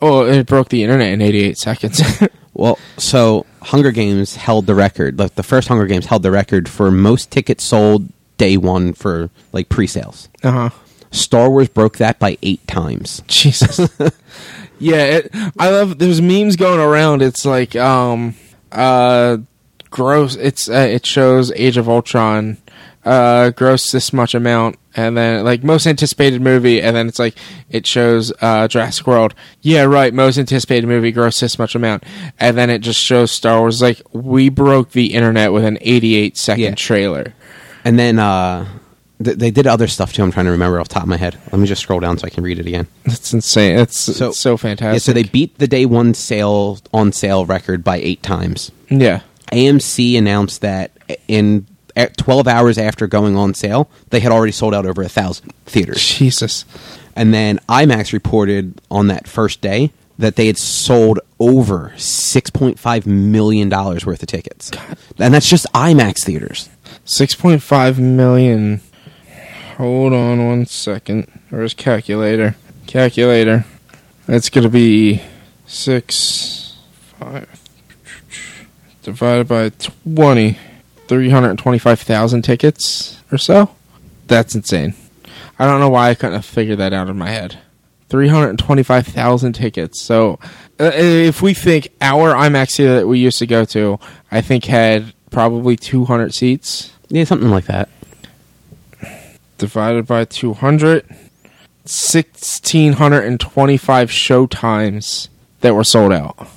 Oh, it broke the internet in 88 seconds. [laughs] Well, so Hunger Games held the record. Like the first Hunger Games held the record for most tickets sold day one for like pre-sales. uh huh. Star Wars broke that by eight times. Jesus. [laughs] yeah, it, I love. There's memes going around. It's like, um, uh, gross. It's uh, it shows Age of Ultron, uh, gross this much amount, and then like most anticipated movie, and then it's like it shows uh Jurassic World. Yeah, right. Most anticipated movie gross this much amount, and then it just shows Star Wars. Like we broke the internet with an 88 second Yeah. trailer. And then uh, th- they did other stuff too. I'm trying to remember off the top of my head. Let me just scroll down so I can read it again. That's insane. It's So- so so fantastic. Yeah, so they beat the day one sale on sale record by eight times. yeah. AMC announced that in at 12 hours after going on sale, they had already sold out over a thousand theaters. Jesus. And then IMAX reported on that first day that they had sold over 6.5 million dollars worth of tickets, God. and that's just IMAX theaters. Six point five million. Hold on one second. Where's calculator? Calculator. It's gonna be six five divided by twenty. Three hundred and twenty-five thousand tickets or so. That's insane. I don't know why I couldn't have figured that out in my head. Three hundred and twenty-five thousand tickets. So, uh, if we think our IMAX theater that we used to go to, I think had probably two hundred seats. Yeah, something like that. Divided by 200 1625 show times that were sold out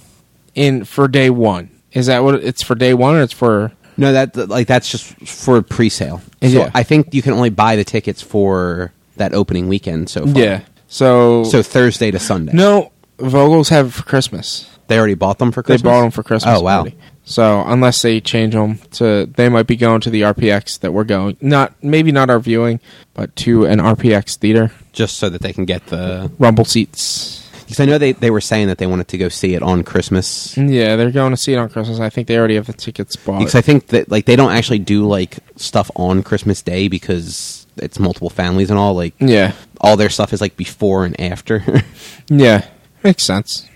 in for day 1 is that what it's for day 1 or it's for No, that like that's just for pre-sale. So Yeah. I think you can only buy the tickets for that opening weekend so far. yeah so So Thursday to Sunday. no Vogels have it for Christmas They already bought them for Christmas. they bought them for Christmas Oh wow. already. So unless they change them to they might be going to the RPX that we're going not maybe not our viewing but to an RPX theater Just so that they can get the rumble seats because I know they they were saying that they wanted to go see it on Christmas. yeah they're going to see it on Christmas I think they already have the tickets bought Because I think that like they don't actually do like stuff on Christmas Day because it's multiple families and all. Like yeah all their stuff is like before and after. [laughs] Yeah, makes sense.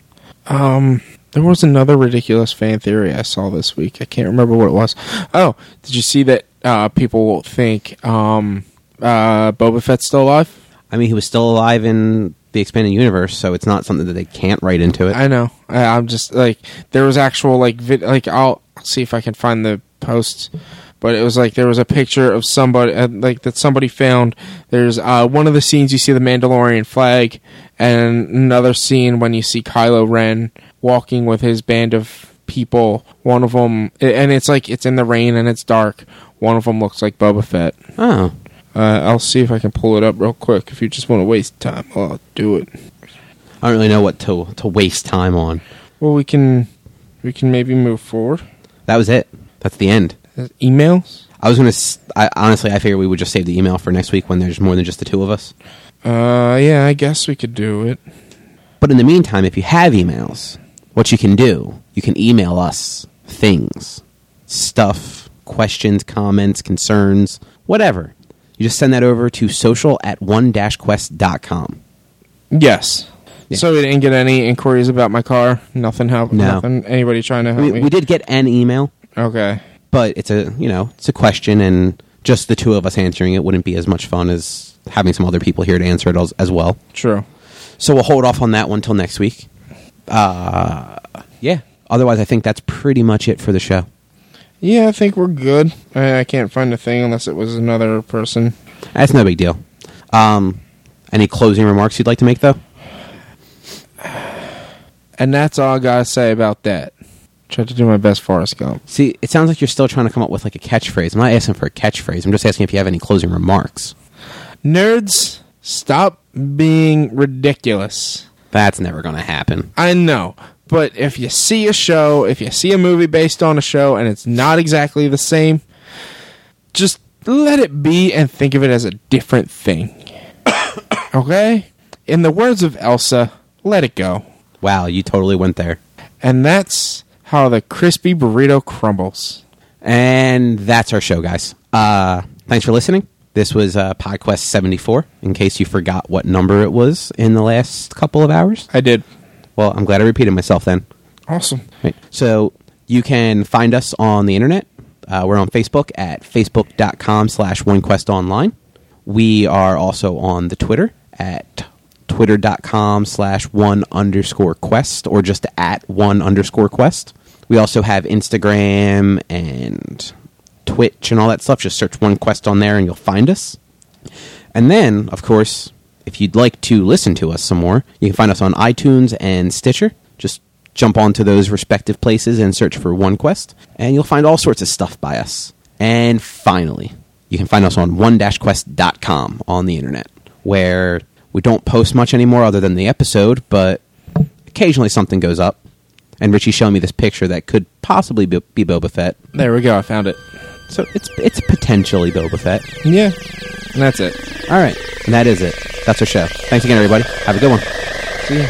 Um, there was another ridiculous fan theory I saw this week. I can't remember what it was. Oh, did you see that uh, people think um, uh, Boba Fett's still alive? I mean, he was still alive in the expanded universe, so it's not something that they can't write into it. I know. I, I'm just like there was actual like vid- like I'll, I'll see if I can find the post, but it was like there was a picture of somebody uh, like that somebody found. There's uh, one of the scenes you see the Mandalorian flag, and another scene when you see Kylo Ren walking with his band of people. One of them, and it's like it's in the rain and it's dark. One of them looks like Boba Fett. Oh, Uh, I'll see if I can pull it up real quick. If you just want to waste time, I'll do it. I don't really know what to to waste time on. Well, we can we can maybe move forward. That was it. That's the end. Uh, Emails. I was gonna. s- I, honestly, I figured we would just save the email for next week when there's more than just the two of us. Uh, yeah, I guess we could do it. But in the meantime, if you have emails, what you can do, you can email us things, stuff, questions, comments, concerns, whatever. You just send that over to social at one-quest.com. Yes. Yeah. So we didn't get any inquiries about my car. Nothing help. No. Nothing. Anybody trying to help We, me? we did get an email, Okay. but it's a you know it's a question, and just the two of us answering it wouldn't be as much fun as having some other people here to answer it as, as well. True. So we'll hold off on that one till next week. Uh, yeah. Otherwise, I think that's pretty much it for the show. Yeah, I think we're good. I, I can't find a thing unless it was another person. That's no big deal. Um, any closing remarks you'd like to make, though? [sighs] And that's all I gotta say about that. Try to do my best, Forrest Gump. See, it sounds like you're still trying to come up with like a catchphrase. I'm not asking for a catchphrase. I'm just asking if you have any closing remarks. Nerds, stop being ridiculous. That's never going to happen. I know, but if you see a show, if you see a movie based on a show and it's not exactly the same, just let it be and think of it as a different thing. [coughs] okay? In the words of Elsa, let it go. Wow, you totally went there. And that's how the crispy burrito crumbles. And that's our show, guys. Uh, thanks for listening. This was uh, PodQuest 74, in case you forgot what number it was in the last couple of hours. I did. Well, I'm glad I repeated myself then. Awesome. Right. So you can find us on the internet. Uh, we're on Facebook at facebook.com slash onequestonline. We are also on the Twitter at twitter.com slash one underscore quest or just at one underscore quest. We also have Instagram and Twitch and all that stuff. Just search one quest on there and you'll find us. And then, of course, if you'd like to listen to us some more, you can find us on iTunes and Stitcher. Just jump onto those respective places and search for One Quest, and you'll find all sorts of stuff by us. And finally, you can find us on one-quest.com on the internet, where we don't post much anymore other than the episode, but occasionally something goes up. And Richie's showing me this picture that could possibly be Boba Fett. There we go. I found it. So it's it's potentially Boba Fett. Yeah. And that's it. All right, and that is it. That's our show. Thanks again, everybody. Have a good one. See ya.